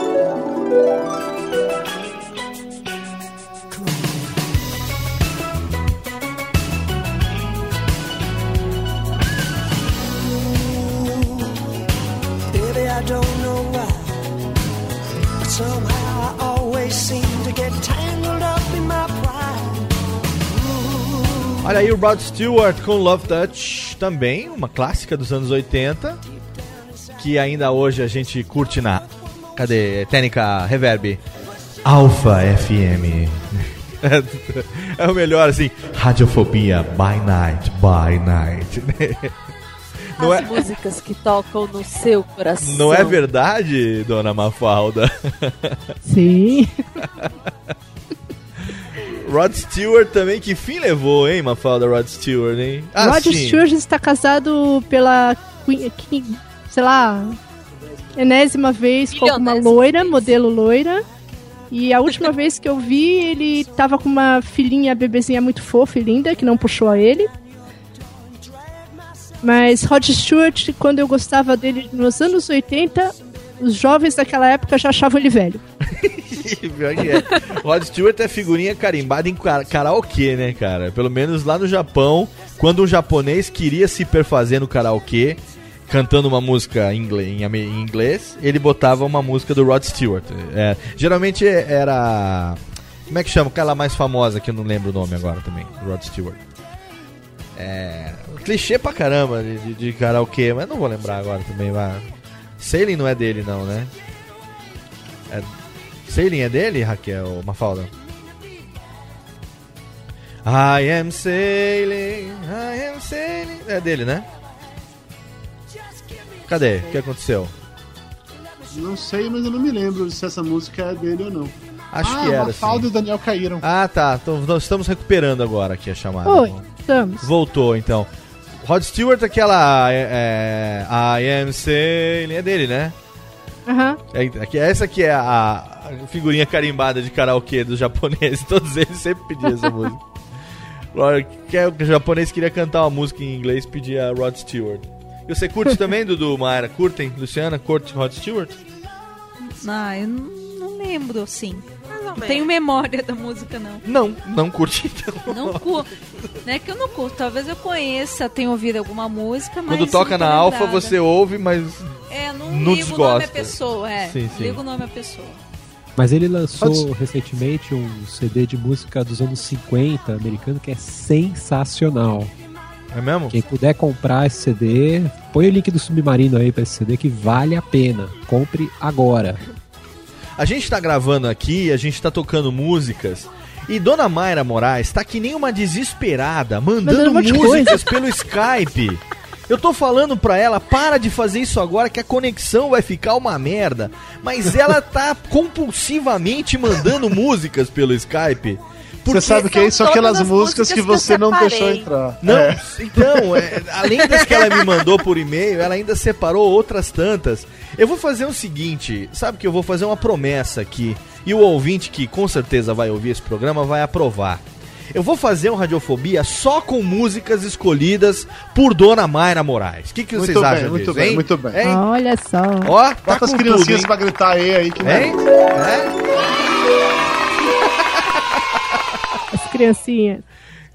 [SPEAKER 13] Don't know why. But somehow I always seem to get tangled up in my pride.
[SPEAKER 1] Olha aí o Rod Stewart com Love Touch, também uma clássica dos anos 80, que ainda hoje a gente curte na. Cadê? Técnica Reverb. Alpha FM. É o melhor assim. Radiofobia by night, by night. Não
[SPEAKER 5] As
[SPEAKER 1] é,
[SPEAKER 5] músicas que tocam no seu coração.
[SPEAKER 1] não é verdade, dona Mafalda?
[SPEAKER 3] Sim.
[SPEAKER 1] Rod Stewart também, que fim levou, hein, Mafalda Rod Stewart, hein? Ah,
[SPEAKER 3] Rod
[SPEAKER 1] sim.
[SPEAKER 3] Stewart está casado pela sei lá, enésima vez com uma loira, modelo loira. E a última vez que eu vi, ele tava com uma filhinha, bebezinha muito fofa e linda, que não puxou a ele. Mas Rod Stewart, quando eu gostava dele nos anos 80, os jovens daquela época já achavam ele velho.
[SPEAKER 1] É. Rod Stewart é figurinha carimbada em kara- karaokê, né, cara? Pelo menos lá no Japão, quando um japonês queria se perfazer no karaokê, cantando uma música em inglês, ele botava uma música do Rod Stewart. É, geralmente era. Como é que chama? Aquela mais famosa que eu não lembro o nome agora também, Rod Stewart. É. Clichê pra caramba de, de, de karaokê, mas não vou lembrar agora também. Mas... Sailing não é dele, não, né? É... Sailing é dele, Raquel Mafalda? I am sailing, I am sailing. É dele, né? Cadê? O que aconteceu?
[SPEAKER 6] Não sei, mas eu não me lembro se essa música é dele ou não.
[SPEAKER 1] Acho
[SPEAKER 14] ah,
[SPEAKER 1] que era.
[SPEAKER 14] Mafalda
[SPEAKER 1] sim.
[SPEAKER 14] e o Daniel caíram.
[SPEAKER 1] Ah, tá. Então nós estamos recuperando agora aqui a chamada.
[SPEAKER 3] Oi, estamos.
[SPEAKER 1] Voltou, então. Rod Stewart, aquela. É, é, I am sailing. É dele, né?
[SPEAKER 3] Aham.
[SPEAKER 1] É, aqui- essa aqui é a, a figurinha carimbada de karaokê dos japoneses. Todos eles sempre pediam essa música. É- o japonês queria cantar uma música em inglês, pedia Rod Stewart. E você curte também, Dudu Maera? Curtem? Luciana, curte Rod Stewart?
[SPEAKER 2] Ah, eu não, lembro, assim. Não tenho memória da música, não.
[SPEAKER 1] Não, não curte então.
[SPEAKER 2] Não curto. Não é que eu não curto. Talvez eu conheça, tenha ouvido alguma música, mas.
[SPEAKER 1] Quando toca na Alfa, você ouve, mas
[SPEAKER 2] É, não,
[SPEAKER 1] não
[SPEAKER 2] ligo o nome à
[SPEAKER 1] desgosta.
[SPEAKER 2] pessoa, é.
[SPEAKER 1] Sim, sim.
[SPEAKER 2] Ligo o nome à pessoa.
[SPEAKER 4] Mas ele lançou
[SPEAKER 14] Pode-
[SPEAKER 4] recentemente um CD de música dos anos 50 americano que é sensacional.
[SPEAKER 1] É mesmo?
[SPEAKER 4] Quem puder comprar esse CD, põe o link do Submarino aí pra esse CD que vale a pena. Compre agora.
[SPEAKER 1] A gente tá gravando aqui, a gente tá tocando músicas. E Dona Mayra Moraes tá que nem uma desesperada, mandando,
[SPEAKER 3] um
[SPEAKER 1] músicas pelo Skype. Eu tô falando pra ela, para de fazer isso agora que a conexão vai ficar uma merda. Mas ela tá compulsivamente mandando músicas pelo Skype.
[SPEAKER 6] Você sabe que é isso? São aquelas músicas que
[SPEAKER 5] músicas que
[SPEAKER 6] você
[SPEAKER 5] eu
[SPEAKER 6] não deixou entrar.
[SPEAKER 1] Não,
[SPEAKER 6] É.
[SPEAKER 1] então, é, além das que ela me mandou por e-mail, ela ainda separou outras tantas. Eu vou fazer o seguinte, sabe que eu vou fazer uma promessa aqui, e o ouvinte que com certeza vai ouvir esse programa vai aprovar. Eu vou fazer um Radiofobia só com músicas escolhidas por Dona Mayra Moraes. O que, que vocês
[SPEAKER 6] Muito bem,
[SPEAKER 1] acham
[SPEAKER 6] muito
[SPEAKER 1] disso,
[SPEAKER 6] bem,
[SPEAKER 1] hein?
[SPEAKER 6] muito bem.
[SPEAKER 1] Hein?
[SPEAKER 3] Olha só.
[SPEAKER 1] Ó, tá
[SPEAKER 6] Bota as criancinhas
[SPEAKER 1] tudo,
[SPEAKER 6] pra gritar E aí que
[SPEAKER 1] Hein?
[SPEAKER 6] não.
[SPEAKER 1] É?
[SPEAKER 3] As criancinhas.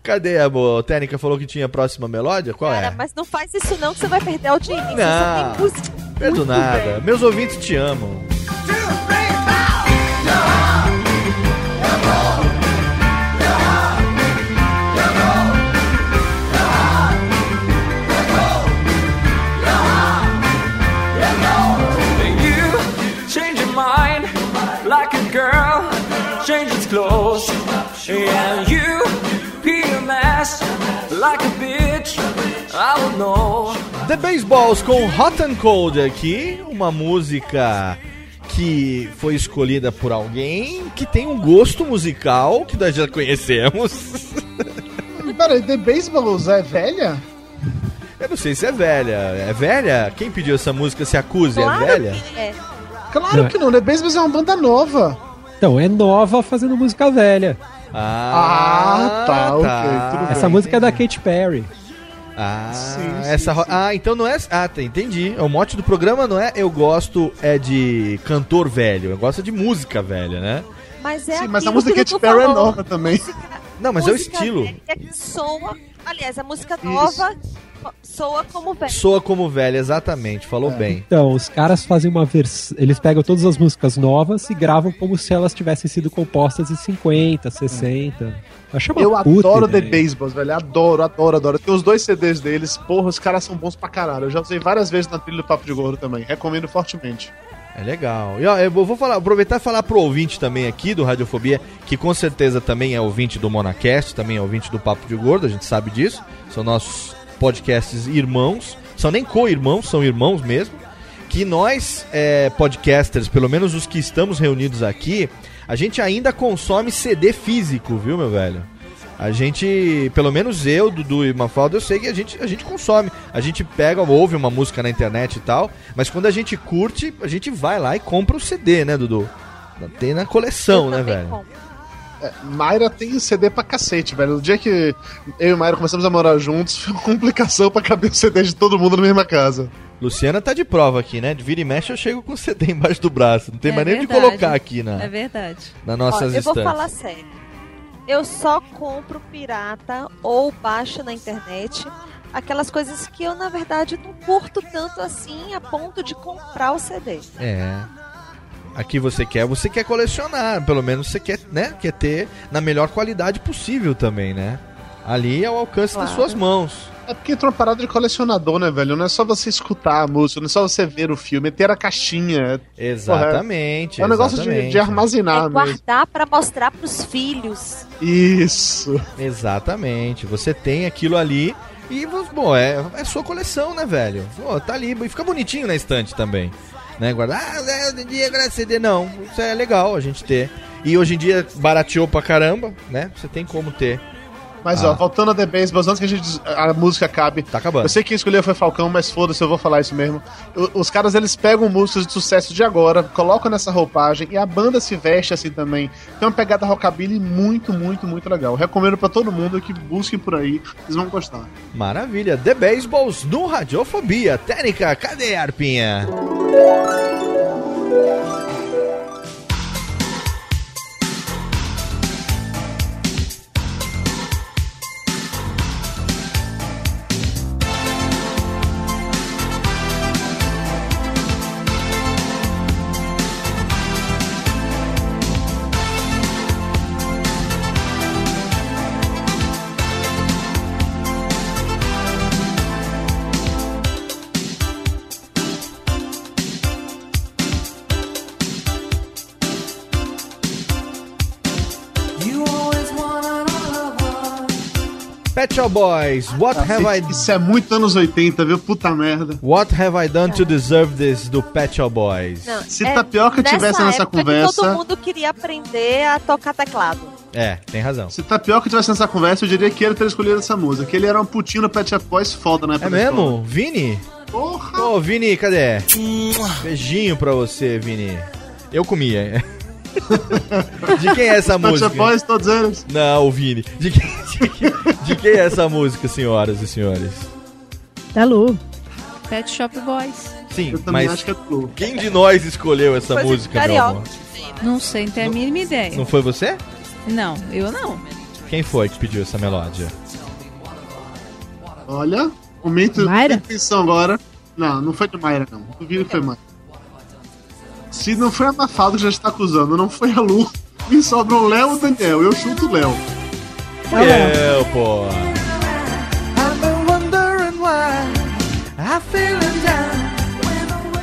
[SPEAKER 1] Cadê a boa? técnica falou que tinha a próxima melódia? Qual
[SPEAKER 5] Cara,
[SPEAKER 1] é?
[SPEAKER 5] mas não faz isso não que você vai perder a audiência.
[SPEAKER 1] Não.
[SPEAKER 5] Música.
[SPEAKER 1] Perdo nada.
[SPEAKER 5] bem.
[SPEAKER 1] Meus ouvintes te amam.
[SPEAKER 9] Change your mind like a girl changes clothes. And like a bitch. I will know.
[SPEAKER 1] The Baseballs com Hot and Cold aqui, uma música que foi escolhida por alguém que tem um gosto musical que nós já conhecemos.
[SPEAKER 14] Peraí, The Baseballs é velha?
[SPEAKER 1] Eu não sei se é velha. É velha? Quem pediu essa música se acusa?
[SPEAKER 5] Claro
[SPEAKER 1] é velha?
[SPEAKER 5] que é.
[SPEAKER 14] Claro que não, The Baseballs é uma banda nova.
[SPEAKER 4] Então, é nova fazendo música velha.
[SPEAKER 1] Ah,
[SPEAKER 14] Ah, tá, ok, tudo
[SPEAKER 4] Essa
[SPEAKER 14] bem.
[SPEAKER 4] música é da Katy Perry.
[SPEAKER 1] Ah,
[SPEAKER 14] Sim, sim,
[SPEAKER 1] essa ro- ah, então não é. Ah, tá, entendi. O mote do programa não é eu gosto é de cantor velho, eu gosto de música velha, né?
[SPEAKER 5] Mas é
[SPEAKER 6] Sim, mas a música Katy Perry é nova também.
[SPEAKER 1] Não, mas é o estilo.
[SPEAKER 5] velha que soa. Aliás, a música nova soa como velho.
[SPEAKER 1] Soa como velha, exatamente. Falou bem.
[SPEAKER 4] Então, os caras fazem uma versão. Eles pegam todas as músicas novas e gravam como se elas tivessem sido compostas em 50, 60. Acho uma
[SPEAKER 6] Eu
[SPEAKER 4] puta
[SPEAKER 6] adoro The
[SPEAKER 4] ideia.
[SPEAKER 6] Baseballs, velho. Adoro, adoro, adoro. Tem os dois CDs deles. Porra, os caras são bons pra caralho. Eu já usei várias vezes na trilha do Papo de Gordo também. Recomendo fortemente.
[SPEAKER 1] É legal. E ó, eu vou falar, aproveitar e falar pro ouvinte também aqui do Radiofobia, que com certeza também é ouvinte do Monacast, também é ouvinte do Papo de Gordo, a gente sabe disso. São nossos podcasts irmãos. São nem co-irmãos, são irmãos mesmo. Que nós, é, podcasters, pelo menos os que estamos reunidos aqui, a gente ainda consome CD físico, viu, meu velho? A gente, pelo menos eu, Dudu e Mafalda, eu sei que a gente, a gente consome. A gente pega, ouve uma música na internet e tal, mas quando a gente curte, a gente vai lá e compra o CD, né, Dudu? Tem na coleção, né, velho?
[SPEAKER 6] É, Mayra tem CD pra cacete, velho. No dia que eu e Mayra começamos a morar juntos, foi uma complicação pra caber o CD de todo mundo na mesma casa.
[SPEAKER 1] Luciana tá de prova aqui, né? De vira e mexe eu chego com o CD embaixo do braço. Não tem
[SPEAKER 2] É
[SPEAKER 1] mais nem o de colocar aqui na,
[SPEAKER 2] É verdade.
[SPEAKER 1] nas nossas
[SPEAKER 5] Ó, eu vou falar sério. Eu só compro pirata ou baixo na internet aquelas coisas que eu, na verdade, não curto tanto assim a ponto de comprar o CD.
[SPEAKER 1] É. Aqui você quer, você quer colecionar, pelo menos você quer, né? Quer ter na melhor qualidade possível também, né? Ali é ao alcance das
[SPEAKER 6] Claro.
[SPEAKER 1] suas mãos.
[SPEAKER 6] É porque entrou uma parada de colecionador, né, velho? Não é só você escutar a música, não é só você ver o filme, é ter a caixinha.
[SPEAKER 1] Exatamente.
[SPEAKER 6] É um negócio de, de armazenar
[SPEAKER 5] É
[SPEAKER 6] mesmo.
[SPEAKER 5] guardar pra mostrar pros filhos.
[SPEAKER 6] Isso.
[SPEAKER 1] Exatamente. Você tem aquilo ali e, bom, é, é sua coleção, né, velho? Pô, tá ali. E fica bonitinho na estante também. Né, guardar. Ah, é, hoje em dia guardar CD. Não, isso é legal a gente ter. E hoje em dia barateou pra caramba, né? Você tem como ter.
[SPEAKER 6] Mas,
[SPEAKER 1] Ah.
[SPEAKER 6] ó, voltando a The Baseballs, antes que a, gente, a música acabe.
[SPEAKER 1] Tá acabando.
[SPEAKER 6] Eu sei que quem escolheu foi Falcão, mas foda-se, eu vou falar isso mesmo. Os caras, eles pegam músicas de sucesso de agora, colocam nessa roupagem e a banda se veste assim também. Tem uma pegada rockabilly muito, muito, muito legal. Recomendo pra todo mundo que busquem por aí, vocês vão gostar.
[SPEAKER 1] Maravilha. The Baseballs no Radiofobia. Técnica, cadê a arpinha? Pet Shop Boys, what have I...
[SPEAKER 6] Isso é muito anos 80, viu? Puta merda.
[SPEAKER 1] What have I done to deserve this do Pet Shop Boys?
[SPEAKER 5] Não,
[SPEAKER 6] Se
[SPEAKER 5] é
[SPEAKER 6] Tapioca tivesse nessa conversa-
[SPEAKER 5] todo mundo queria aprender a tocar teclado.
[SPEAKER 1] É, tem razão.
[SPEAKER 6] Se Tapioca tivesse nessa conversa, eu diria que ele teria escolhido essa música. Que ele era um putinho no Pet Shop Boys foda na época
[SPEAKER 1] É
[SPEAKER 6] da escola.
[SPEAKER 1] mesmo? Vini?
[SPEAKER 6] Porra!
[SPEAKER 1] Ô, Vini, cadê? Beijinho pra você, Vini. Eu comia. De quem é essa
[SPEAKER 6] Pet
[SPEAKER 1] música?
[SPEAKER 6] Shop Boys, todos eles.
[SPEAKER 1] Não, o Vini. De quem, de quem- de quem é essa música, senhoras e senhores?
[SPEAKER 3] Da Lu.
[SPEAKER 2] Pet Shop Boys.
[SPEAKER 1] Sim, mas
[SPEAKER 6] acho que é
[SPEAKER 1] quem de nós escolheu essa música, meu amor?
[SPEAKER 2] Não sei, não tenho a mínima ideia.
[SPEAKER 1] Não foi você?
[SPEAKER 2] Não, eu não.
[SPEAKER 1] Quem foi que pediu essa melódia?
[SPEAKER 6] Olha, momento
[SPEAKER 3] Mayra?
[SPEAKER 6] de atenção agora. Não, não foi de Mayra, não. Duvido que foi Mayra. Se não foi a Mafalda que já está acusando, não foi a Lu. Me sobram o Léo e o Daniel. Eu chuto o Léo.
[SPEAKER 1] Eu, pô.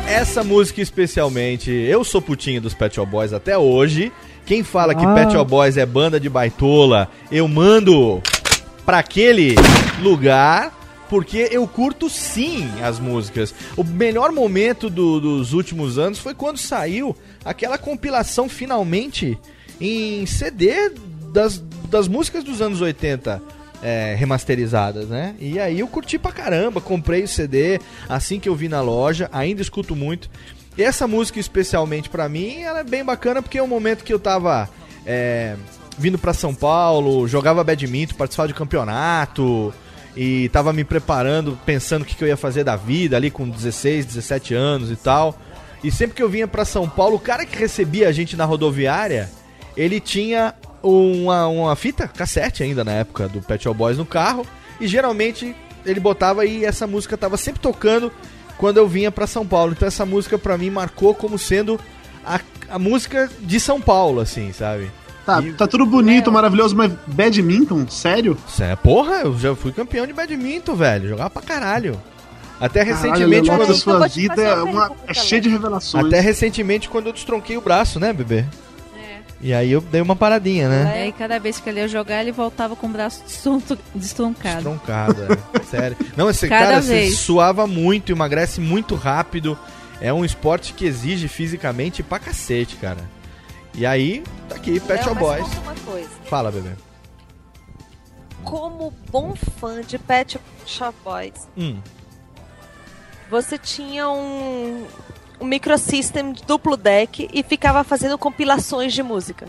[SPEAKER 1] Essa música especialmente, eu sou putinho dos Pet Shop Boys até hoje. Quem fala que
[SPEAKER 4] Ah.
[SPEAKER 1] Pet Shop Boys é banda de baitola, eu mando pra aquele lugar porque eu curto sim as músicas. O melhor momento do- dos últimos anos foi quando saiu aquela compilação finalmente em CD das, das músicas dos anos 80 é, remasterizadas, né? E aí eu curti pra caramba, comprei o CD assim que eu vi na loja, ainda escuto muito. E essa música especialmente pra mim, ela é bem bacana porque é um momento que eu tava é, vindo pra São Paulo, jogava badminton, participava de campeonato e tava me preparando, pensando o que, que eu ia fazer da vida ali com 16, 17 anos e tal. E sempre que eu vinha pra São Paulo, o cara que recebia a gente na rodoviária, ele tinha uma, uma fita cassete ainda na época do Pet Shop Boys no carro e geralmente ele botava e essa música tava sempre tocando quando eu vinha pra São Paulo. Então essa música pra mim marcou como sendo a, a música de São Paulo, assim, sabe?
[SPEAKER 6] Tá, tá tudo bonito, maravilhoso, mas badminton? Sério?
[SPEAKER 1] Cê, porra, eu já fui campeão de badminton, velho. Jogava pra caralho. Até
[SPEAKER 6] Caralho,
[SPEAKER 1] recentemente,
[SPEAKER 6] Leonardo,
[SPEAKER 1] quando
[SPEAKER 6] a sua vida é, uma- é cheia de revelações.
[SPEAKER 1] Até recentemente, quando eu destronquei o braço, né, bebê? E aí eu dei uma paradinha,
[SPEAKER 2] E
[SPEAKER 1] né?
[SPEAKER 2] aí, cada vez que ele ia jogar, ele voltava com o braço destroncado.
[SPEAKER 1] Destroncado, é. Sério. Não, esse
[SPEAKER 2] Cada
[SPEAKER 1] cara você
[SPEAKER 2] vez.
[SPEAKER 1] suava muito, emagrece muito rápido. É um esporte que exige fisicamente pra cacete, cara. E aí, tá aqui, Pet Shop Boys.
[SPEAKER 5] uma coisa.
[SPEAKER 1] Fala, bebê.
[SPEAKER 5] Como bom fã de Pet Shop Boys,
[SPEAKER 1] Hum.
[SPEAKER 5] você tinha um, um microsystem duplo deck e ficava fazendo compilações de música.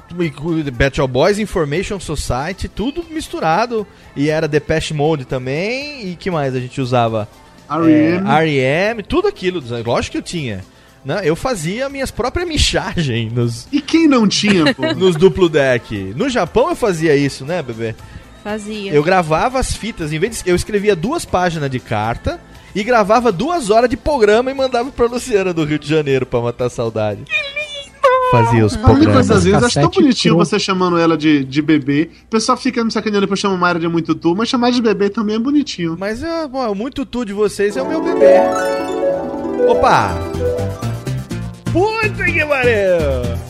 [SPEAKER 1] Battle Boys, Information Society, tudo misturado. E era Depeche Mode também. E que mais a gente usava?
[SPEAKER 6] R.E.M..
[SPEAKER 1] É, R.E.M., tudo aquilo. Lógico que eu tinha. Né? Eu fazia minhas próprias michagens nos,
[SPEAKER 6] E quem não tinha, pô?
[SPEAKER 1] nos duplo deck. No Japão eu fazia isso, né, bebê?
[SPEAKER 2] Fazia.
[SPEAKER 1] Eu gravava as fitas, em vez de, eu escrevia duas páginas de carta e gravava duas horas de programa e mandava pra Luciana do Rio de Janeiro pra matar a saudade. Fazia os
[SPEAKER 6] A única
[SPEAKER 1] programas.
[SPEAKER 6] às vezes, acho tão bonitinho
[SPEAKER 4] pro-
[SPEAKER 6] você chamando ela de, de bebê. O pessoal fica me sacaneando pra chamar Mayra de muito tu, mas chamar de bebê também é bonitinho.
[SPEAKER 1] Mas é, bom, muito tu de vocês é o meu bebê. Opa! Puta que pariu!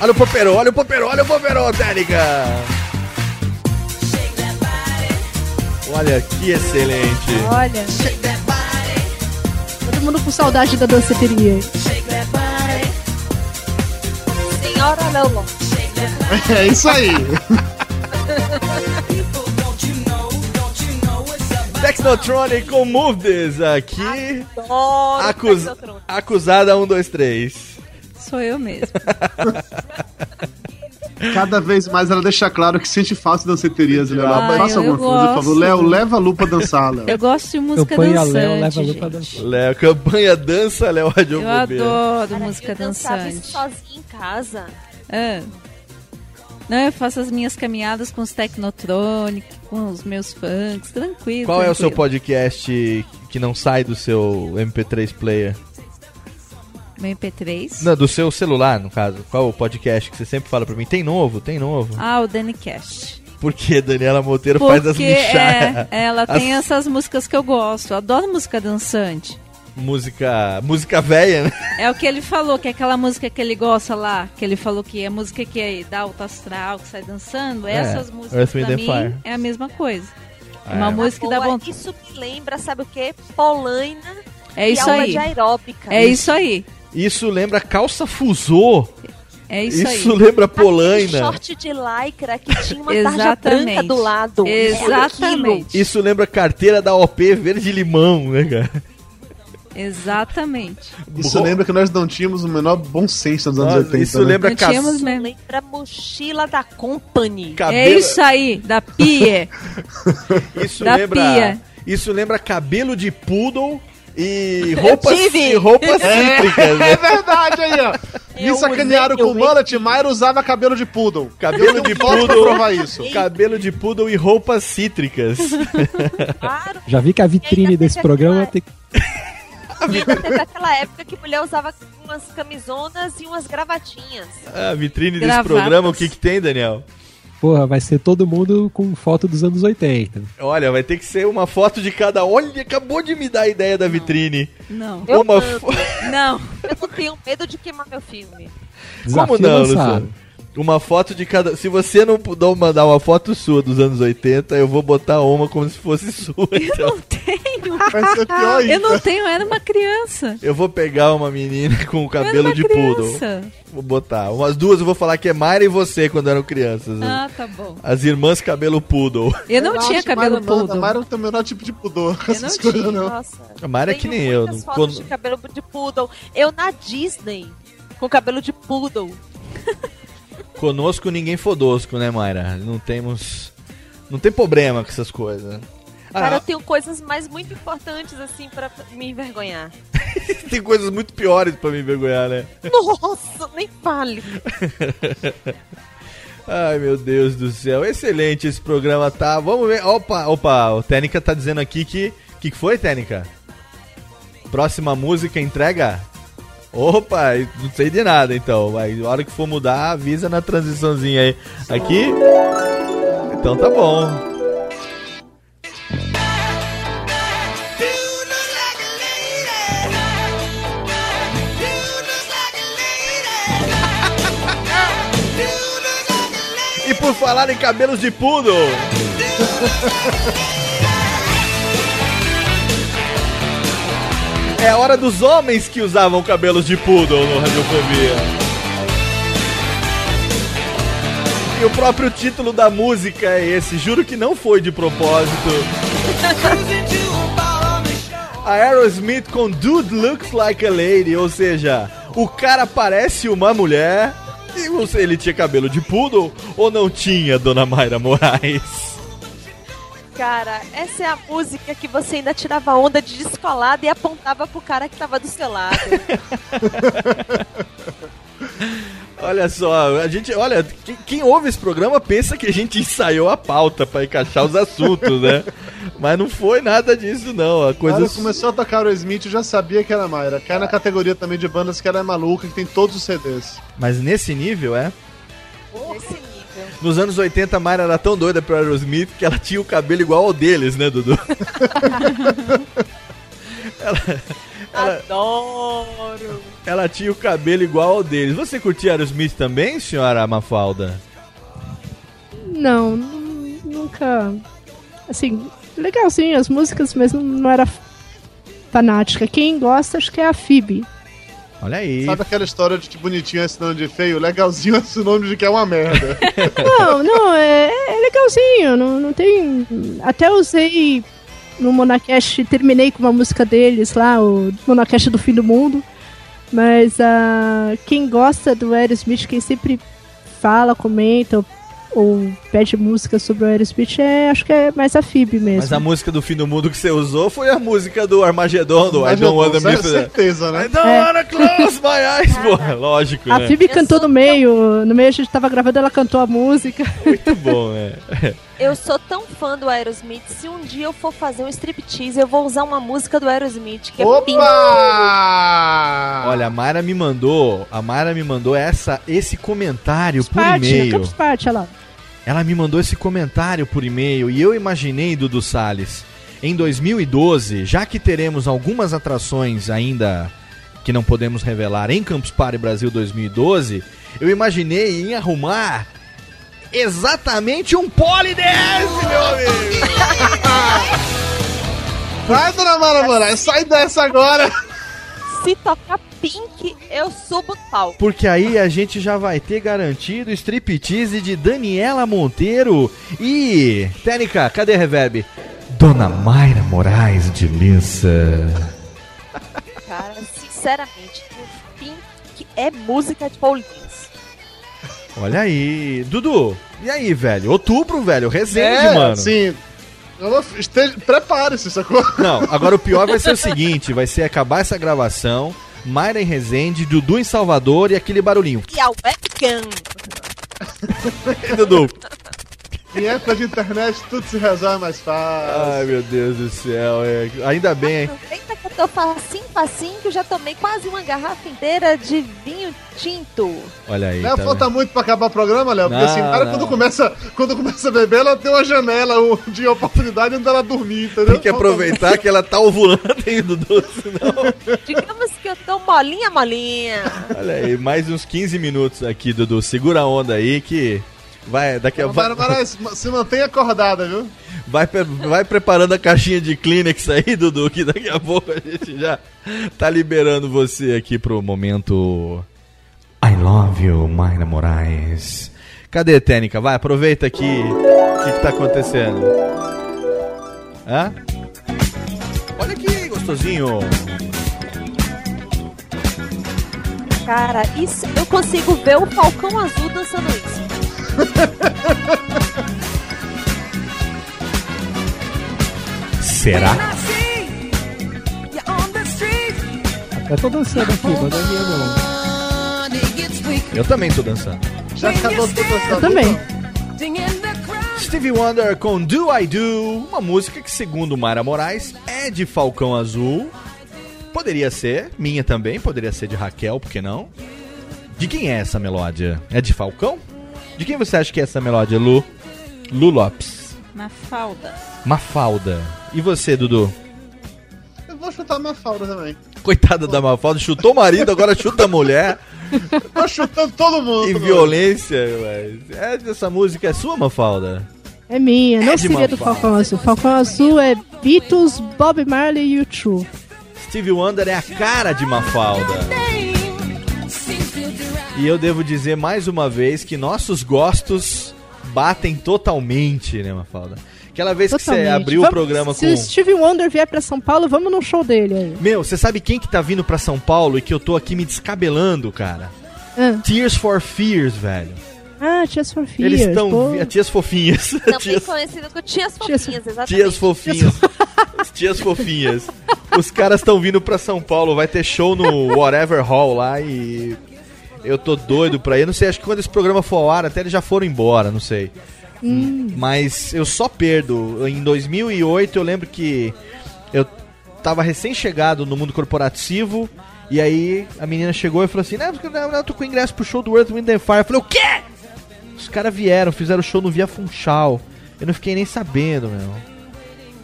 [SPEAKER 1] Olha o poperô, olha o poperô, olha o poperô, Técnica! Olha que excelente!
[SPEAKER 3] Olha. Todo mundo com saudade da danceteria.
[SPEAKER 5] Senhora Leolon.
[SPEAKER 6] É isso aí.
[SPEAKER 1] Technotronic com Move This aqui.
[SPEAKER 5] Adoro
[SPEAKER 1] Acus-
[SPEAKER 5] Technotronic.
[SPEAKER 1] acusada 1, 2, 3.
[SPEAKER 2] Sou eu mesmo.
[SPEAKER 6] Cada vez mais ela deixa claro que sente falta de danceterias, Léo.
[SPEAKER 2] Ah,
[SPEAKER 6] Faça
[SPEAKER 2] eu-
[SPEAKER 6] alguma
[SPEAKER 2] eu
[SPEAKER 6] coisa, por favor. Léo, leva a Lu pra dançar, Léo.
[SPEAKER 2] Eu gosto de música
[SPEAKER 4] Campanha
[SPEAKER 2] dançante.
[SPEAKER 4] Léo leva a
[SPEAKER 2] gente.
[SPEAKER 4] lupa dançar.
[SPEAKER 1] Léo, campanha dança, Léo
[SPEAKER 2] Eu adoro música
[SPEAKER 5] Eu
[SPEAKER 2] dançante.
[SPEAKER 5] isso sozinha em casa.
[SPEAKER 2] Ah. Não, eu faço as minhas caminhadas com os Technotronic, com os meus funks, tranquilo.
[SPEAKER 1] Qual é o seu
[SPEAKER 2] tranquilo.
[SPEAKER 1] podcast que não sai do seu MP3 player?
[SPEAKER 2] Meu MP3?
[SPEAKER 1] Não, do seu celular, no caso. Qual o podcast que você sempre fala pra mim? Tem novo, tem novo.
[SPEAKER 2] Ah, o Danny Cash.
[SPEAKER 1] Por que Daniela Monteiro
[SPEAKER 2] Porque
[SPEAKER 1] faz as michadas?
[SPEAKER 2] é, ela
[SPEAKER 1] As-
[SPEAKER 2] tem essas músicas que eu gosto. Eu adoro música dançante.
[SPEAKER 1] Música. Música velha, né?
[SPEAKER 2] É o que ele falou, que é aquela música que ele gosta lá, que ele falou que é música que é da alta astral, que sai dançando.
[SPEAKER 1] É,
[SPEAKER 2] Essas músicas pra mim
[SPEAKER 1] Fire.
[SPEAKER 2] é a mesma coisa. É
[SPEAKER 1] É.
[SPEAKER 2] uma música que dá vontade.
[SPEAKER 5] Isso me lembra, sabe o quê? Polaina
[SPEAKER 2] É
[SPEAKER 5] e
[SPEAKER 2] isso
[SPEAKER 5] aula
[SPEAKER 2] aí.
[SPEAKER 5] de aeróbica.
[SPEAKER 2] É isso aí.
[SPEAKER 1] Isso lembra calça fusô.
[SPEAKER 2] É isso,
[SPEAKER 1] Isso
[SPEAKER 2] aí.
[SPEAKER 1] lembra
[SPEAKER 5] Aquele
[SPEAKER 1] Polaina.
[SPEAKER 5] short de lycra que tinha uma tarja
[SPEAKER 2] Exatamente.
[SPEAKER 5] branca do lado.
[SPEAKER 2] Exatamente.
[SPEAKER 1] Isso lembra carteira da OP verde limão, né, cara?
[SPEAKER 2] Exatamente.
[SPEAKER 6] Isso lembra que nós não tínhamos o menor bom senso nos anos
[SPEAKER 1] Nossa,
[SPEAKER 6] 80.
[SPEAKER 1] isso
[SPEAKER 6] né?
[SPEAKER 1] lembra
[SPEAKER 2] Não tínhamos mesmo.
[SPEAKER 5] lembra mochila da Company.
[SPEAKER 2] É isso aí, da Pia.
[SPEAKER 1] Isso
[SPEAKER 2] Da
[SPEAKER 1] lembra.
[SPEAKER 2] pia.
[SPEAKER 1] Isso lembra cabelo de poodle e roupas, e roupas cítricas, né?
[SPEAKER 6] É verdade aí, ó. Me
[SPEAKER 5] Eu
[SPEAKER 6] sacanearam
[SPEAKER 5] usei,
[SPEAKER 6] com o mullet, Mayra usava cabelo de poodle.
[SPEAKER 1] Cabelo de poodle.
[SPEAKER 6] provar isso.
[SPEAKER 1] Cabelo de poodle e roupas cítricas.
[SPEAKER 5] Claro.
[SPEAKER 4] Já vi que a vitrine desse programa tem
[SPEAKER 5] E ainda teve aquela época que mulher usava umas camisonas e umas gravatinhas.
[SPEAKER 1] A vitrine desse
[SPEAKER 2] Gravatas.
[SPEAKER 1] programa, o que que tem, Daniel?
[SPEAKER 4] Porra, vai ser todo mundo com foto dos anos 80.
[SPEAKER 1] Olha, vai ter que ser uma foto de cada. Olha, acabou de me dar a ideia da vitrine.
[SPEAKER 2] Não.
[SPEAKER 5] Eu
[SPEAKER 1] Uma
[SPEAKER 5] mando.
[SPEAKER 1] fo-
[SPEAKER 2] Não.
[SPEAKER 5] Eu não tenho medo de queimar meu filme.
[SPEAKER 4] Desafio
[SPEAKER 1] Como não,
[SPEAKER 4] lançado.
[SPEAKER 1] Luciano? Uma foto de cada. Se você não puder mandar uma foto sua dos anos 80, eu vou botar uma como se fosse sua. Então.
[SPEAKER 2] Não tenho.
[SPEAKER 6] Vai ser pior ainda.
[SPEAKER 2] Eu não tenho, eu era uma criança.
[SPEAKER 1] Eu vou pegar uma menina com o
[SPEAKER 2] Eu era
[SPEAKER 1] cabelo
[SPEAKER 2] uma
[SPEAKER 1] de poodle.
[SPEAKER 2] criança.
[SPEAKER 1] Vou botar. Umas duas eu vou falar que é Mayra e você quando eram crianças.
[SPEAKER 2] Ah, tá bom.
[SPEAKER 1] As irmãs cabelo poodle.
[SPEAKER 2] Eu não tinha
[SPEAKER 6] acho que
[SPEAKER 2] cabelo
[SPEAKER 6] não,
[SPEAKER 2] poodle.
[SPEAKER 6] Mayra não tem o menor tipo de pudor. com
[SPEAKER 2] Eu não
[SPEAKER 6] essas coisas,
[SPEAKER 2] tinha.
[SPEAKER 6] não.
[SPEAKER 5] Nossa.
[SPEAKER 1] A Mayra é que nem eu. não-
[SPEAKER 5] fotos
[SPEAKER 1] quando-
[SPEAKER 5] de cabelo de poodle. Eu na Disney, com cabelo de poodle.
[SPEAKER 1] Conosco ninguém fodosco, né, Mayra? Não temos. Não tem problema com essas coisas.
[SPEAKER 5] Cara, eu
[SPEAKER 1] Ah,
[SPEAKER 5] tenho coisas mais muito importantes, assim, pra me envergonhar.
[SPEAKER 1] tem coisas muito piores pra me envergonhar, né?
[SPEAKER 5] Nossa, nem fale.
[SPEAKER 1] Ai, meu Deus do céu. Excelente esse programa, tá? Vamos ver. Opa, opa, o Técnica tá dizendo aqui que. O que, que foi, Técnica? Próxima música entrega? Opa, não sei de nada então. Mas a hora que for mudar, avisa na transiçãozinha aí. Aqui. Então tá bom. E por falar em cabelos de poodle. É a hora dos homens que usavam cabelos de poodle no Radiofobia. E o próprio título da música é esse. Juro que não foi de propósito. A Aerosmith com Dude Looks Like a Lady, ou seja, o cara parece uma mulher. E você, ele tinha cabelo de poodle ou não tinha, dona Mayra Moraes?
[SPEAKER 5] Cara, essa é a música que você ainda tirava onda de descolada e apontava pro cara que tava do seu lado.
[SPEAKER 1] Olha só, a gente, olha, quem, quem ouve esse programa pensa que a gente ensaiou a pauta pra encaixar os assuntos, né? Mas não foi nada disso, não. A coisa.
[SPEAKER 6] Quando começou a tocar o Smith, eu já sabia que era Mayra. Cai na categoria também de bandas que ela é maluca, que tem todos os CDs.
[SPEAKER 1] Mas nesse nível, é?
[SPEAKER 5] Nesse nível.
[SPEAKER 1] Nos anos 80, a Mayra era tão doida pro Aerosmith que ela tinha o cabelo igual ao deles, né, Dudu?
[SPEAKER 5] Adoro!
[SPEAKER 1] Ela tinha o cabelo igual ao deles. Você curtia Aerosmith também, senhora Mafalda?
[SPEAKER 3] Não, nu- nunca. Assim, legalzinho as músicas, mas não, não era fanática. Quem gosta, acho que é a Phoebe.
[SPEAKER 1] Olha aí.
[SPEAKER 6] Sabe aquela história de que bonitinho é esse nome de feio? Legalzinho é sinônimo de que é uma merda.
[SPEAKER 3] Não, não, é, é legalzinho. Não, não tem. Até usei no Monacast, terminei com uma música deles lá, o Monacast do Fim do Mundo. Mas ah, quem gosta do Aerosmith, quem sempre fala, comenta ou, pede música sobre o Aerosmith, é, acho que é mais a Phoebe mesmo.
[SPEAKER 1] Mas a música do fim do mundo que você usou foi a música do Armagedon, do I Don't Wanna Miss It.
[SPEAKER 6] certeza, né?
[SPEAKER 1] I don't
[SPEAKER 3] É.
[SPEAKER 1] wanna close my eyes, porra. Lógico,
[SPEAKER 3] A
[SPEAKER 1] né?
[SPEAKER 3] Phoebe cantou no meio, no meio a gente tava gravando, ela cantou a música.
[SPEAKER 1] Muito bom, né?
[SPEAKER 5] Eu sou tão fã do Aerosmith, se um dia eu for fazer um striptease, eu vou usar uma música do Aerosmith, que é Pink.
[SPEAKER 1] Olha, a Mayra me mandou, a Mayra me mandou essa, esse comentário por
[SPEAKER 3] Party,
[SPEAKER 1] e-mail.
[SPEAKER 3] Campus Party, olha lá.
[SPEAKER 1] Ela me mandou esse comentário por e-mail e eu imaginei, Dudu Salles, em 2012, já que teremos algumas atrações ainda que não podemos revelar em Campus Party Brasil 2012, eu imaginei em arrumar exatamente um polidense, meu amigo!
[SPEAKER 6] Vai, dona Mara Moraes, sai dessa agora!
[SPEAKER 5] Se tocar Pink, eu subo palco.
[SPEAKER 1] Porque aí a gente já vai ter garantido o striptease de Daniela Monteiro e. Técnica, cadê a reverb? Dona Mayra Moraes de Lissa.
[SPEAKER 5] Cara, sinceramente, o Pink é música de Paulinhos.
[SPEAKER 1] Olha aí. Dudu, e aí, velho? Outubro, velho. Resende,
[SPEAKER 6] É,
[SPEAKER 1] mano.
[SPEAKER 6] Sim. Esteja- Prepare-se, sacou?
[SPEAKER 1] Não, agora o pior vai ser o seguinte: vai ser acabar essa gravação. Mayra em Resende, Dudu em Salvador e aquele barulhinho.
[SPEAKER 5] E a webcam.
[SPEAKER 1] E Dudu.
[SPEAKER 6] Em época de internet, tudo se resolve mais fácil.
[SPEAKER 1] Ai, meu Deus do céu. é. Ainda bem, hein?
[SPEAKER 5] Aproveita que eu tô facinho, facinho, que eu já tomei quase uma garrafa inteira de vinho tinto.
[SPEAKER 1] Olha aí.
[SPEAKER 6] Léo,
[SPEAKER 1] tá
[SPEAKER 6] falta muito pra acabar o programa, Léo. Porque
[SPEAKER 1] Não,
[SPEAKER 6] assim, cara,
[SPEAKER 1] não.
[SPEAKER 6] quando começa, quando começa a beber, ela tem uma janela de oportunidade onde ela dormir, entendeu?
[SPEAKER 1] Tem que aproveitar que ela tá ovulando aí, Dudu. Senão...
[SPEAKER 5] Digamos que eu tô molinha, molinha.
[SPEAKER 1] Olha aí, mais uns 15 minutos aqui, Dudu. Segura a onda aí que vai daqui a
[SPEAKER 6] Moraes, se mantém acordada, viu?
[SPEAKER 1] vai, vai preparando a caixinha de Kleenex aí, Dudu, que daqui a pouco a gente já tá liberando você aqui pro momento I love you, Mayra Moraes. Cadê, Técnica? Vai, aproveita aqui. O que, que tá acontecendo? Hã? Olha aqui, gostosinho.
[SPEAKER 5] Cara, isso eu consigo ver o Falcão Azul dançando isso.
[SPEAKER 1] Será?
[SPEAKER 4] Eu tô dançando aqui, manda a minha não.
[SPEAKER 1] Eu também tô dançando.
[SPEAKER 6] Já acabou tudo
[SPEAKER 3] Eu também.
[SPEAKER 1] Stevie Wonder com Do I Do, uma música que, segundo Mara Moraes, é de Falcão Azul. Poderia ser, minha também, poderia ser de Raquel, por que não? De quem é essa melódia? É de Falcão? De quem você acha que é essa melódia, Lu? Lu Lopes.
[SPEAKER 2] Mafalda.
[SPEAKER 1] Mafalda. E você, Dudu?
[SPEAKER 6] Eu vou chutar uma falda também.
[SPEAKER 1] Coitada da Mafalda, chutou o marido, agora chuta a mulher.
[SPEAKER 6] Tô chutando todo mundo.
[SPEAKER 1] Em violência, mas... É, essa música é sua, Mafalda?
[SPEAKER 3] É minha, não
[SPEAKER 1] É
[SPEAKER 3] seria do
[SPEAKER 1] Mafalda.
[SPEAKER 3] Falcão Azul. Falcão Azul é Beatles, Bob Marley e U2.
[SPEAKER 1] Stevie Wonder é a cara de Mafalda. E eu devo dizer mais uma vez que nossos gostos batem totalmente, né, Mafalda? Aquela vez que você
[SPEAKER 3] Totalmente.
[SPEAKER 1] abriu o
[SPEAKER 3] Vamos-
[SPEAKER 1] programa
[SPEAKER 3] Se
[SPEAKER 1] com.
[SPEAKER 3] o Steve Wonder vier pra São Paulo, vamos num show dele aí.
[SPEAKER 1] Meu, você sabe quem que tá vindo pra São Paulo e que eu tô aqui me descabelando, cara?
[SPEAKER 3] Ah.
[SPEAKER 1] Tears for Fears, velho.
[SPEAKER 3] Ah, Tears for Fears.
[SPEAKER 1] Eles estão. Tias fofinhas.
[SPEAKER 5] Também
[SPEAKER 1] Tias,
[SPEAKER 5] conhecido como Tias Fofinhas, exatamente.
[SPEAKER 1] tias fofinhas. As tias fofinhas. Os caras estão vindo pra São Paulo. Vai ter show no Whatever Hall lá e. Eu tô doido pra ir. Não sei, acho que quando esse programa for ao ar, até eles já foram embora, não sei.
[SPEAKER 3] Hum.
[SPEAKER 1] Mas eu só perdo. Em 2008 eu lembro que eu tava recém-chegado no mundo corporativo. E aí a menina chegou e falou assim: Não, porque eu tô com ingresso pro show do Earth, Wind and Fire. Eu falei: O quê? Os caras vieram, fizeram show no Via Funchal. Eu não fiquei nem sabendo, meu.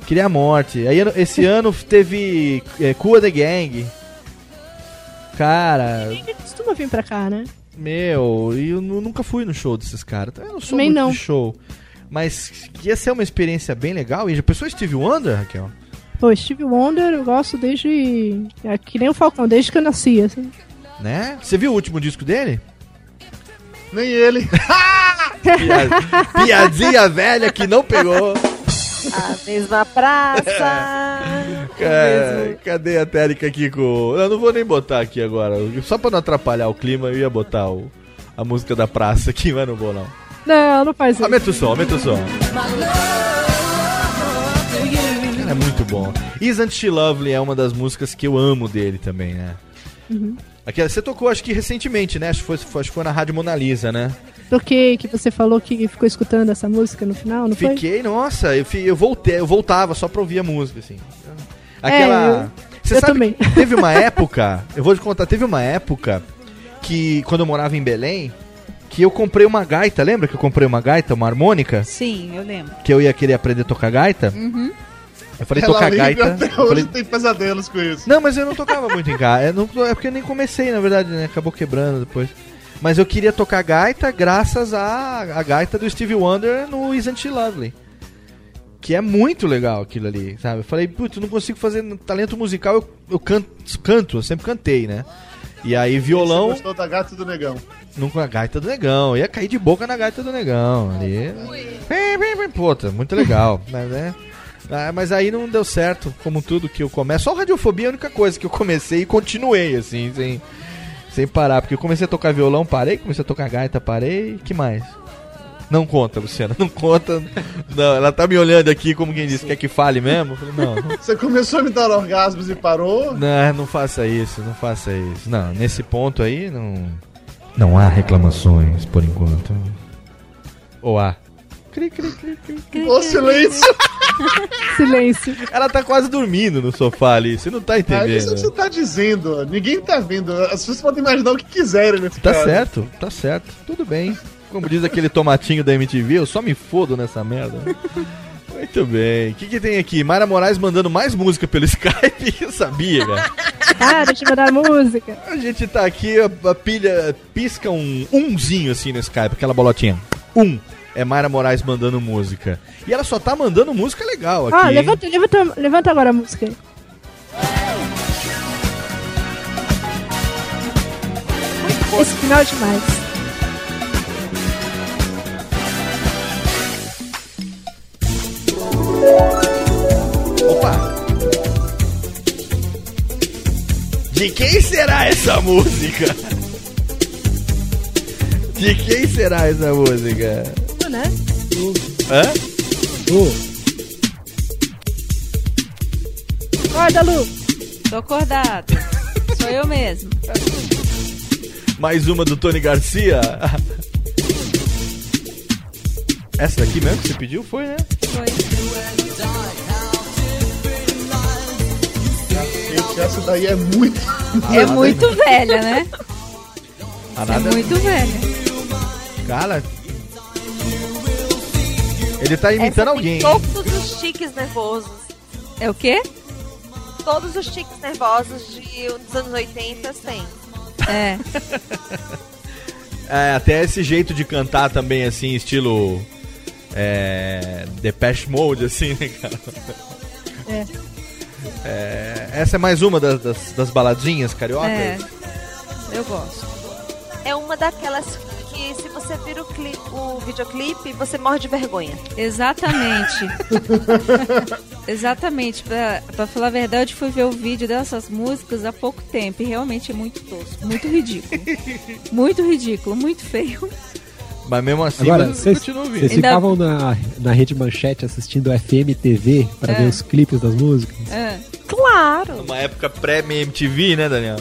[SPEAKER 1] Queria a morte. Aí esse ano teve é, Cool the Gang. Cara,
[SPEAKER 3] Ele costuma vir pra cá, né?
[SPEAKER 1] meu, e eu nu- nunca fui no show desses caras. Eu não sou
[SPEAKER 3] Também
[SPEAKER 1] muito
[SPEAKER 3] não.
[SPEAKER 1] de show. Mas ia ser uma experiência bem legal. E já pensou Steve Wonder, Raquel?
[SPEAKER 3] Pô, Steve Wonder eu gosto desde. É que nem o Falcão, desde que eu nasci, assim.
[SPEAKER 1] Né? Você viu o último disco dele?
[SPEAKER 6] Nem ele.
[SPEAKER 1] Piad- Piadinha velha que não pegou.
[SPEAKER 5] A mesma praça.
[SPEAKER 1] Ca- Cadê a Térica aqui com. Eu não vou nem botar aqui agora. Só pra não atrapalhar o clima, eu ia botar o... a música da praça aqui, mas não vou não.
[SPEAKER 3] Não, não faz isso.
[SPEAKER 1] Aumenta o som, aumenta o som. Cara, é muito bom. Isn't She Lovely é uma das músicas que eu amo dele também, né?
[SPEAKER 3] Uhum.
[SPEAKER 1] Aquela, você tocou, acho que recentemente, né? Acho que foi, acho que foi na Rádio Mona Lisa, né?
[SPEAKER 3] Toquei que você falou que ficou escutando essa música no final, não foi?
[SPEAKER 1] Fiquei, nossa, eu, eu voltei, eu voltava só pra ouvir a música, assim.
[SPEAKER 3] É,
[SPEAKER 1] Aquela.
[SPEAKER 3] eu-
[SPEAKER 1] Você
[SPEAKER 3] eu
[SPEAKER 1] sabe,
[SPEAKER 3] também.
[SPEAKER 1] que teve uma época, eu vou te contar, teve uma época que, quando eu morava em Belém, que eu comprei uma gaita, lembra que eu comprei uma gaita, uma harmônica?
[SPEAKER 2] Sim, eu lembro.
[SPEAKER 1] Que eu ia querer aprender a tocar gaita?
[SPEAKER 2] Uhum.
[SPEAKER 1] Eu falei
[SPEAKER 6] Ela
[SPEAKER 1] tocar gaita.
[SPEAKER 6] Até
[SPEAKER 1] eu
[SPEAKER 6] hoje
[SPEAKER 1] falei-
[SPEAKER 6] tem pesadelos com isso.
[SPEAKER 1] Não, mas eu não tocava muito em casa. É, não- é porque eu nem comecei, na verdade, né? Acabou quebrando depois. Mas eu queria tocar gaita graças à, à gaita do Stevie Wonder no Isn't She Lovely. Que é muito legal aquilo ali, sabe? Eu falei, putz, eu não consigo fazer talento musical, eu, eu canto, canto, eu sempre cantei, né? E aí
[SPEAKER 6] Você
[SPEAKER 1] violão,
[SPEAKER 6] gostou da gata do negão.
[SPEAKER 1] não com a gaita do negão. Eu ia cair de boca na gaita do negão. Ali. Puta, muito legal. mas, né? Ah, mas aí não deu certo, como tudo que eu começo. Só radiofobia é a única coisa que eu comecei e continuei, assim, sem, sem parar. Porque eu comecei a tocar violão, parei. Comecei a tocar gaita, parei. que mais? Não conta, Luciana, não conta. Não, ela tá me olhando aqui como quem disse, quer que fale mesmo? Falei, não,
[SPEAKER 6] Você começou a me dar orgasmos e parou?
[SPEAKER 1] não, não faça isso, não faça isso. Não, nesse ponto aí, não. Não há reclamações por enquanto. Ou há? Cri, cri, cri, cri, cri.
[SPEAKER 6] Ô, silêncio!
[SPEAKER 3] Silêncio.
[SPEAKER 1] Ela tá quase dormindo no sofá ali, você não tá
[SPEAKER 6] Ah, isso que
[SPEAKER 1] entendendo.
[SPEAKER 6] você tá dizendo. Ninguém tá vendo. As pessoas podem imaginar o que quiserem nesse
[SPEAKER 1] Tá
[SPEAKER 6] caso.
[SPEAKER 1] certo, tá certo, tudo bem. Como diz aquele tomatinho da MTV, eu só me fodo nessa merda. Muito bem. O que, que tem aqui? Mara Moraes mandando mais música pelo Skype. Eu sabia, cara.
[SPEAKER 3] Para de mandar música.
[SPEAKER 1] A gente tá aqui, a, a pilha pisca um umzinho assim no Skype, aquela bolotinha. Um. É Mayra Moraes mandando música. E ela só tá mandando música legal aqui.
[SPEAKER 3] Ah, levanta, levanta, levanta agora a música. Esse final é demais.
[SPEAKER 1] Opa! De quem será essa música? De quem será essa música?
[SPEAKER 3] Né?
[SPEAKER 1] Hã?
[SPEAKER 3] Acorda, Lu.
[SPEAKER 2] Tô acordado. Sou eu mesmo.
[SPEAKER 1] Mais uma do Tony Garcia. Essa daqui mesmo que você pediu foi, né?
[SPEAKER 2] Foi.
[SPEAKER 6] Gente, essa daí é muito.
[SPEAKER 2] É muito velha, né?
[SPEAKER 1] A
[SPEAKER 2] É muito velha.
[SPEAKER 1] Cara. Ele tá imitando
[SPEAKER 5] Essa
[SPEAKER 1] alguém.
[SPEAKER 5] Tem todos os tiques nervosos.
[SPEAKER 2] É o quê?
[SPEAKER 5] Todos os tiques nervosos de, dos anos 80 tem.
[SPEAKER 2] É.
[SPEAKER 1] É, até esse jeito de cantar também, assim, estilo. É. Depeche Mode, assim, né, cara?
[SPEAKER 3] É.
[SPEAKER 1] É, essa é mais uma das, das, das baladinhas cariocas?
[SPEAKER 2] É. Eu gosto.
[SPEAKER 5] É uma daquelas que se você vira o, cli- o videoclipe, você morre de vergonha.
[SPEAKER 2] Exatamente. Exatamente. Pra, pra falar a verdade, eu fui ver o vídeo dessas músicas há pouco tempo e realmente é muito tosco. Muito ridículo. muito ridículo, muito feio.
[SPEAKER 1] Mas mesmo assim,
[SPEAKER 4] Agora, vocês
[SPEAKER 1] continuo ouvindo.
[SPEAKER 4] vocês ficavam na, na rede manchete assistindo FMTV para
[SPEAKER 2] É.
[SPEAKER 4] ver os clipes das músicas?
[SPEAKER 2] É.
[SPEAKER 5] Claro!
[SPEAKER 1] Uma época pré-MTV, né, Daniel?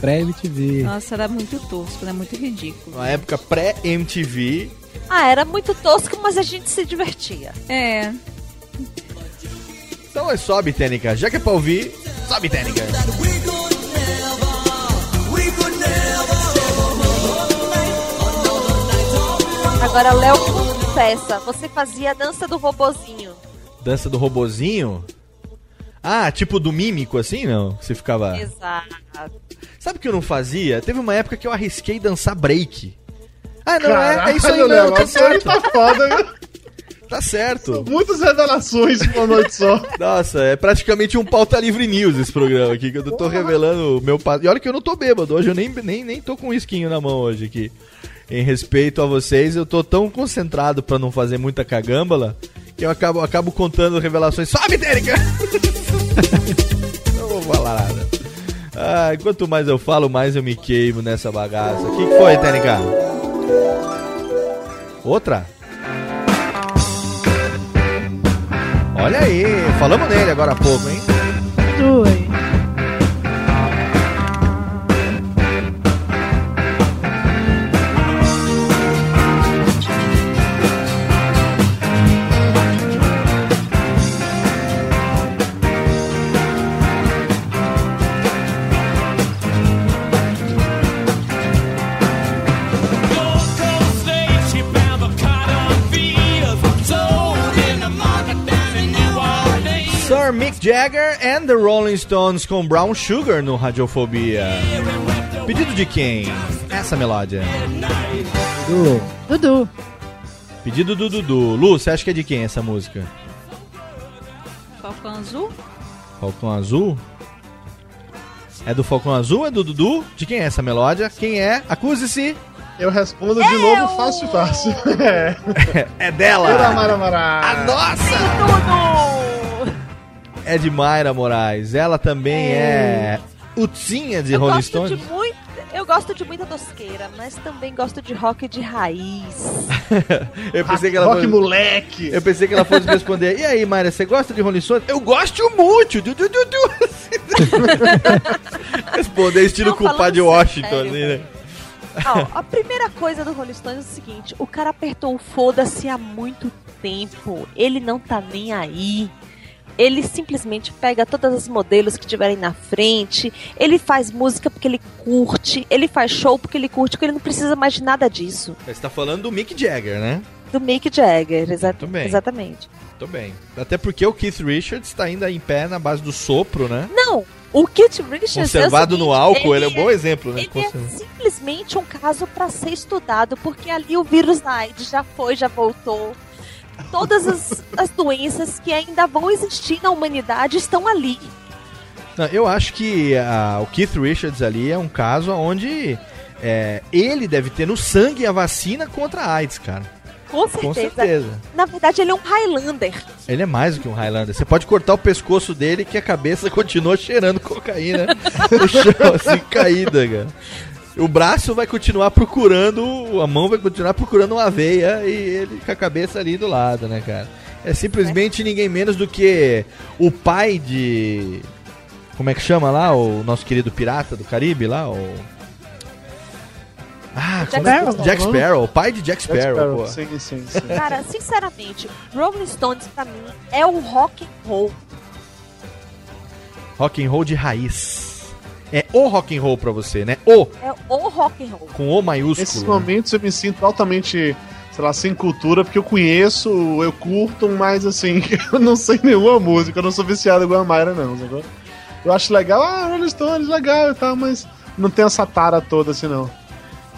[SPEAKER 4] Pré-MTV.
[SPEAKER 2] Nossa, era muito tosco, né? Muito ridículo.
[SPEAKER 1] Uma época pré-MTV.
[SPEAKER 5] Ah, era muito tosco, mas a gente se divertia.
[SPEAKER 2] É.
[SPEAKER 1] Então é sobe, Tênica. Já que é pra ouvir, sobe, Tênica.
[SPEAKER 5] Agora, Léo, confessa, você fazia a dança do robozinho.
[SPEAKER 1] Dança do robozinho? Ah, tipo do mímico, assim, não? Você ficava...
[SPEAKER 5] Exato.
[SPEAKER 1] Sabe o que eu não fazia? Teve uma época que eu arrisquei dançar break. Ah, não, é, é isso aí,
[SPEAKER 6] Léo,
[SPEAKER 1] não, tá certo.
[SPEAKER 6] tá foda, viu?
[SPEAKER 1] Tá certo.
[SPEAKER 6] Muitas revelações uma noite só.
[SPEAKER 1] Nossa, é praticamente um pauta livre news esse programa aqui, que eu tô revelando o meu. E olha que eu não tô bêbado, hoje eu nem, nem, nem tô com um esquinho na mão hoje aqui. Em respeito a vocês, eu tô tão concentrado pra não fazer muita cagâmbala que eu acabo, acabo contando revelações. Sobe, Tênica! não vou falar nada. Ah, quanto mais eu falo, mais eu me queimo nessa bagaça. O que, foi, Tênica? Outra? Olha aí, falamos nele agora há pouco, hein?
[SPEAKER 3] Oi.
[SPEAKER 1] Jagger and the Rolling Stones com Brown Sugar no Radiofobia. Pedido de quem? Essa melódia.
[SPEAKER 4] Do
[SPEAKER 3] Dudu.
[SPEAKER 1] Pedido do Dudu. Lu, você acha que é de quem essa música?
[SPEAKER 2] Falcão Azul?
[SPEAKER 1] Falcão Azul? É do Falcão Azul? É do Dudu? De quem é essa melódia? Quem é? Acuse-se.
[SPEAKER 6] Eu respondo de novo fácil, fácil. É.
[SPEAKER 1] É dela.
[SPEAKER 6] Era Mara Mara.
[SPEAKER 1] A nossa! É de Mayra Moraes. Ela também é, Utzinha de
[SPEAKER 5] Eu
[SPEAKER 1] Rolling Stones.
[SPEAKER 5] de muito. Eu gosto de muita tosqueira, mas também gosto de rock de raiz.
[SPEAKER 1] Eu pensei que ela
[SPEAKER 6] Rock
[SPEAKER 1] fosse...
[SPEAKER 6] moleque.
[SPEAKER 1] Eu pensei que ela fosse responder. E aí, Mayra, você gosta de Rolling Stones? Eu gosto muito. Du, du, du, du. Responder estilo
[SPEAKER 5] Não,
[SPEAKER 1] culpado de Washington,
[SPEAKER 5] sério,
[SPEAKER 1] assim, né?
[SPEAKER 5] Ó, a primeira coisa do Rolling Stones é o seguinte: o cara apertou o foda-se há muito tempo. Ele não tá nem aí. Ele simplesmente pega todas as modelos que tiverem na frente. Ele faz música porque ele curte. Ele faz show porque ele curte. Porque ele não precisa mais de nada disso.
[SPEAKER 1] Você tá falando do Mick Jagger, né?
[SPEAKER 5] Do Mick Jagger, exa
[SPEAKER 1] Muito bem.
[SPEAKER 5] exatamente.
[SPEAKER 1] Tô bem. Até porque o Keith Richards tá ainda em pé na base do sopro, né?
[SPEAKER 5] Não, o Kit Richards. é
[SPEAKER 1] Conservado no
[SPEAKER 5] seguinte,
[SPEAKER 1] álcool, ele, é um bom
[SPEAKER 5] é-
[SPEAKER 1] exemplo, né?
[SPEAKER 5] Ele é simplesmente um caso para ser estudado, porque ali o vírus da AIDS já foi, já voltou. Todas as, as doenças que ainda vão existir na humanidade estão ali.
[SPEAKER 1] Não, eu acho que ah, o Keith Richards ali é um caso onde é, ele deve ter no sangue a vacina contra a AIDS, cara.
[SPEAKER 5] Com certeza.
[SPEAKER 1] Com certeza.
[SPEAKER 5] Na verdade, ele é um Highlander.
[SPEAKER 1] Ele é mais do que um Highlander. Você pode cortar o pescoço dele que a cabeça continua cheirando cocaína no chão, assim, caída, cara. O braço vai continuar procurando, a mão vai continuar procurando uma veia e ele com a cabeça ali do lado, né, cara? É simplesmente ninguém menos do que o pai de. Como é que chama lá? O nosso querido pirata do Caribe lá? O. Ah,
[SPEAKER 6] Jack
[SPEAKER 1] como é que-
[SPEAKER 6] Sparrow.
[SPEAKER 1] Jack Sparrow, o pai de Jack
[SPEAKER 6] Jack
[SPEAKER 1] Sparrow,
[SPEAKER 6] Sparrow,
[SPEAKER 1] pô.
[SPEAKER 6] Sim, sim, sim.
[SPEAKER 5] Cara, sinceramente, Rolling Stones pra mim é o rock and roll.
[SPEAKER 1] Rock and roll de raiz. É o rock and roll pra você, né? O
[SPEAKER 5] É o rock and roll.
[SPEAKER 1] com o maiúsculo.
[SPEAKER 6] Nesses momentos eu me sinto altamente, sei lá, sem cultura, porque eu conheço, eu curto, mas assim, eu não sei nenhuma música, eu não sou viciado igual a Mayra, não, sacou? Eu acho legal, ah, Rolling Stones, legal e tal, mas não tem essa tara toda assim, não.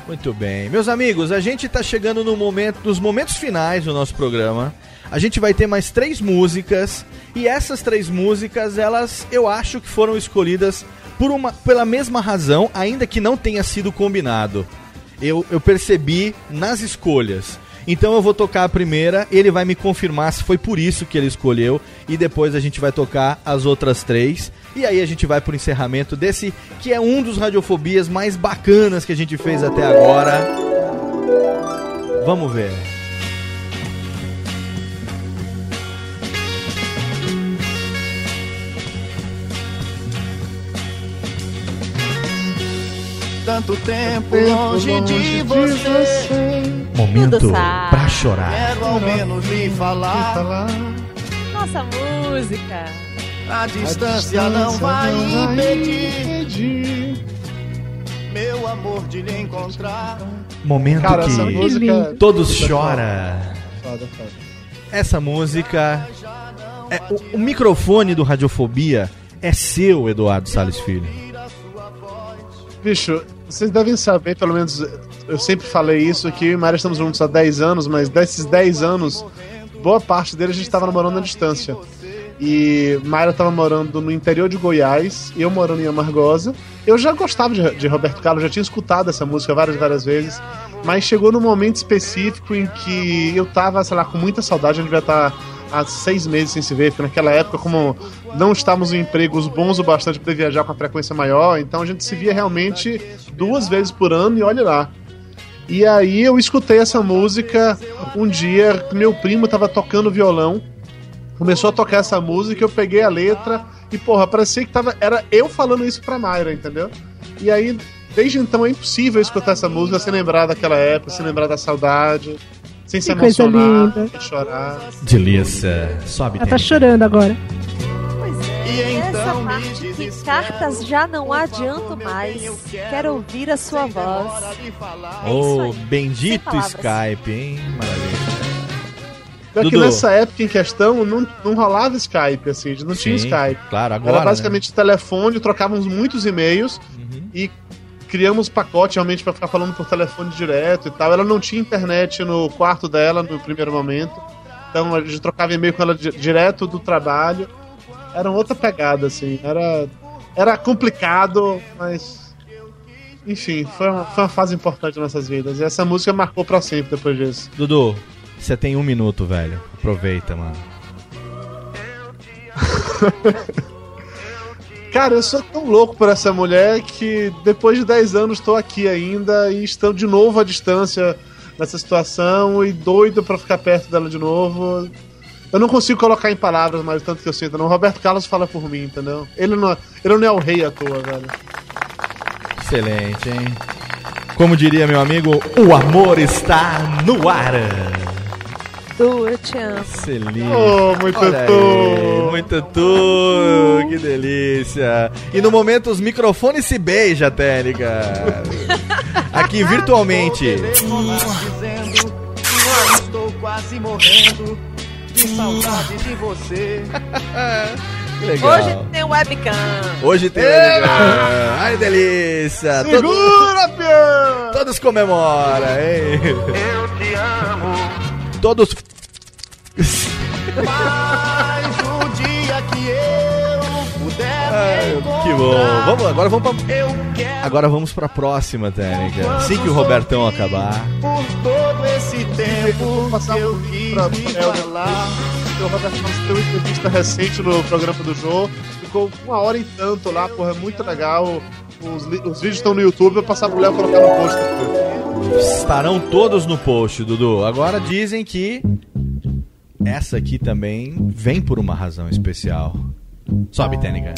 [SPEAKER 1] Muito bem. Meus amigos, a gente tá chegando no momento, nos momentos finais do nosso programa. A gente vai ter mais três músicas. E essas três músicas, elas eu acho que foram escolhidas por uma, pela mesma razão, ainda que não tenha sido combinado. eu, eu percebi nas escolhas. Então eu vou tocar a primeira, ele vai me confirmar se foi por isso que ele escolheu e depois a gente vai tocar as outras três. E aí a gente vai pro encerramento desse que é um dos radiofobias mais bacanas que a gente fez até agora. Vamos ver.
[SPEAKER 15] Tanto tempo longe de você.
[SPEAKER 1] Momento
[SPEAKER 5] Tudo sabe.
[SPEAKER 1] pra chorar.
[SPEAKER 15] Quero ao menos lhe falar.
[SPEAKER 5] Nossa música.
[SPEAKER 15] A distância não vai impedir meu amor de lhe encontrar.
[SPEAKER 1] Momento
[SPEAKER 14] Cara, essa
[SPEAKER 1] que
[SPEAKER 14] música-
[SPEAKER 1] todos
[SPEAKER 14] Foda,
[SPEAKER 1] choram.
[SPEAKER 14] Foda, foda.
[SPEAKER 1] Essa música. é- o, o microfone do Radiofobia é seu, Eduardo Salles Filho.
[SPEAKER 6] Bicho, vocês devem saber, pelo menos eu sempre falei isso, que eu e Mário estamos juntos há 10 anos, mas desses 10 anos, boa parte deles a gente estava namorando à distância. E Mayra estava morando no interior de Goiás, e eu morando em Amargosa. Eu já gostava de, de Roberto Carlos, já tinha escutado essa música várias várias vezes, mas chegou num momento específico em que eu tava, sei lá, com muita saudade, a gente devia estar há seis meses sem se ver, porque naquela época, como não estávamos em empregos bons o bastante para viajar com a frequência maior, então a gente se via realmente duas vezes por ano e olha lá. E aí eu escutei essa música um dia, meu primo tava tocando violão, começou a tocar essa música, eu peguei a letra e, porra, parecia que tava, era eu falando isso pra Mayra, entendeu? E aí, desde então é impossível escutar essa música sem lembrar daquela época, sem lembrar da saudade, sem se
[SPEAKER 3] Que coisa linda.
[SPEAKER 6] sem chorar.
[SPEAKER 1] Delícia, sobe
[SPEAKER 3] Ela tá chorando agora.
[SPEAKER 15] E
[SPEAKER 5] Essa
[SPEAKER 15] então
[SPEAKER 5] parte que cartas já não adianto mais. Quero ouvir a sua voz. É aí.
[SPEAKER 1] bendito. Skype, hein? Maravilha.
[SPEAKER 6] Pior que
[SPEAKER 1] Dudu.
[SPEAKER 6] nessa época em questão não, não rolava Skype, assim, não tinha
[SPEAKER 1] Sim,
[SPEAKER 6] Skype.
[SPEAKER 1] Claro, agora.
[SPEAKER 6] Era basicamente telefone, trocávamos muitos e-mails
[SPEAKER 1] Uhum.
[SPEAKER 6] e criamos pacote realmente pra ficar falando por telefone direto e tal. Ela não tinha internet no quarto dela no primeiro momento. Então a gente trocava e-mail com ela di- direto do trabalho. Era outra pegada, assim. Era, era complicado, mas. Enfim, foi uma, foi uma fase importante nas nossas vidas. E essa música marcou pra sempre depois disso.
[SPEAKER 1] Dudu, você tem um minuto, velho. Aproveita, mano.
[SPEAKER 6] Cara, eu sou tão louco por essa mulher que depois de 10 anos estou aqui ainda e estão de novo à distância nessa situação e doido pra ficar perto dela de novo. Eu não consigo colocar em palavras mais o tanto que eu sinto, não. Roberto Carlos fala por mim, entendeu? Ele não, ele não é o rei à toa, velho.
[SPEAKER 1] Excelente, hein? Como diria meu amigo, o amor está no ar.
[SPEAKER 5] Du, eu te amo.
[SPEAKER 1] Excelente.
[SPEAKER 6] Oh, muito
[SPEAKER 1] Olha
[SPEAKER 6] tu.
[SPEAKER 1] aí, muito tu, que delícia. E no momento os microfones se beijam, Técnica. Aqui virtualmente.
[SPEAKER 15] dizendo que eu estou quase morrendo de saudade de você.
[SPEAKER 1] Que legal.
[SPEAKER 5] Hoje tem webcam.
[SPEAKER 1] Hoje tem webcam. Ai, delícia.
[SPEAKER 6] Segura, pião!
[SPEAKER 1] Todos comemoram, hein?
[SPEAKER 15] Eu te amo,
[SPEAKER 1] Todos.
[SPEAKER 15] mas o dia que eu puder
[SPEAKER 1] Ai,
[SPEAKER 15] me
[SPEAKER 1] que bom. Vamos, agora vamos pra.
[SPEAKER 15] Eu quero
[SPEAKER 1] Agora vamos pra próxima técnica. Assim que o Robertão acabar.
[SPEAKER 15] por todo esse tempo que eu quis
[SPEAKER 6] pra
[SPEAKER 15] te
[SPEAKER 6] Elder.
[SPEAKER 15] falar.
[SPEAKER 6] O Roberto Carlos deu uma entrevista recente no programa do Jô. Ficou uma hora e tanto lá, porra, é muito legal. Os, os vídeos estão no YouTube, eu vou passar pro Léo colocar no post.
[SPEAKER 1] Estarão todos no post, Dudu. Agora dizem que essa aqui também vem por uma razão especial. Sobe, técnica.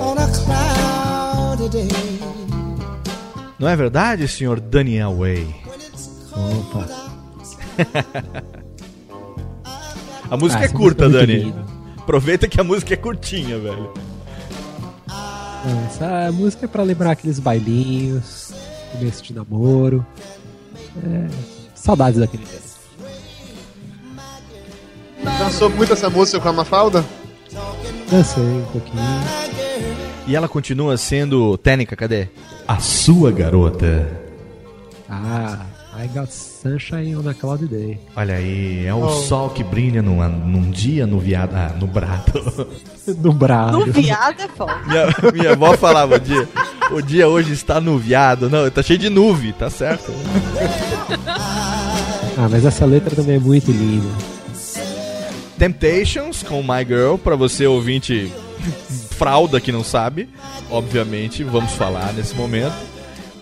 [SPEAKER 7] on a cloudy day.
[SPEAKER 1] Não é verdade, senhor Daniel Way?
[SPEAKER 4] Opa.
[SPEAKER 1] A música
[SPEAKER 4] Ah,
[SPEAKER 1] é
[SPEAKER 4] essa
[SPEAKER 1] curta,
[SPEAKER 4] é
[SPEAKER 1] Dani.
[SPEAKER 4] linda.
[SPEAKER 1] Aproveita que a música é curtinha, velho.
[SPEAKER 4] Essa música é pra lembrar aqueles bailinhos, começo de namoro. É, saudades daquele tempo.
[SPEAKER 6] Dançou muito essa música com a Mafalda?
[SPEAKER 4] Dancei um pouquinho.
[SPEAKER 1] E ela continua sendo. Técnica, cadê? A sua garota.
[SPEAKER 4] Ah, I got sunshine on a cloudy day.
[SPEAKER 16] Olha aí, é o
[SPEAKER 4] Oh.
[SPEAKER 16] sol que brilha num, num dia nuviado. Ah, nubrado.
[SPEAKER 4] Nubrado.
[SPEAKER 5] No viado é foda.
[SPEAKER 1] Minha, minha avó falava o dia. O dia hoje está nuviado. Não, tá cheio de nuvem, tá certo?
[SPEAKER 4] Ah, mas essa letra também é muito linda.
[SPEAKER 1] Temptations com My Girl, pra você ouvinte fralda que não sabe, obviamente, vamos falar nesse momento.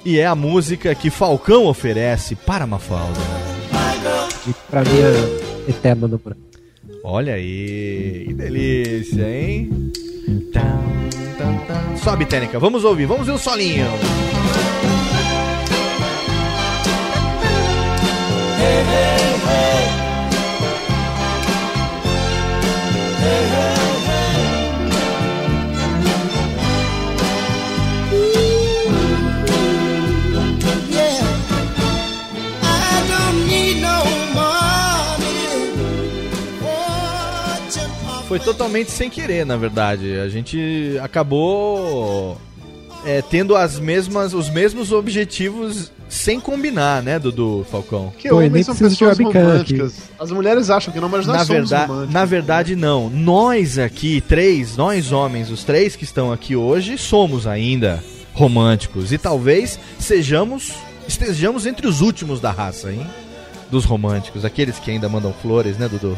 [SPEAKER 1] E é a música que Falcão oferece para Mafalda.
[SPEAKER 4] E pra mim é eterna no branco.
[SPEAKER 1] Olha aí, que delícia, hein? Sobe, Tênica, vamos ouvir, vamos ver o solinho.
[SPEAKER 7] Yeah.
[SPEAKER 1] Foi totalmente sem querer, na verdade. A gente acabou é, tendo as mesmas, os mesmos objetivos sem combinar, né, Dudu Falcão?
[SPEAKER 6] Que homens são pessoas românticas. As mulheres acham que não, mas nós
[SPEAKER 1] na,
[SPEAKER 6] somos
[SPEAKER 1] verdade,
[SPEAKER 6] românticos.
[SPEAKER 1] na verdade, não. Nós aqui, três, nós homens, os três que estão aqui hoje, somos ainda românticos. E talvez sejamos, estejamos entre os últimos da raça, hein? Dos românticos. Aqueles que ainda mandam flores, né, Dudu?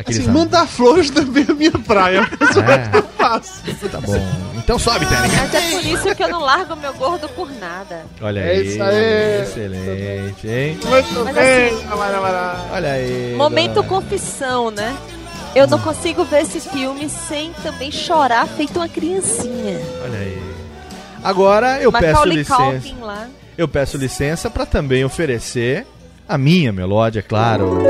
[SPEAKER 1] Aqueles
[SPEAKER 6] Assim, mandar flores também é minha praia. Mas o
[SPEAKER 1] É.
[SPEAKER 6] resto eu faço.
[SPEAKER 1] Tá bom. Então sobe, Tênica.
[SPEAKER 5] Mas é por isso que eu não largo meu gordo por nada.
[SPEAKER 1] Olha
[SPEAKER 6] É
[SPEAKER 1] aí.
[SPEAKER 6] isso aí.
[SPEAKER 1] Excelente, hein?
[SPEAKER 6] Muito
[SPEAKER 5] Mas
[SPEAKER 6] bem,
[SPEAKER 5] assim-.
[SPEAKER 1] Olha aí.
[SPEAKER 5] Momento
[SPEAKER 1] dona-
[SPEAKER 5] confissão, né? Eu não consigo ver esse filme sem também chorar feito uma criancinha.
[SPEAKER 1] Olha aí. Agora eu peço
[SPEAKER 5] Macaulay
[SPEAKER 1] licença.
[SPEAKER 5] Culkin lá.
[SPEAKER 1] Eu peço licença para também oferecer a minha melódia, é claro.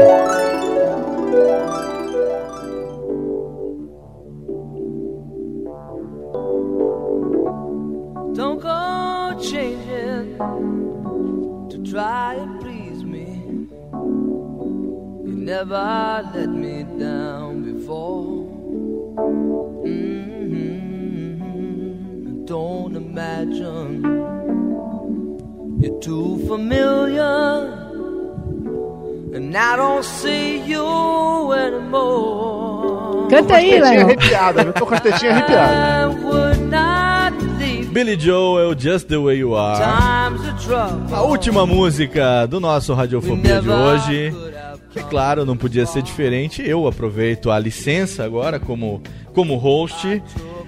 [SPEAKER 9] Never let me down before. Mhm. Don't imagine you're too familiar. And I don't see you anymore.
[SPEAKER 3] Canta aí, Léo.
[SPEAKER 6] arrepiada, eu tô com as tetinhas arrepiadas.
[SPEAKER 1] Billy Joel, Just the Way You Are. A última música do nosso Radiofobia de hoje. Que claro, não podia ser diferente. Eu aproveito a licença agora como, como host.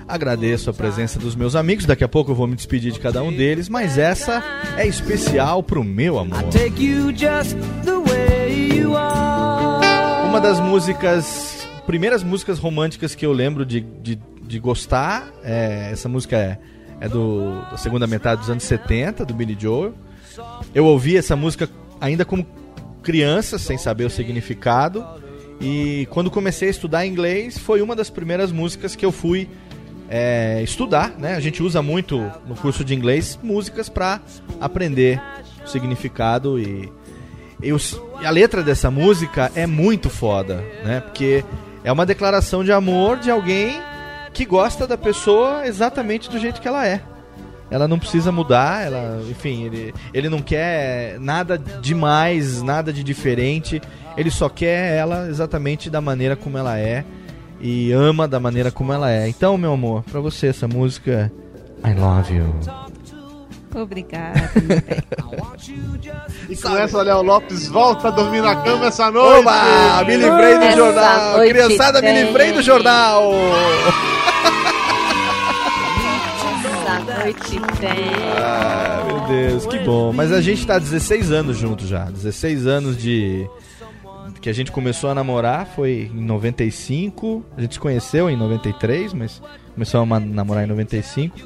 [SPEAKER 1] Agradeço a presença dos meus amigos. Daqui a pouco eu vou me despedir de cada um deles. Mas essa é especial pro meu amor. Uma das músicas, primeiras músicas românticas que eu lembro de, de, de gostar, é, essa música é, é do, da segunda metade dos anos 70, do Billy Joel. Eu ouvi essa música ainda como criança, sem saber o significado. E quando comecei a estudar inglês, foi uma das primeiras músicas que eu fui é, estudar, né? A gente usa muito no curso de inglês músicas para aprender o significado e, e os- a letra dessa música é muito foda, né? Porque é uma declaração de amor de alguém que gosta da pessoa exatamente do jeito que ela é. Ela não precisa mudar, ela, enfim, ele, ele não quer nada demais, nada de diferente. Ele só quer ela exatamente da maneira como ela é e ama da maneira como ela é. Então, meu amor, pra você essa música I love you.
[SPEAKER 2] Obrigada.
[SPEAKER 6] E com essa, Léo Lopes volta a dormir na cama essa noite.
[SPEAKER 1] Oba! Me livrei do
[SPEAKER 5] Essa
[SPEAKER 1] jornal! Criançada, me livrei do jornal!
[SPEAKER 5] Essa noite tem.
[SPEAKER 1] Ah, meu Deus, que bom. Mas a gente tá há 16 anos juntos já. 16 anos de. Que a gente começou a namorar foi em 95. A gente se conheceu em 93, mas começou a namorar em 95.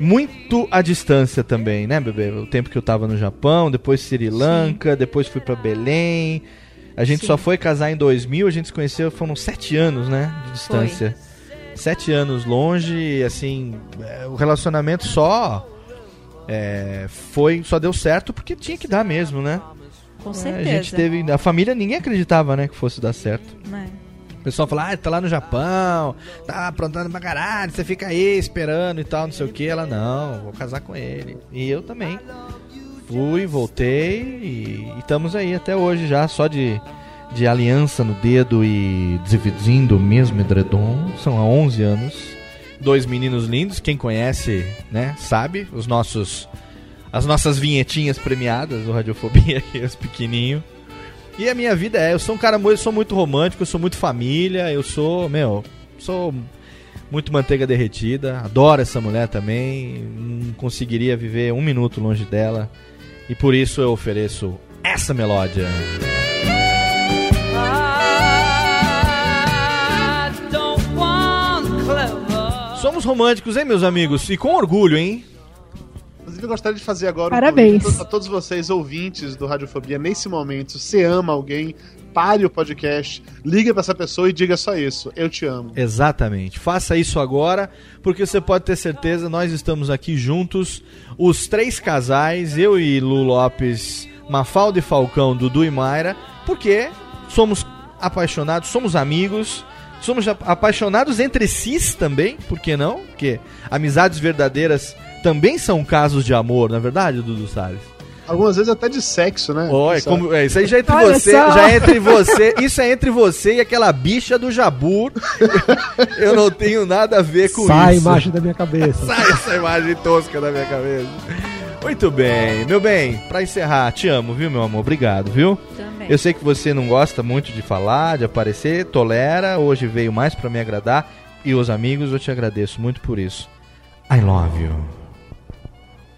[SPEAKER 1] Muito à distância também, né, bebê? O tempo que eu tava no Japão, depois Sri Lanka, depois fui pra Belém. A gente
[SPEAKER 2] Sim.
[SPEAKER 1] só foi casar em 2000, a gente se conheceu, foram sete anos, né, de distância. Sete anos longe, e assim, é, o relacionamento só é, foi, só deu certo porque tinha que dar mesmo, né?
[SPEAKER 2] Com
[SPEAKER 1] É,
[SPEAKER 2] certeza.
[SPEAKER 1] A gente teve, a família ninguém acreditava, né, que fosse dar certo.
[SPEAKER 2] Né?
[SPEAKER 1] O pessoal fala, ah, tá lá no Japão, tá aprontando pra caralho, você fica aí esperando e tal, não sei o que. Ela, não, vou casar com ele. E eu também. Fui, voltei e, e estamos aí até hoje já, só de, de aliança no dedo e dividindo o mesmo edredom. São há 11 anos. Dois meninos lindos, quem conhece, né, sabe, os nossos as nossas vinhetinhas premiadas do Radiofobia, aqui, os pequenininhos. E a minha vida é, eu sou um cara eu sou muito romântico, eu sou muito família, eu sou, meu, sou muito manteiga derretida, adoro essa mulher também, não conseguiria viver um minuto longe dela. E por isso eu ofereço essa melódia. Românticos, hein, meus amigos? E com orgulho, hein?
[SPEAKER 6] Inclusive, eu gostaria de fazer agora
[SPEAKER 3] Parabéns.
[SPEAKER 6] um a todos vocês, ouvintes do Radiofobia, nesse momento. Se você ama alguém, pare o podcast, liga pra essa pessoa e diga só isso. Eu te amo.
[SPEAKER 1] Exatamente. Faça isso agora, porque você pode ter certeza, nós estamos aqui juntos, os três casais, eu e Lu Lopes, Mafalda e Falcão, Dudu e Mayra, porque somos apaixonados, somos amigos, somos a- apaixonados entre si também, por que não? Porque amizades verdadeiras também são casos de amor, na é verdade, Dudu Salles?
[SPEAKER 6] Algumas vezes até de sexo, né?
[SPEAKER 1] Ó, é como- é, isso aí já é entre
[SPEAKER 6] Olha
[SPEAKER 1] você,
[SPEAKER 6] só.
[SPEAKER 1] já é entre você, isso é entre você e aquela bicha do Jabur. Eu não tenho nada a ver com
[SPEAKER 4] Sai a
[SPEAKER 1] isso.
[SPEAKER 4] imagem da minha cabeça.
[SPEAKER 1] Sai essa imagem tosca da minha cabeça. Muito bem, meu bem, pra encerrar, te amo, viu, meu amor? Obrigado, viu? Eu sei que você não gosta muito de falar, de aparecer, tolera, hoje veio mais pra me agradar e os amigos, eu te agradeço muito por isso. I love you.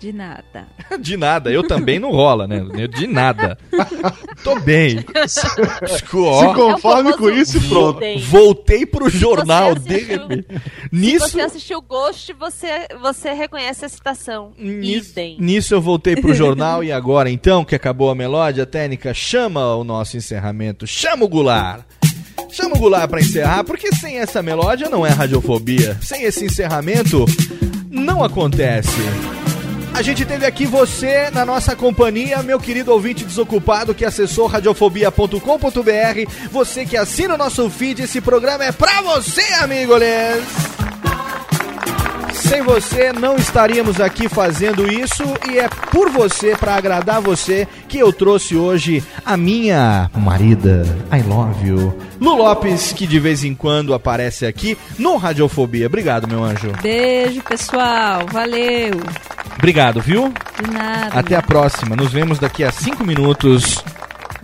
[SPEAKER 2] De nada.
[SPEAKER 1] De nada, eu também não rola, né? De nada. Tô bem.
[SPEAKER 6] Se conforme com isso e pronto.
[SPEAKER 1] Voltei pro jornal,
[SPEAKER 5] você
[SPEAKER 1] de repente.
[SPEAKER 5] Se
[SPEAKER 1] Nisso,
[SPEAKER 5] você assistiu Ghost, você, você reconhece a citação. Idem.
[SPEAKER 1] nisso eu voltei pro jornal e agora, então, que acabou a melódia técnica, chama o nosso encerramento. Chama o Goulart. Chama o Goulart pra encerrar, porque sem essa melódia não é radiofobia. Sem esse encerramento, não acontece. A gente teve aqui você na nossa companhia, meu querido ouvinte desocupado que acessou radiofobia.com.br. Você que assina o nosso feed, esse programa é pra você, amigos! Sem você não estaríamos aqui fazendo isso e é por você, pra agradar você, que eu trouxe hoje a minha marida, I love you, Lu Lopes, que de vez em quando aparece aqui no Radiofobia. Obrigado, meu anjo.
[SPEAKER 2] Beijo, pessoal. Valeu.
[SPEAKER 1] Obrigado, viu?
[SPEAKER 2] De nada.
[SPEAKER 1] Até a próxima. Nos vemos daqui a cinco minutos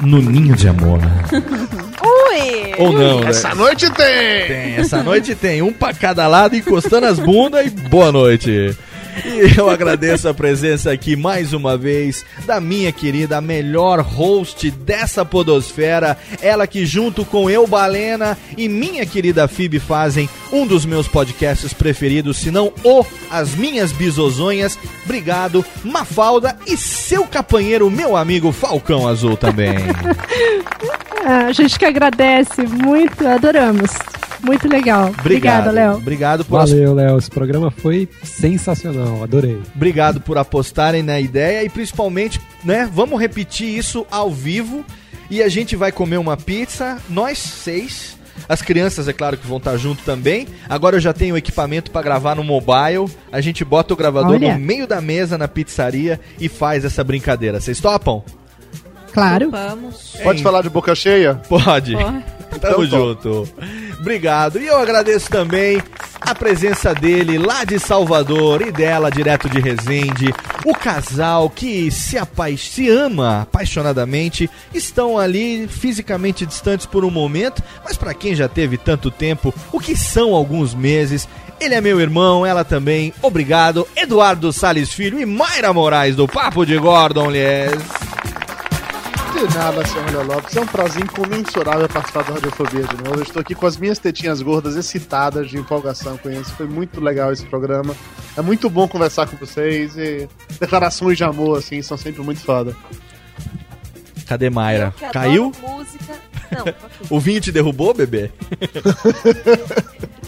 [SPEAKER 1] no Ninho de Amor.
[SPEAKER 5] Ui!
[SPEAKER 1] Ou não, né?
[SPEAKER 6] Essa noite tem!
[SPEAKER 1] Tem, essa noite tem um pra cada lado, encostando as bundas e boa noite. E eu agradeço a presença aqui mais uma vez da minha querida, a melhor host dessa podosfera, ela que junto com eu, Balena e minha querida Fib fazem um dos meus podcasts preferidos, se não o As Minhas Bisozonhas. Obrigado, Mafalda e seu capanheiro, meu amigo Falcão Azul também.
[SPEAKER 3] A gente que agradece muito, adoramos. Muito legal. Obrigada, Léo.
[SPEAKER 1] Obrigado por
[SPEAKER 4] Valeu, Léo. Esse programa foi sensacional. Adorei.
[SPEAKER 1] Obrigado por apostarem na ideia e principalmente, né, vamos repetir isso ao vivo e a gente vai comer uma pizza, nós seis. As crianças, é claro que vão estar junto também. Agora eu já tenho equipamento para gravar no mobile. A gente bota o gravador
[SPEAKER 3] Olha.
[SPEAKER 1] no meio da mesa na pizzaria e faz essa brincadeira. Vocês topam?
[SPEAKER 3] Claro.
[SPEAKER 2] Vamos.
[SPEAKER 6] Pode falar de boca cheia?
[SPEAKER 1] Pode.
[SPEAKER 2] Pode.
[SPEAKER 1] Tamo
[SPEAKER 6] Então,
[SPEAKER 1] junto. Obrigado. E eu agradeço também a presença dele lá de Salvador e dela direto de Resende. O casal que se, apa se ama apaixonadamente estão ali fisicamente distantes por um momento, mas pra quem já teve tanto tempo, o que são alguns meses? Ele é meu irmão, ela também. Obrigado, Eduardo Sales Filho e Mayra Moraes do Papo de Gordon, Lies.
[SPEAKER 6] De nada, senhor Léo Lopes. É um prazer incomensurável participar do Radiofobia de novo. Eu estou aqui com as minhas tetinhas gordas excitadas de empolgação com isso. Foi muito legal esse programa. É muito bom conversar com vocês e declarações de amor, assim, são sempre muito foda.
[SPEAKER 1] Cadê Mayra? Caiu?
[SPEAKER 5] Música. Não.
[SPEAKER 1] O vinho te derrubou, bebê?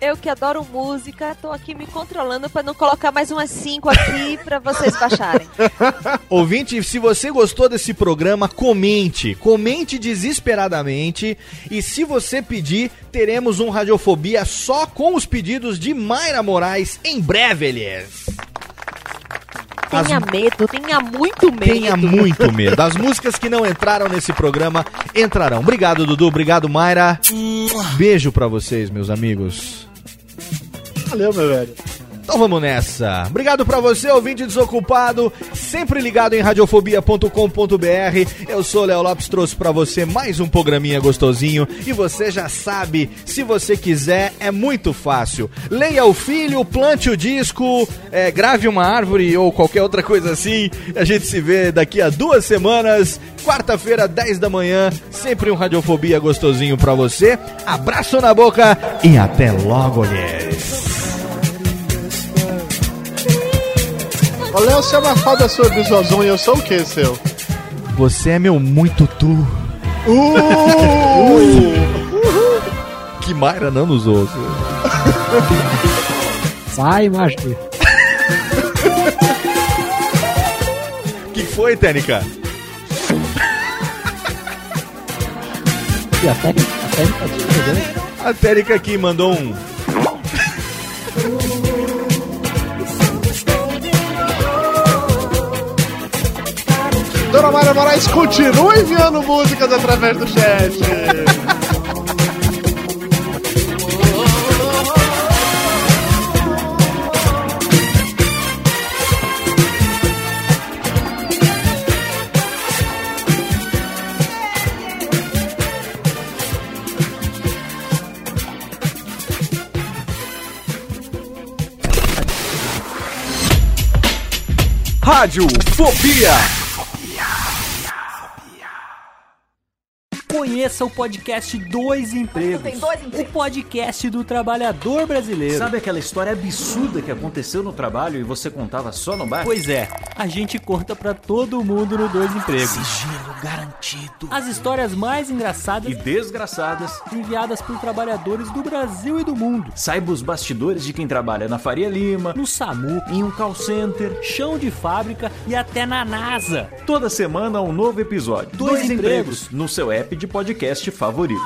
[SPEAKER 5] Eu que adoro música, tô aqui me controlando pra não colocar mais umas 5 aqui pra vocês baixarem.
[SPEAKER 1] Ouvinte, se você gostou desse programa, comente. Comente desesperadamente. E se você pedir, teremos um Radiofobia só com os pedidos de Mayra Moraes em breve, Elias.
[SPEAKER 5] Tenha medo, tenha muito medo.
[SPEAKER 1] Tenha muito medo. As músicas que não entraram nesse programa entrarão. Obrigado, Dudu. Obrigado, Mayra. Beijo pra vocês, meus amigos.
[SPEAKER 14] Valeu, meu velho.
[SPEAKER 1] Então vamos nessa. Obrigado pra você, ouvinte desocupado, sempre ligado em radiofobia.com.br. Eu sou Léo Lopes, trouxe pra você mais um programinha gostosinho e você já sabe, se você quiser, é muito fácil. Leia o filho, plante o disco, é, grave uma árvore ou qualquer outra coisa assim. A gente se vê daqui a duas semanas, quarta-feira, 10 da manhã, sempre um Radiofobia gostosinho pra você. Abraço na boca e até logo, mulheres.
[SPEAKER 14] Ô, Léo, você é uma foda sua bisozão e eu sou o que, seu?
[SPEAKER 1] Você é meu muito tu.
[SPEAKER 14] Uh!
[SPEAKER 1] Que Mayra não nos ouve.
[SPEAKER 4] Sai, macho.
[SPEAKER 1] que foi, Tênica?
[SPEAKER 4] E a técnica, a técnica.
[SPEAKER 1] A Tênica aqui mandou um.
[SPEAKER 14] Dona Mayra Moraes continua enviando músicas através do chat.
[SPEAKER 17] Rádio Fobia.
[SPEAKER 18] Conheça o podcast Dois Empregos. O podcast do trabalhador brasileiro.
[SPEAKER 19] Sabe aquela história absurda que aconteceu no trabalho e você contava só no bar?
[SPEAKER 18] Pois é, a gente conta pra todo mundo no Dois Empregos.
[SPEAKER 19] Sigilo garantido.
[SPEAKER 18] As histórias mais engraçadas
[SPEAKER 19] E desgraçadas.
[SPEAKER 18] enviadas por trabalhadores do Brasil e do mundo.
[SPEAKER 19] Saiba os bastidores de quem trabalha na Faria Lima,
[SPEAKER 18] No SAMU,
[SPEAKER 19] em um call center.
[SPEAKER 18] chão de fábrica e até na NASA.
[SPEAKER 19] Toda semana um novo episódio.
[SPEAKER 18] Dois empregos.
[SPEAKER 19] no seu app de podcast favorito.